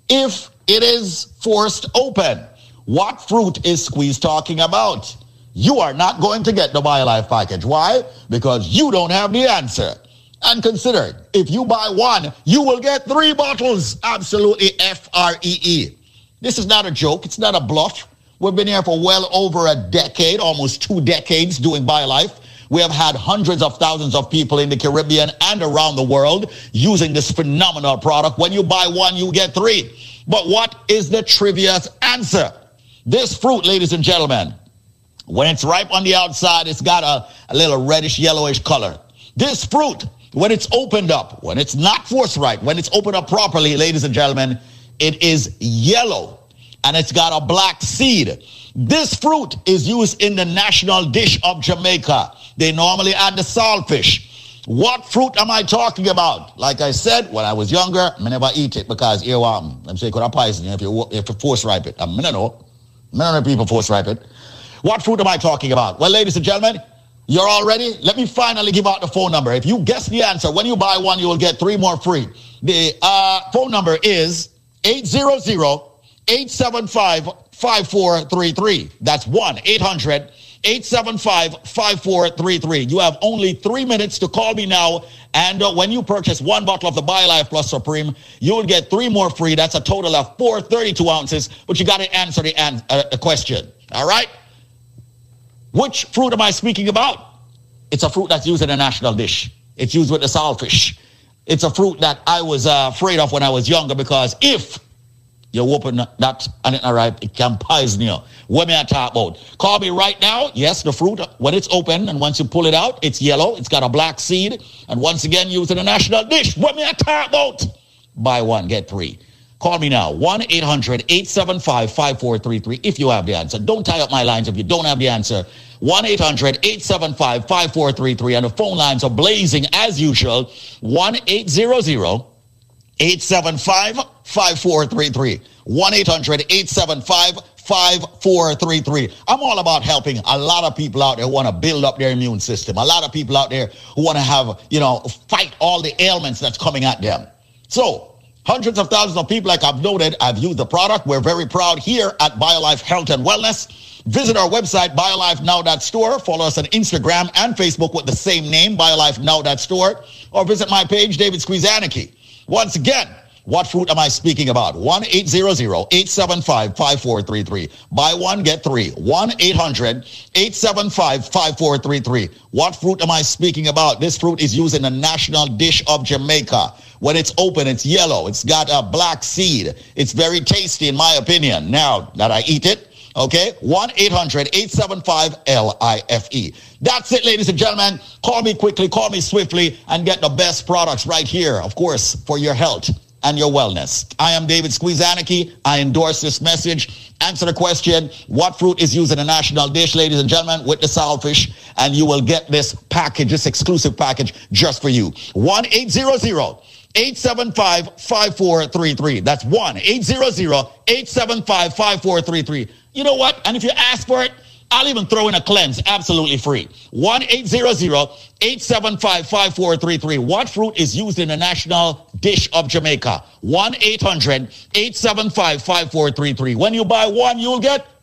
if it is forced open. What fruit is Squeeze talking about? You are not going to get the BioLife package. Why? Because you don't have the answer. And consider, it. if you buy one, you will get three bottles. Absolutely F-R-E-E. This is not a joke. It's not a bluff. We've been here for well over a decade, almost two decades doing BioLife. We have had hundreds of thousands of people in the Caribbean and around the world using this phenomenal product. When you buy one, you get three. But what is the trivia's answer? This fruit, ladies and gentlemen, when it's ripe on the outside, it's got a, a little reddish yellowish color. This fruit, when it's opened up, when it's not forthright, when it's opened up properly, ladies and gentlemen, it is yellow and it's got a black seed. This fruit is used in the national dish of Jamaica. They normally add the saltfish. What fruit am I talking about? Like I said, when I was younger, I never eat it because earworm. I'm saying could have poison you if you if you force ripe it. Um, I mean, I know. People force ripe it. What fruit am I talking about? Well, ladies and gentlemen, you're all ready? Let me finally give out the phone number. If you guess the answer, when you buy one, you will get three more free. The uh, phone number is 800 875 5433. That's 1 800 875 5433. You have only three minutes to call me now. And uh, when you purchase one bottle of the BioLife Plus Supreme, you will get three more free. That's a total of 432 ounces, but you got to answer the, an- uh, the question. All right? Which fruit am I speaking about? It's a fruit that's used in a national dish. It's used with the saltfish. It's a fruit that I was uh, afraid of when I was younger because if you open that and it's not ripe, it can poison you. What may I talk about? Call me right now. Yes, the fruit, when it's open and once you pull it out, it's yellow. It's got a black seed. And once again, used in a national dish. What may I talk about? Buy one, get three. Call me now, 1-800-875-5433 if you have the answer. Don't tie up my lines if you don't have the answer. 1-800-875-5433 and the phone lines are blazing as usual. 1-800-875-5433. 1-800-875-5433. I'm all about helping a lot of people out there who want to build up their immune system. A lot of people out there who want to have, you know, fight all the ailments that's coming at them. So Hundreds of thousands of people, like I've noted, have used the product. We're very proud here at BioLife Health and Wellness. Visit our website, biolifenow.store. Follow us on Instagram and Facebook with the same name, biolifenow.store. Or visit my page, David Squeezaniki. Once again, What fruit am I speaking about? 1-800-875-5433. Buy one, get three. 1-800-875-5433. What fruit am I speaking about? This fruit is used in the national dish of Jamaica. When it's open, it's yellow. It's got a black seed. It's very tasty in my opinion. Now that I eat it, Okay, 1 800 875 LIFE. That's it, ladies and gentlemen. Call me quickly, call me swiftly, and get the best products right here, of course, for your health and your wellness. I am David Squeezaniki. I endorse this message. Answer the question What fruit is used in a national dish, ladies and gentlemen, with the saltfish? And you will get this package, this exclusive package just for you. 1 800 875 5433. That's 1 800 875 5433. You know what? And if you ask for it, I'll even throw in a cleanse absolutely free. 1 800 875 5433. What fruit is used in the national dish of Jamaica? 1 800 875 5433. When you buy one, you'll get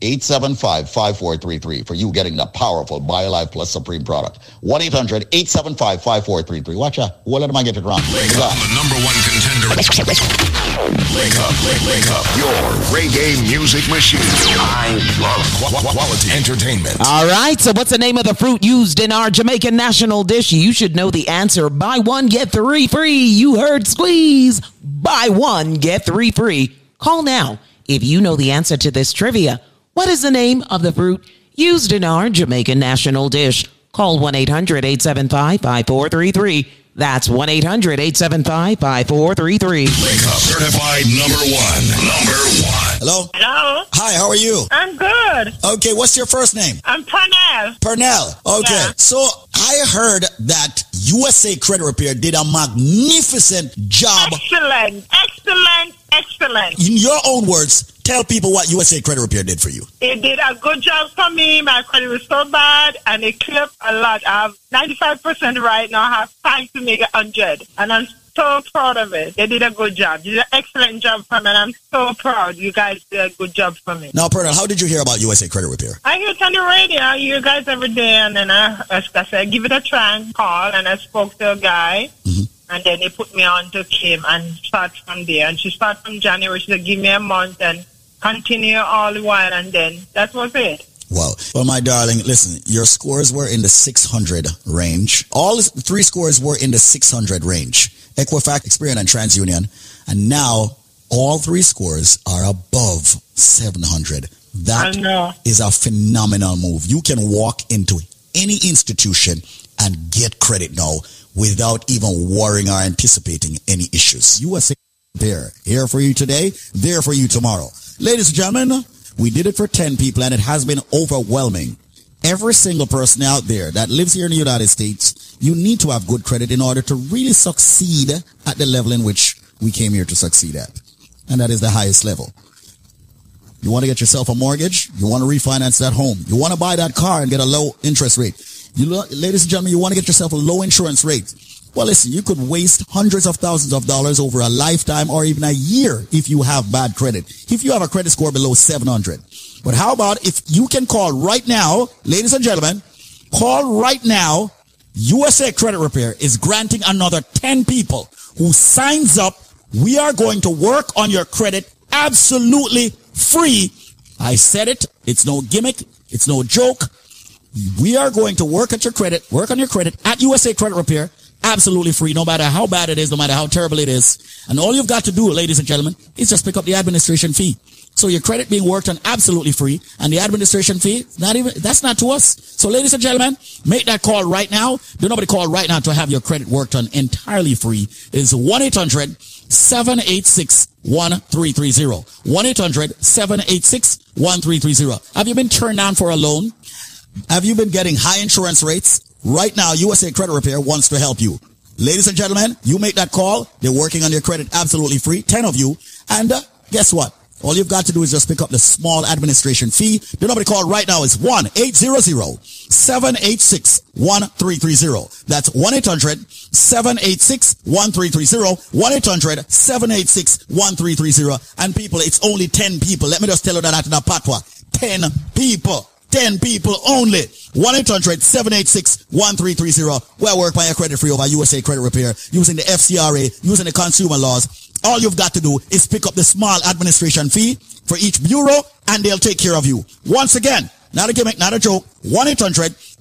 875 5433 for you getting the powerful BioLife Plus Supreme product. 1 800 875 5433. Watch out. What let I get it wrong? Wake up, the number one contender. Wake up, wake, wake up. Your reggae music machine. I love qu- quality entertainment. All right, so what's the name of the fruit used in our Jamaican national dish? You should know the answer. Buy one, get three free. You heard squeeze. Buy one, get three free. Call now if you know the answer to this trivia. What is the name of the fruit used in our Jamaican national dish? Call 1 800 875 5433. That's 1 800 875 5433. Wake up, certified number one. Number one. Hello? Hello. Hi, how are you? I'm good. Okay, what's your first name? I'm Pernell. Pernell. Okay. Yeah. So I heard that USA Credit Repair did a magnificent job. Excellent. Excellent. Excellent. In your own words, tell people what USA Credit Repair did for you. It did a good job for me. My credit was so bad and it clipped a lot. I have 95% right now. I have time to make it 100. And I'm so proud of it. They did a good job. You did an excellent job for me and I'm so proud. You guys did a good job for me. Now, Pernell, how did you hear about USA Credit Repair? I hear it on the radio. I hear you guys every day, and then I, I said, give it a try and call. And I spoke to a guy, mm-hmm. And then they put me on to Kim and start from there. And she started from January. She said, give me a month and continue all the while, and then that was it. Wow. Well, my darling, listen, your scores were in the 600 range. All three scores were in the 600 range. Equifax, Experian, and TransUnion. And now all three scores are above 700. That is a phenomenal move. You can walk into any institution and get credit now without even worrying or anticipating any issues. You USA there, here for you today, there for you tomorrow. Ladies and gentlemen, we did it for 10 people and it has been overwhelming. Every single person out there that lives here in the United States, you need to have good credit in order to really succeed at the level in which we came here to succeed at. And that is the highest level. You want to get yourself a mortgage? You want to refinance that home? You want to buy that car and get a low interest rate? You, lo- ladies and gentlemen, you want to get yourself a low insurance rate? Well, listen, you could waste hundreds of thousands of dollars over a lifetime or even a year if you have bad credit. If you have a credit score below 700. But how about if you can call right now, ladies and gentlemen, call right now. USA Credit Repair is granting another 10 people who signs up. We are going to work on your credit absolutely free. I said it. It's no gimmick. It's no joke. We are going to work at your credit, work on your credit at USA Credit Repair, absolutely free, no matter how bad it is, no matter how terrible it is. And all you've got to do, ladies and gentlemen, is just pick up the administration fee. So your credit being worked on absolutely free and the administration fee, not even, that's not to us. So ladies and gentlemen, make that call right now. Do nobody call right now to have your credit worked on entirely free. It's 1-800-786-1330. 1-800-786-1330. Have you been turned down for a loan? Have you been getting high insurance rates? Right now, USA Credit Repair wants to help you. Ladies and gentlemen, you make that call. They're working on your credit absolutely free. 10 of you. And uh, guess what? All you've got to do is just pick up the small administration fee. The number to call right now is 1-800-786-1330. That's 1-800-786-1330. 1-800-786-1330. And people, it's only 10 people. Let me just tell you that in a patwa. 10 people. 10 people only. 1-800-786-1330. Where work by a credit free over USA Credit Repair using the FCRA, using the consumer laws. All you've got to do is pick up the small administration fee for each bureau and they'll take care of you. Once again, not a gimmick, not a joke.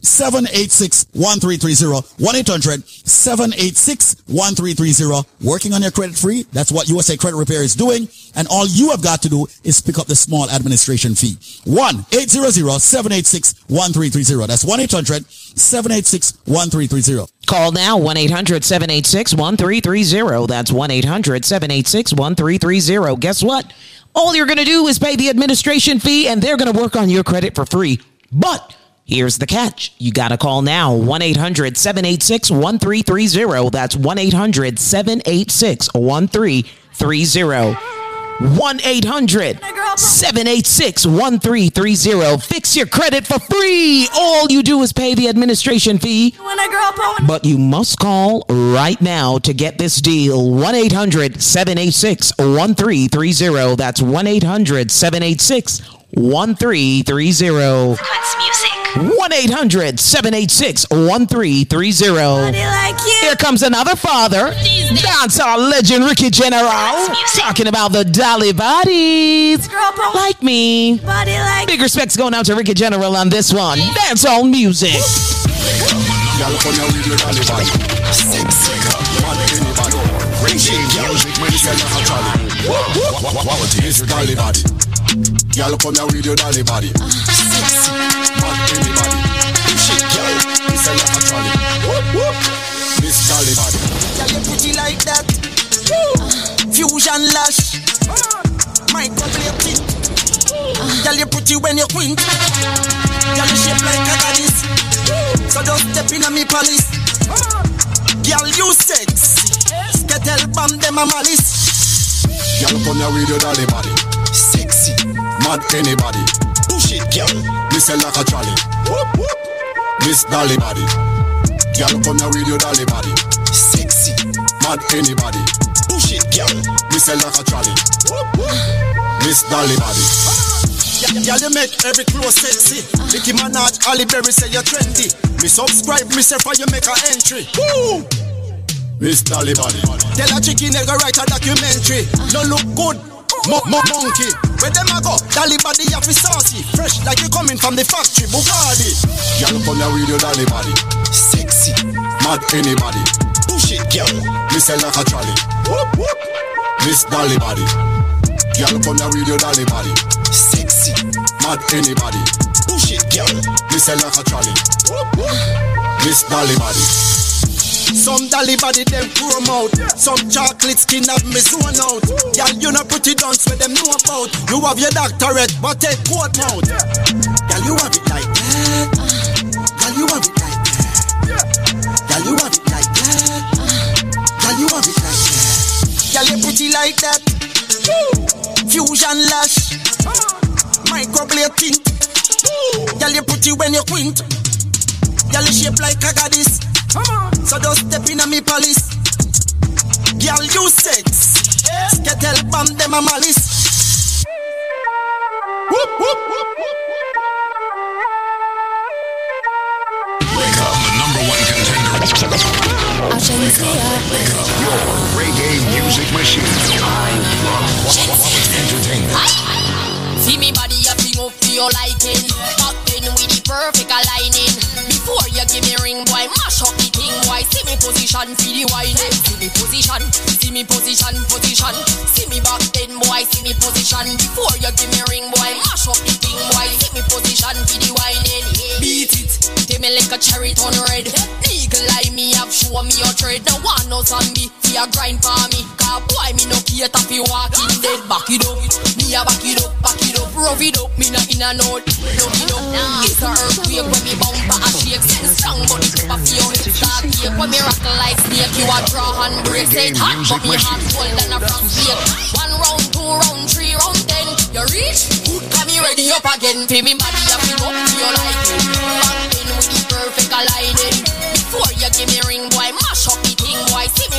1-800-786-1330. 1-800-786-1330. Working on your credit free. That's what USA Credit Repair is doing. And all you have got to do is pick up the small administration fee. 1-800-786-1330. That's 1-800-786-1330. Call now 1 800 786 1330. That's 1 800 786 1330. Guess what? All you're going to do is pay the administration fee and they're going to work on your credit for free. But here's the catch you got to call now 1 800 786 1330. That's 1 800 786 1330. 1 800 786 1330. Fix your credit for free. All you do is pay the administration fee. But you must call right now to get this deal. 1 800 786 1330. That's 1 800 786 1330. 1 800 786 1330. Here comes another father. Dancehall legend Ricky General. Talking about the Dolly Bodies. Like me. Big respects going out to Ricky General on this one. Dancehall music. Y'all come here with your dolly body. Sexy. Man, anybody. Reggae music, man, it's like a. Quality is your dolly body. Y'all come here with your dolly body. Sexy. Man, anybody. Shit, girl, it's like a trolley. Miss Dolly body. Girl, you pretty like that. Fusion lash. Microblading. Girl, you pretty when you quint. Girl, you shape like a goddess. So don't step in a me palace. Girl, you sexy. Skettle bomb them a malice. Y'all here with your dolly body. Sexy. Mad anybody. Push it, girl. Miss like a trolley. Miss Dolly body. Y'all come here with your dolly body. Sexy. Mad anybody. Push it, girl. Miss like a trolley. Miss Dolly body. Girl, you make every clothes sexy. Nicki Minaj, Halle Berry say you're trendy. Me subscribe, me say for you make a entry. Woo! Miss Dolly body. Tell a chicken they go write a documentary. No look good. Mo mo monkey. Where them a go? Dolly body have saucy. Fresh like you coming from the factory. Bugatti. Y'all come here with your dolly body. Sexy. Mad anybody. Push it, girl. Miss like a trolley. Miss Dolly body. Y'all come here with your dolly body. Sexy. Mad anybody. Push it, girl. Miss like a trolley. Miss Dolly body. Some dolly body them promote. Some chocolate skin have me zone out. Girl, you not pretty dance where them know about. You have your doctorate, but take court mouth. Girl, you have it like that. Girl, you have it like that. Girl, you have it like that. Girl, you have it like that. Girl, you pretty like that. Fusion lash. Microblading. Girl, you pretty when you quint. Girl, you shape like a goddess. So just step in a me palace. Girl, you sex. Skettle bomb them a malice. Whoop, whoop, whoop, whoop. Wake up, the number one contender. Wake up, wake up. Your reggae music machine. I love quality entertainment. See me body position, see the whining. See me position, see me position, position. See me back then, boy, see me position. Before you give me ring, boy, mash up the thing, boy. See me position for the whining. Beat it, take me like a cherry turn red. Eagle eye me have show me your trade. Now one no zombie, fi a grind for me. Cause boy, me no care if you walking dead. Back it up, me a back it up, back it up, rough it up. Me no in a note, love it up. Nah, It's a earthquake when me bumper a shake. Send strong, but the clip of your hip cake. When me rock like snake, you a draw and. Say it hot, but me heart cold than a frost plate. One round, two round, three round, ten. You reach? Come me ready up again. Feel me body up, me up to your liking.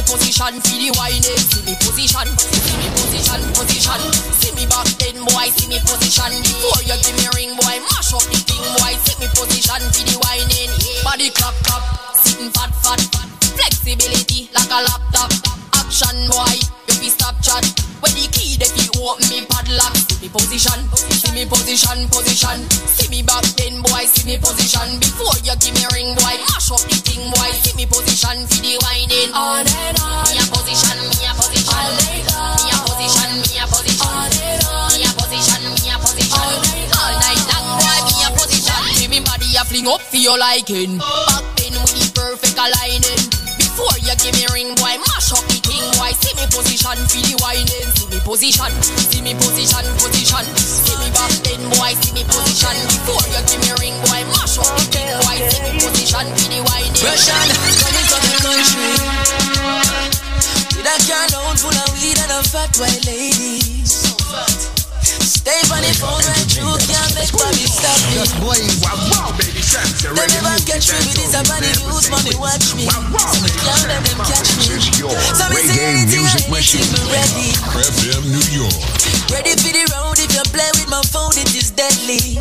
See position, feel the whining. See me position, see me position, position. See me back then, boy, see me position. Before you give me ring, boy, mash up the thing, boy. See me position, feel the whining. Body clap, clap, sitting fat, fat. Flexibility like a laptop. Action, boy, you be stop chat. When the key, they open me padlock. See me position, see me position, position. See me back then, boy, see me position. Before you give me ring, boy, mash up the thing, boy. See me position, for the whining. On and on. Me a position, me a position. All night long. Me a position, me a position. All night long. Me a position, me a position. All night long. All night long, boy, me a position. See me body a fling up for your liking. Back then with the perfect aligning. Before you give me ring, boy, mash up the thing, boy. See me position, feel the whining. Position, see me position, position. See me back then, boy, see me position. Before you give me ring, boy, mash up the thing, boy. See me position, feel the whining. Russian, coming from the country. With a can down full of weed and a fat white lady. Stay on the phone right through, can't make mommy stop me. Wow, wow, baby, Sam's They never catch me with this up on the news, mommy watch me. So me can't let them catch me. So me say anything I anything me ready. FM New York. Ready for the road, if you play with my phone, it is deadly.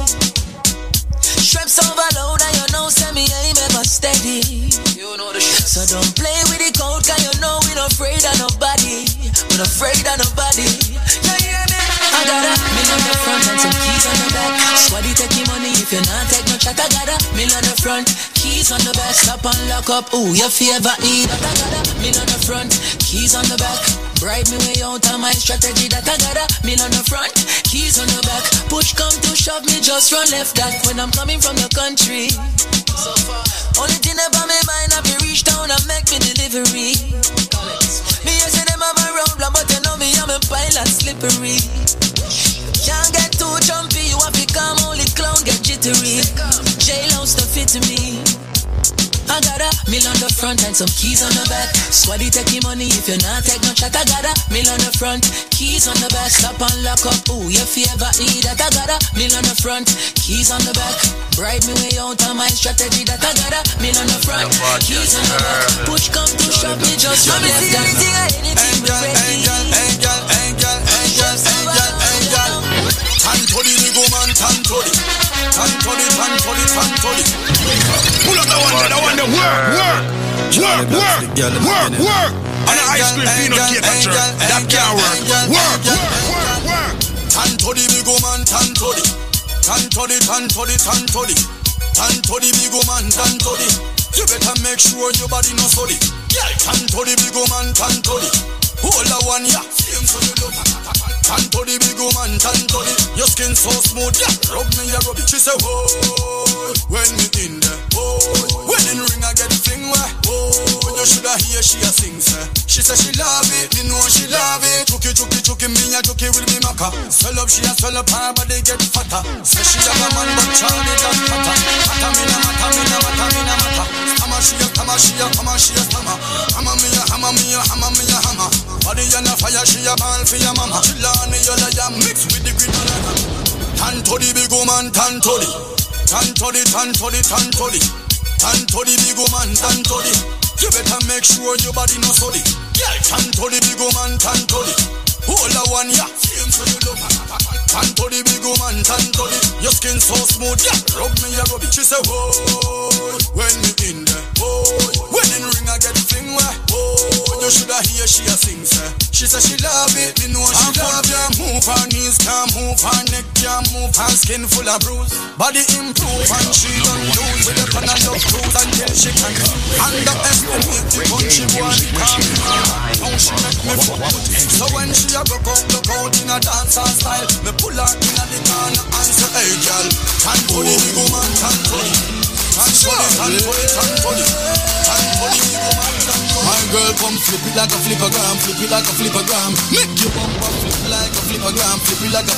Straps overload and you know send me aim ever steady. You know the shrimp. So don't play with the code cause you know we not afraid of nobody. We not afraid of nobody. Hear me? I million the front and some keys on the back. Squaddy take money if you not take no chat. I gotta. Me million the front, keys on the back. Stop and lock up. Ooh, your favor eat. I gotta. Me million the front, keys on the back. Bribe me way out of my strategy that I gotta. Me on the front, keys on the back. Push come to shove me, just run left that when I'm coming from your country. So far. Only thing about me mind, I be reach down and make me delivery. Me you say them have a roadblock, but you know I'm a pilot slippery. Can't get too jumpy, you have calm, only clown get jittery. Jail house stuff it to me. I got a mill on the front and some keys on the back. Squaddy take your money if you not take no chat. I got a mill on the front, keys on the back. Stop and lock up. Ooh, your favor eat that. I got a mill on the front, keys on the back. Bribe me way out of my strategy that I got a mill on the front, keys on the back. Push come to shove me just run left we ready. Angel, angel, angel, angel, angel, angel. Tantoli, the woman, tantoli. Tantoli, tantoli, tantoli. Pull up the one there, the one there. Work, work, work, work, work, work. On the ice cream peanut cake. That can't work. Work, work, work, work. Tantoli, big woman, tantoli. Tantoli, tantoli, tantoli. Tantoli, big woman, tantoli. You better make sure your body no solid. Yeah, tantoli, big woman, tantoli. Hold the one, yeah. Same so you look. Tantoli, big woman, tantoli. Your skin so smooth, yeah. Rub me, yeah, rub it. She say, whoa, when me in there, whoa. When in ring, I get fling where, whoa. You shoulda hear she a sing, say. She say she love it, me know she love it. Chuki, chuki, chuki, me a chuki with me maka. Swell up, she a swell up, her body get fatter. Say she have a man, but Charlie got fatter. Fatter me na matter, me na matter, me na matter. Stammer she a stammer, she a stammer, she a stammer. Hammer me a hammer, me a hammer, me a hammer. Body on a fire, she a ball for your mama. She learn me all a yam mix with the green banana. Tantoli big woman, tantoli. Tantoli, tantoli, tantoli. Tantoli big woman, tantoli. You better make sure your body no solid. Yeah, tantoli big woman, tantoli. Hold the one, yeah. Same so you look. Tantoli big woman, tantoli. Your skin so smooth, yeah. Rub me, yeah, rub it. She say, whoa, when me in there, whoa. When in ring I get fling where, whoa. Oh, you shoulda hear she a sing, say. She say she love it, me know she love it. Move her knees, can't move her neck, can't move her skin full of bruise. Body improve and she don't lose with the pan and love cruise until she can. Underestimate the country boy. Now she make me fuck. So when she a broke out, broke out in a dancehall style, me pull her in a the corner and say, hey girl, tan the big woman, tan the, tan the, tan the, tan for My girl, come flip it like a flippergram, flip it like a flippergram. Make your bumper flip like a flippergram, flip it like a flip.